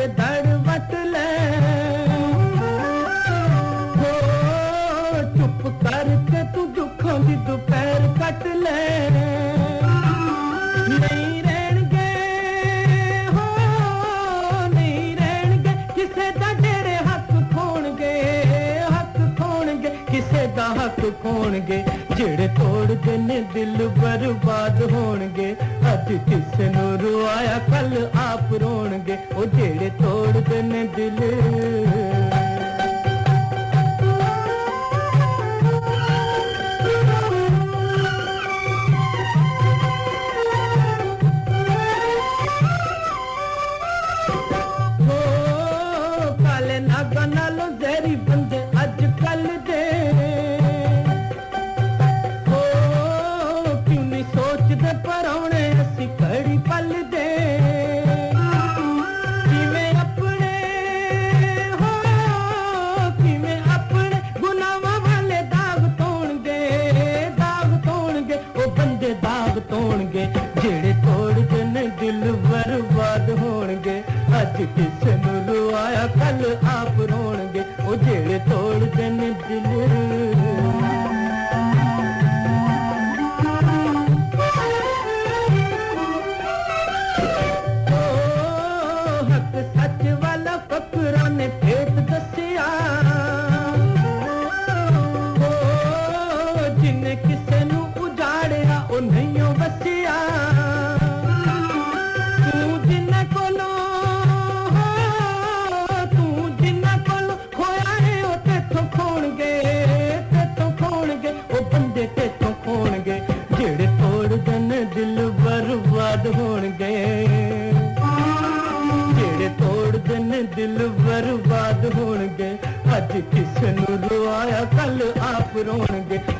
के धड़वत ले। हो, चुप करके तू दुखों की दोपहर कट ले। नहीं रहणगे, हो, नहीं रहणगे, किसे दा तेरे हक खोणगे हक खोणगे, किसे दा हक खोणगे। ਜਿਹੜੇ ਤੋੜਦੇ ਨੇ ਦਿਲ ਬਰਬਾਦ ਹੋਣਗੇ ਅੱਜ ਕਿਸੇ ਨੂੰ ਰੁਆਇਆ ਕੱਲ ਆਪ ਰੋਣਗੇ ਉਹ ਜਿਹੜੇ ਤੋੜਦੇ ਨੇ ਦਿਲ hip, hip.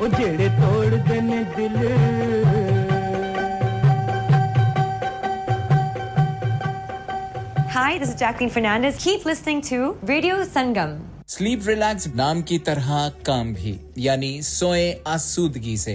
ਉਹ ਜਿਹੜੇ ਤੋੜਦੇ ਨੇ ਦਿਲ Hi, this is Jacqueline Fernandez. Keep listening to Radio Sangam. Sleep relax नाम की तरह काम भी यानी सोए आसूदगी से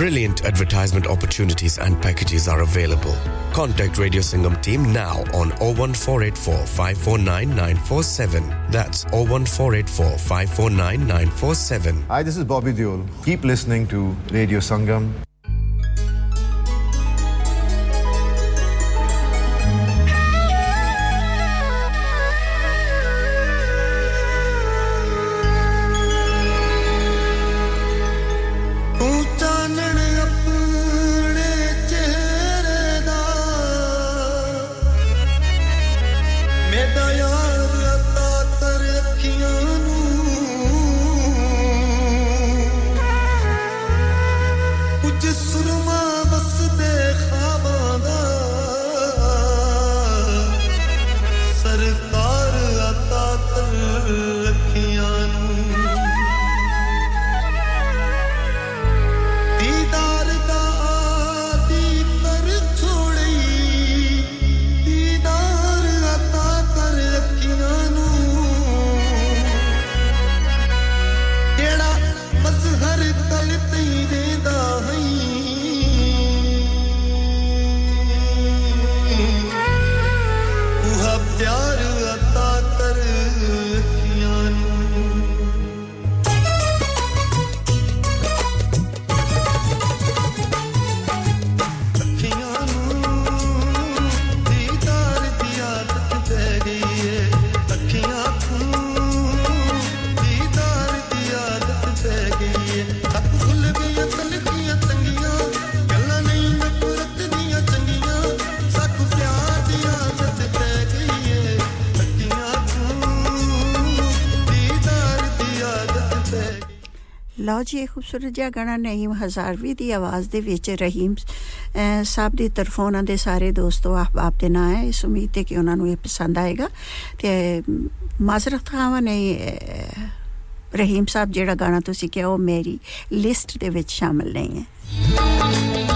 Brilliant advertisement opportunities and packages are available. Contact Radio Singham team now on 01484 549947. That's 01484 549947. Hi, this is Bobby Deol. Keep listening to Radio Sangam. ਸੁਰਜਿਆ ਗਾਣਾ ਨਹੀਮ ਹਜ਼ਾਰਵੀ ਦੀ ਆਵਾਜ਼ ਦੇ ਵਿੱਚ ਰਹੀਮ ਸਾਹਿਬ ਦੀ ਤਰਫੋਂ ਉਹਨਾਂ ਦੇ ਸਾਰੇ ਦੋਸਤੋ ਆਪ ਦੇ ਨਾਂ ਹੈ। ਇਸ ਉਮੀਦ ਤੇ ਕਿ ਉਹਨਾਂ ਨੂੰ ਇਹ ਪਸੰਦ ਆਏਗਾ। ਤੇ ਮਾਜ਼ਰਤ ਖਾਵਾ ਨੇ ਰਹੀਮ ਸਾਹਿਬ ਜਿਹੜਾ ਗਾਣਾ ਤੁਸੀਂ ਕਿਹਾ ਉਹ ਮੇਰੀ ਲਿਸਟ ਦੇ ਵਿੱਚ ਸ਼ਾਮਲ ਨਹੀਂ ਹੈ।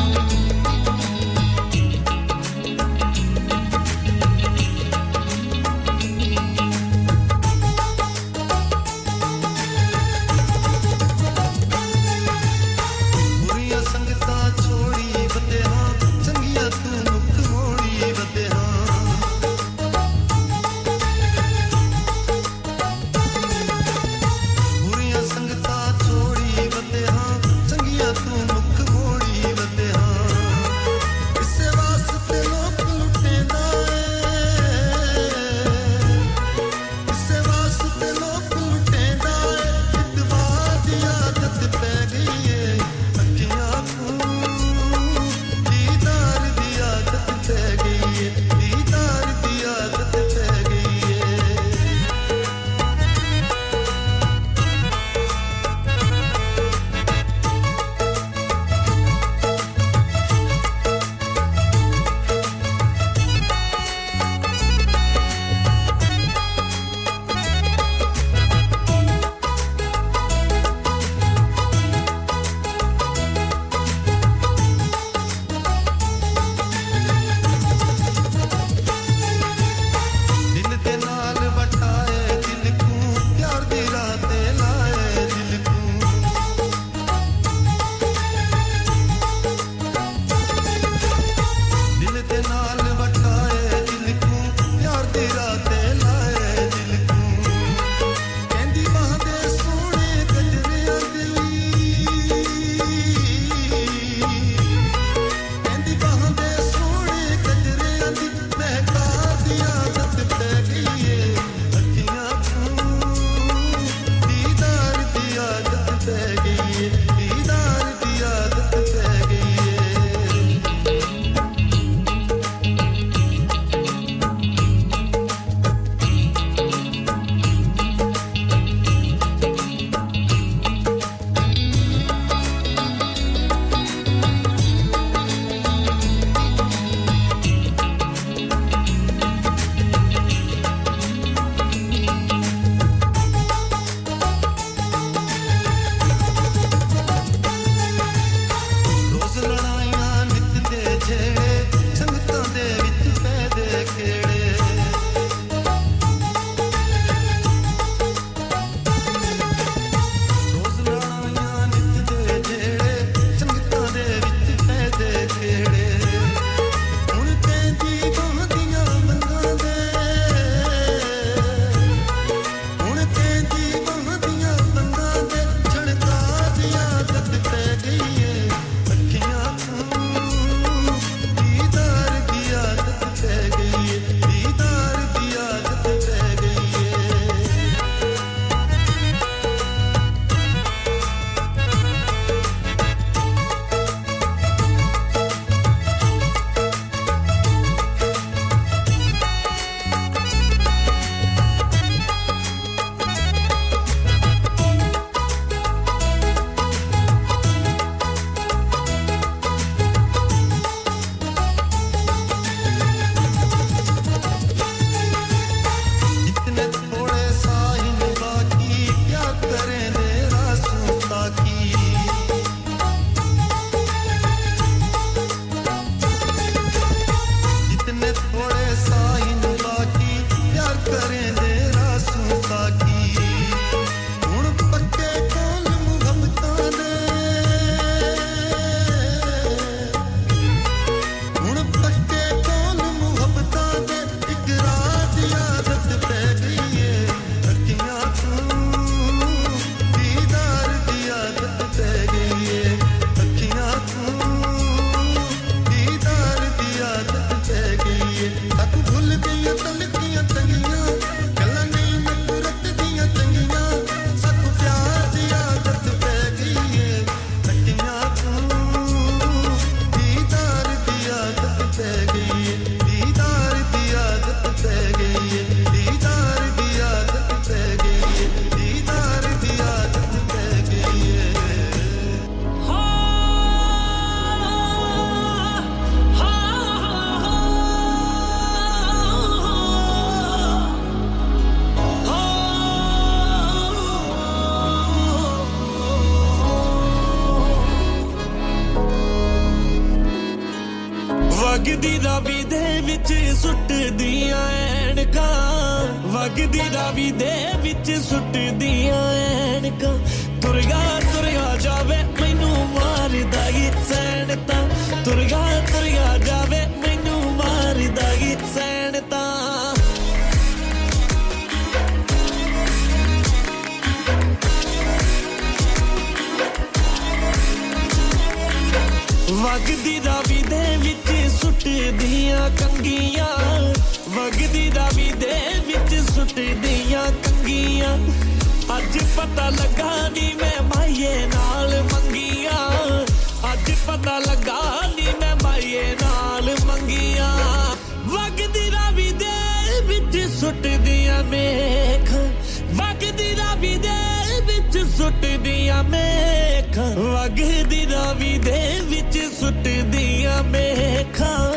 ਸੁੱਟਦੀਆਂ ਮੇਖਾਂ। ਵਗਦੀ ਰਾਵੀ ਦੇ ਵਿੱਚ ਸੁੱਟਦੀਆਂ ਮੇਖਾਂ।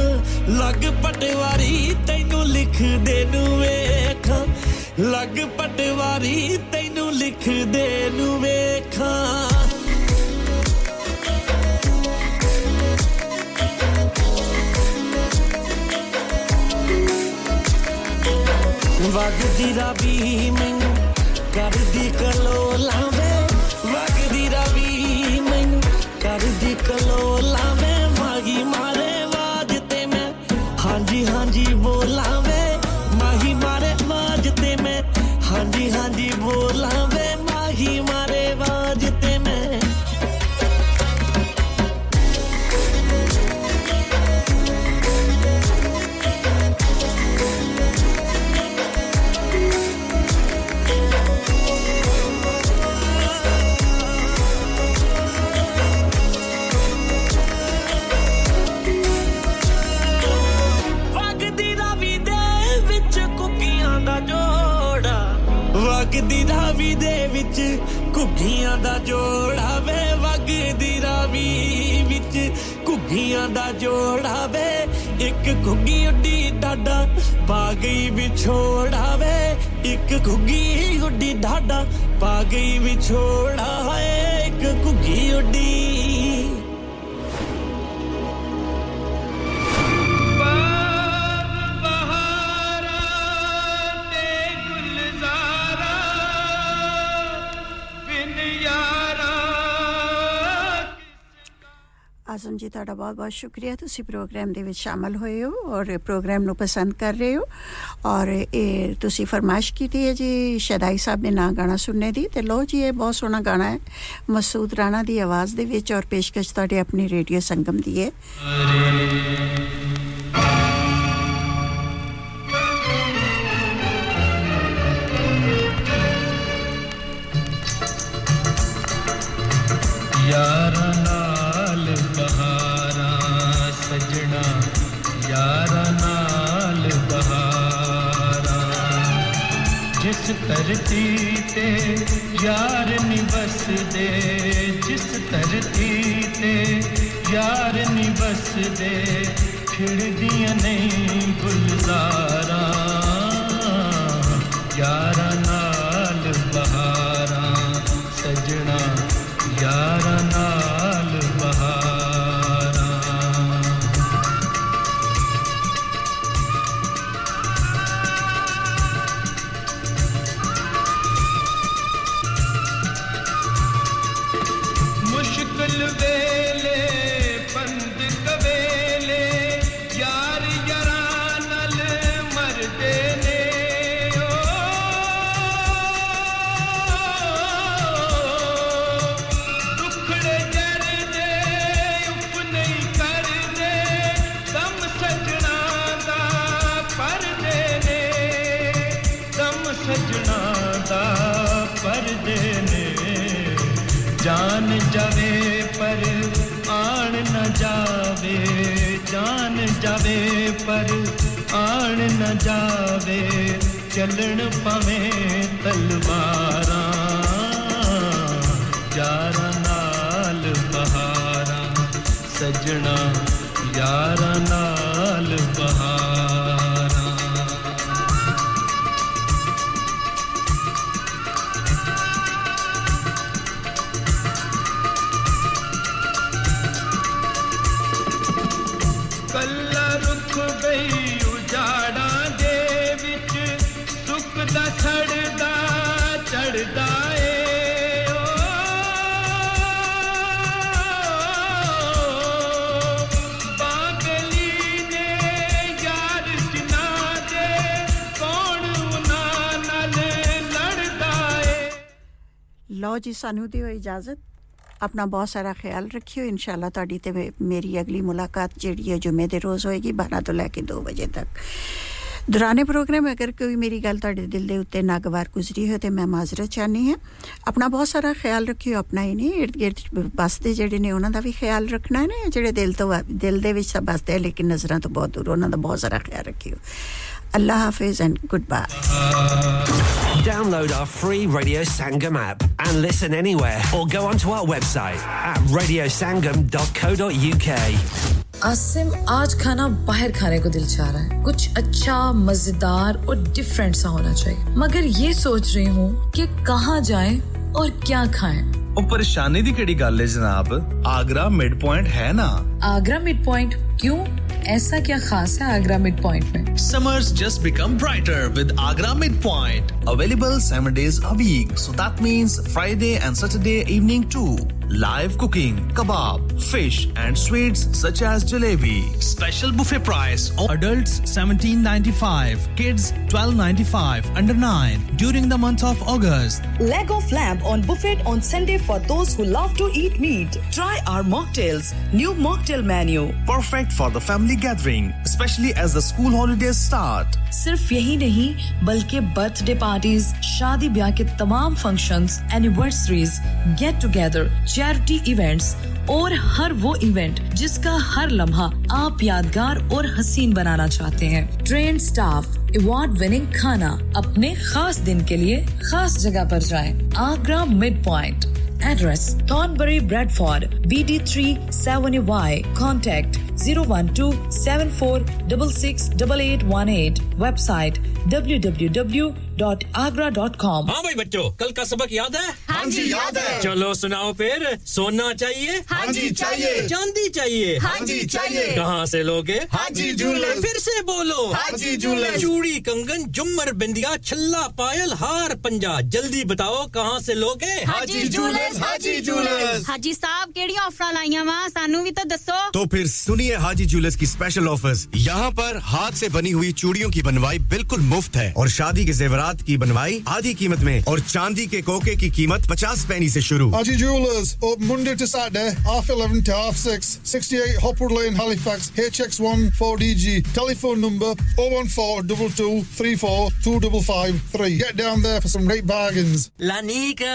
ਲੱਗ ਪਟਵਾਰੀ ਤੈਨੂੰ ਲਿਖਦੇ ਨੂੰ ਵੇਖਾਂ। ਲੱਗ ਪਟਵਾਰੀ ਤੈਨੂੰ ਲਿਖਦੇ ਨੂੰ ਵੇਖਾਂ। ਵਗਦੀ ਰਾਵੀ ਮੈਨੂੰ ਕਰਦੀ ਕਲੋਲਾਂ ਜੋੜਾ ਵੇ ਇੱਕ ਘੁੱਗੀ ਉੱਡੀ ਡਾਡਾ ਪਾ ਗਈ ਵਿਛੋੜਾ ਵੇ ਇੱਕ ਘੁੱਗੀ ਉੱਡੀ ਡਾਡਾ ਪਾ ਗਈ ਵਿਛੋੜਾ ਹੈ ਇੱਕ ਘੁੱਗੀ ਉੱਡੀ ਆਜ਼ਮ ਜੀ ਤੁਹਾਡਾ ਬਹੁਤ ਬਹੁਤ ਸ਼ੁਕਰੀਆ ਤੁਸੀਂ ਪ੍ਰੋਗਰਾਮ ਦੇ ਵਿੱਚ ਸ਼ਾਮਲ ਹੋਏ ਹੋ ਔਰ ਪ੍ਰੋਗਰਾਮ ਨੂੰ ਪਸੰਦ ਕਰ ਰਹੇ ਹੋ ਔਰ ਇਹ ਤੁਸੀਂ ਫਰਮਾਇਸ਼ ਕੀਤੀ ਹੈ ਜੀ ਸ਼ਦਾਈ ਸਾਹਿਬ ਦੇ ਨਾਂ ਗਾਣਾ ਸੁਣਨੇ ਦੀ ਤੇ ਲੋ ਜੀ ਇਹ ਬਹੁਤ ਸੋਹਣਾ ਗਾਣਾ ਹੈ ਮਸੂਦ ਰਾਣਾ ਦੀ ਆਵਾਜ਼ ਦੇ ਵਿੱਚ ਔਰ ਪੇਸ਼ਕਸ਼ ਤੁਹਾਡੇ ਆਪਣੀ ਰੇਡੀਓ ਸੰਗਮ ਦੀ ਹੈ ਯਾਰਾਂ जिस धरती ते यार निबस दे, जिस धरती ते यार निबस दे खिड़दिया नहीं गुलजारा, यार नाल बहार। जावे चलन पवे। ਲਓ ਜੀ, ਸਾਨੂੰ ਦਿਓ ਇਜਾਜ਼ਤ। ਆਪਣਾ ਬਹੁਤ ਸਾਰਾ ਖਿਆਲ ਰੱਖਿਓ। ਇਨਸ਼ਾਅੱਲਾ ਤੁਹਾਡੀ ਤੇ ਮੇ- ਮੇਰੀ ਅਗਲੀ ਮੁਲਾਕਾਤ ਜਿਹੜੀ ਹੈ ਜੁਮੇ ਦੇ ਰੋਜ਼ ਹੋਏਗੀ 12 ਤੋਂ ਲੈ ਕੇ 2 ਵਜੇ ਤੱਕ। ਦੌਰਾਨੇ ਪ੍ਰੋਗਰਾਮ, ਅਗਰ ਕੋਈ ਮੇਰੀ ਗੱਲ ਤੁਹਾਡੇ ਦਿਲ ਦੇ ਉੱਤੇ ਨਾਗਵਾਰ ਗੁਜ਼ਰੀ ਹੋਏ ਤੇ ਮੈਂ ਮਾਜ਼ਰਤ ਚਾਹਨੀ ਹਾਂ, ਆਪਣਾ ਬਹੁਤ ਸਾਰਾ ਖਿਆਲ ਰੱਖਿਓ। ਆਪਣਾ ਹੀ ਨਹੀਂ, ਇਰਦ ਗਿਰਦ ਬਸਦੇ ਜਿਹੜੇ ਨੇ, ਉਹਨਾਂ ਦਾ ਵੀ ਖਿਆਲ ਰੱਖਣਾ ਹੈ ਨਾ ਜਿਹੜੇ ਦਿਲ ਤੋਂ, ਦਿਲ ਦੇ ਵਿੱਚ ਤਾਂ ਬਸਦੇ ਆ, ਲੇਕਿਨ ਨਜ਼ਰਾਂ ਤੋਂ ਬਹੁਤ ਦੂਰ, ਉਹਨਾਂ ਦਾ ਬਹੁਤ ਸਾਰਾ ਖਿਆਲ ਰੱਖਿਓ। ਅੱਲਾ ਹਾਫਿਜ਼ and goodbye Download our free Radio Sangam app and listen anywhere or go onto our website at radiosangam.co.uk. Asim आज खाना बाहर खाने को दिल चाह रहा है कुछ अच्छा मजेदार और डिफरेंट सा होना चाहिए मगर ये सोच रही हूँ कि कहाँ जाएं और क्या खाएं ਉਹ ਪਰੇਸ਼ਾਨੀ ਦੀ ਕਿਹੜੀ ਗੱਲ ਹੈ ਜਨਾਬ ਆਗਰਾ ਮਿਡ ਪੁਆਇੰਟ ਹੈ ਨਾ आगरा मिड पॉइंट क्यों ऐसा क्या खास है आगरा मिड पॉइंट में Summers just become brighter with Agra Midpoint. Available seven days a week. So that means Friday and Saturday evening too. Live cooking, kebab, fish and sweets such as jalebi. Special buffet price. Adults 17.95, kids 12.95 under 9 during the month of August. Leg of lamb on buffet on Sunday for those who love to eat meat. Try our mocktails. New mocktail menu. Perfect for the family gathering, especially as the school holidays start. सिर्फ़ यही नहीं, बल्कि birthday parties शादी ब्याह के तमाम functions anniversaries get together charity events और हर वो इवेंट जिसका हर लम्हा आप यादगार और हसीन बनाना चाहते हैं। ट्रेन स्टाफ अवार्ड विनिंग खाना अपने खास दिन के लिए खास जगह पर जाएँ। Agra mid point Address, Thornbury, Bradford BD3 7Y Contact 012 Website www 74668818 Website www.agra.com हाँ भाई बच्चों कल का सबक याद है हाँ जी, याद है। चलो सुनाओ फिर सोना चाहिए हाँ जी, चाहिए। चांदी चाहिए हाँ जी, चाहिए। कहाँ से लोगे हाजी जूलर्स। फिर से बोलो हाजी जूलर्स। चूड़ी कंगन जुमर बिंदिया छल्ला पायल हार पंजा जल्दी बताओ कहाँ से लोगे हाजी जूलर्स, हाजी जूलर्स। हाजी साहब केड़ी ऑफ़र लाईया वा सानू भी तो दसो तो फिर सुनिए हाजी ज्वेलर्स की स्पेशल ऑफर्स यहाँ पर हाथ से बनी हुई चूड़ियों की बनवाई बिल्कुल मुफ़्त है और शादी के जेवरात की बनवाई आधी कीमत में और चांदी के कोके की कीमत पचास पैनी से शुरू। Haji Jewelers, open Monday to Saturday, half 11 to half 6, 68 Hopwood Lane, Halifax, HX1 4DG. Telephone number 014 22 34 2553. Get down there for some great bargains. लानिका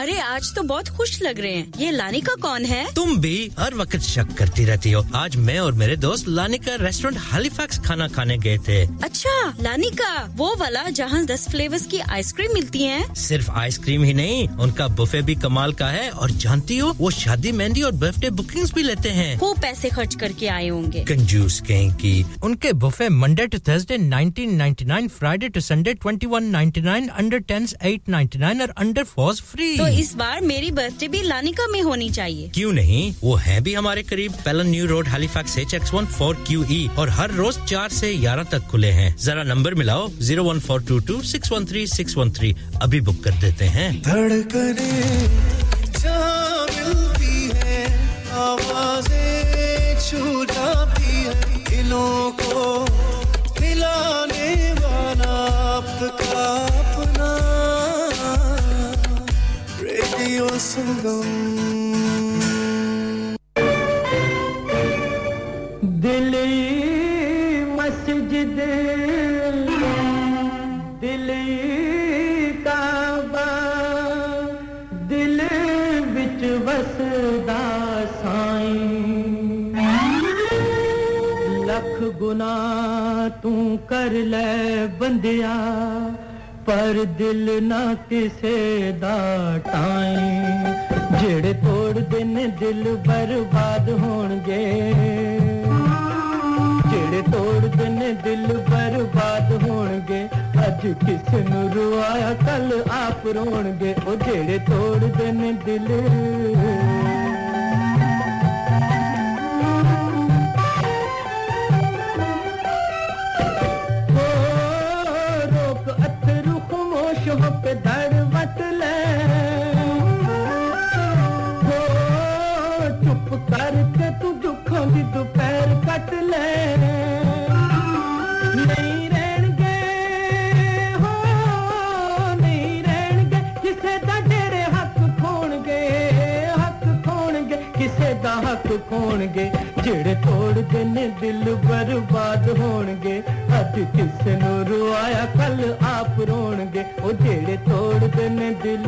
अरे आज तो बहुत खुश लग रहे हैं। ये लानिका कौन है? तुम भी हर वक्त शक करती रहती हो। आज मैं और मेरे दोस्त लानिका रेस्टोरेंट हालीफैक्स खाना खाने गए थे। अच्छा लानिका वो वाला जहाँ दस फ्लेवर्स की आइसक्रीम मिलती है। सिर्फ़ आइसक्रीम ही नहीं उनका बुफे भी कमाल का है और जानती हो वो शादी मेहंदी और बर्थडे बुकिंग्स भी लेते हैं। खूब पैसे खर्च करके आए होंगे। कंजूस कहीं की उनके buffet Monday to Thursday 1999 Friday to Sunday 2199 under 10s 899 और अंडर फोर्स फ्री तो इस बार मेरी बर्थडे भी लानिका में होनी चाहिए। क्यों नहीं? वो है भी हमारे करीब। Pellon new road Halifax H X one four Q E और हर रोज चार से ग्यारह तक खुले हैं। जरा नंबर मिलाओ zero one four two two six one three six one three अभी बुक कर देते हैं। धड़कने मिलती है, आवाज़ें छू जाती है, दिलों को मिलाने वाला आपका अपना। रेडियो संगम। दिली मस्जिद गुना तू कर ले बंदिया, पर दिल ना किसे दा जेड़े तोड़ दिन दिल बर्बाद होणगे, जेड़े तोड़ दिन दिल बर्बाद होणगे, अज किस नु रुआया कल आप रोणगे। ओ जेड़े तोड़ दिन दिल respetar. ਖੋਣਗੇ ਜਿਹੜੇ ਤੋੜਦੇ ਨੇ ਦਿਲ ਬਰਬਾਦ ਹੋਣਗੇ ਅੱਜ ਕਿਸੇ ਨੂੰ ਰੁਆਇਆ ਕੱਲ ਆਪ ਰੋਣਗੇ ਉਹ ਜਿਹੜੇ ਤੋੜਦੇ ਨੇ ਦਿਲ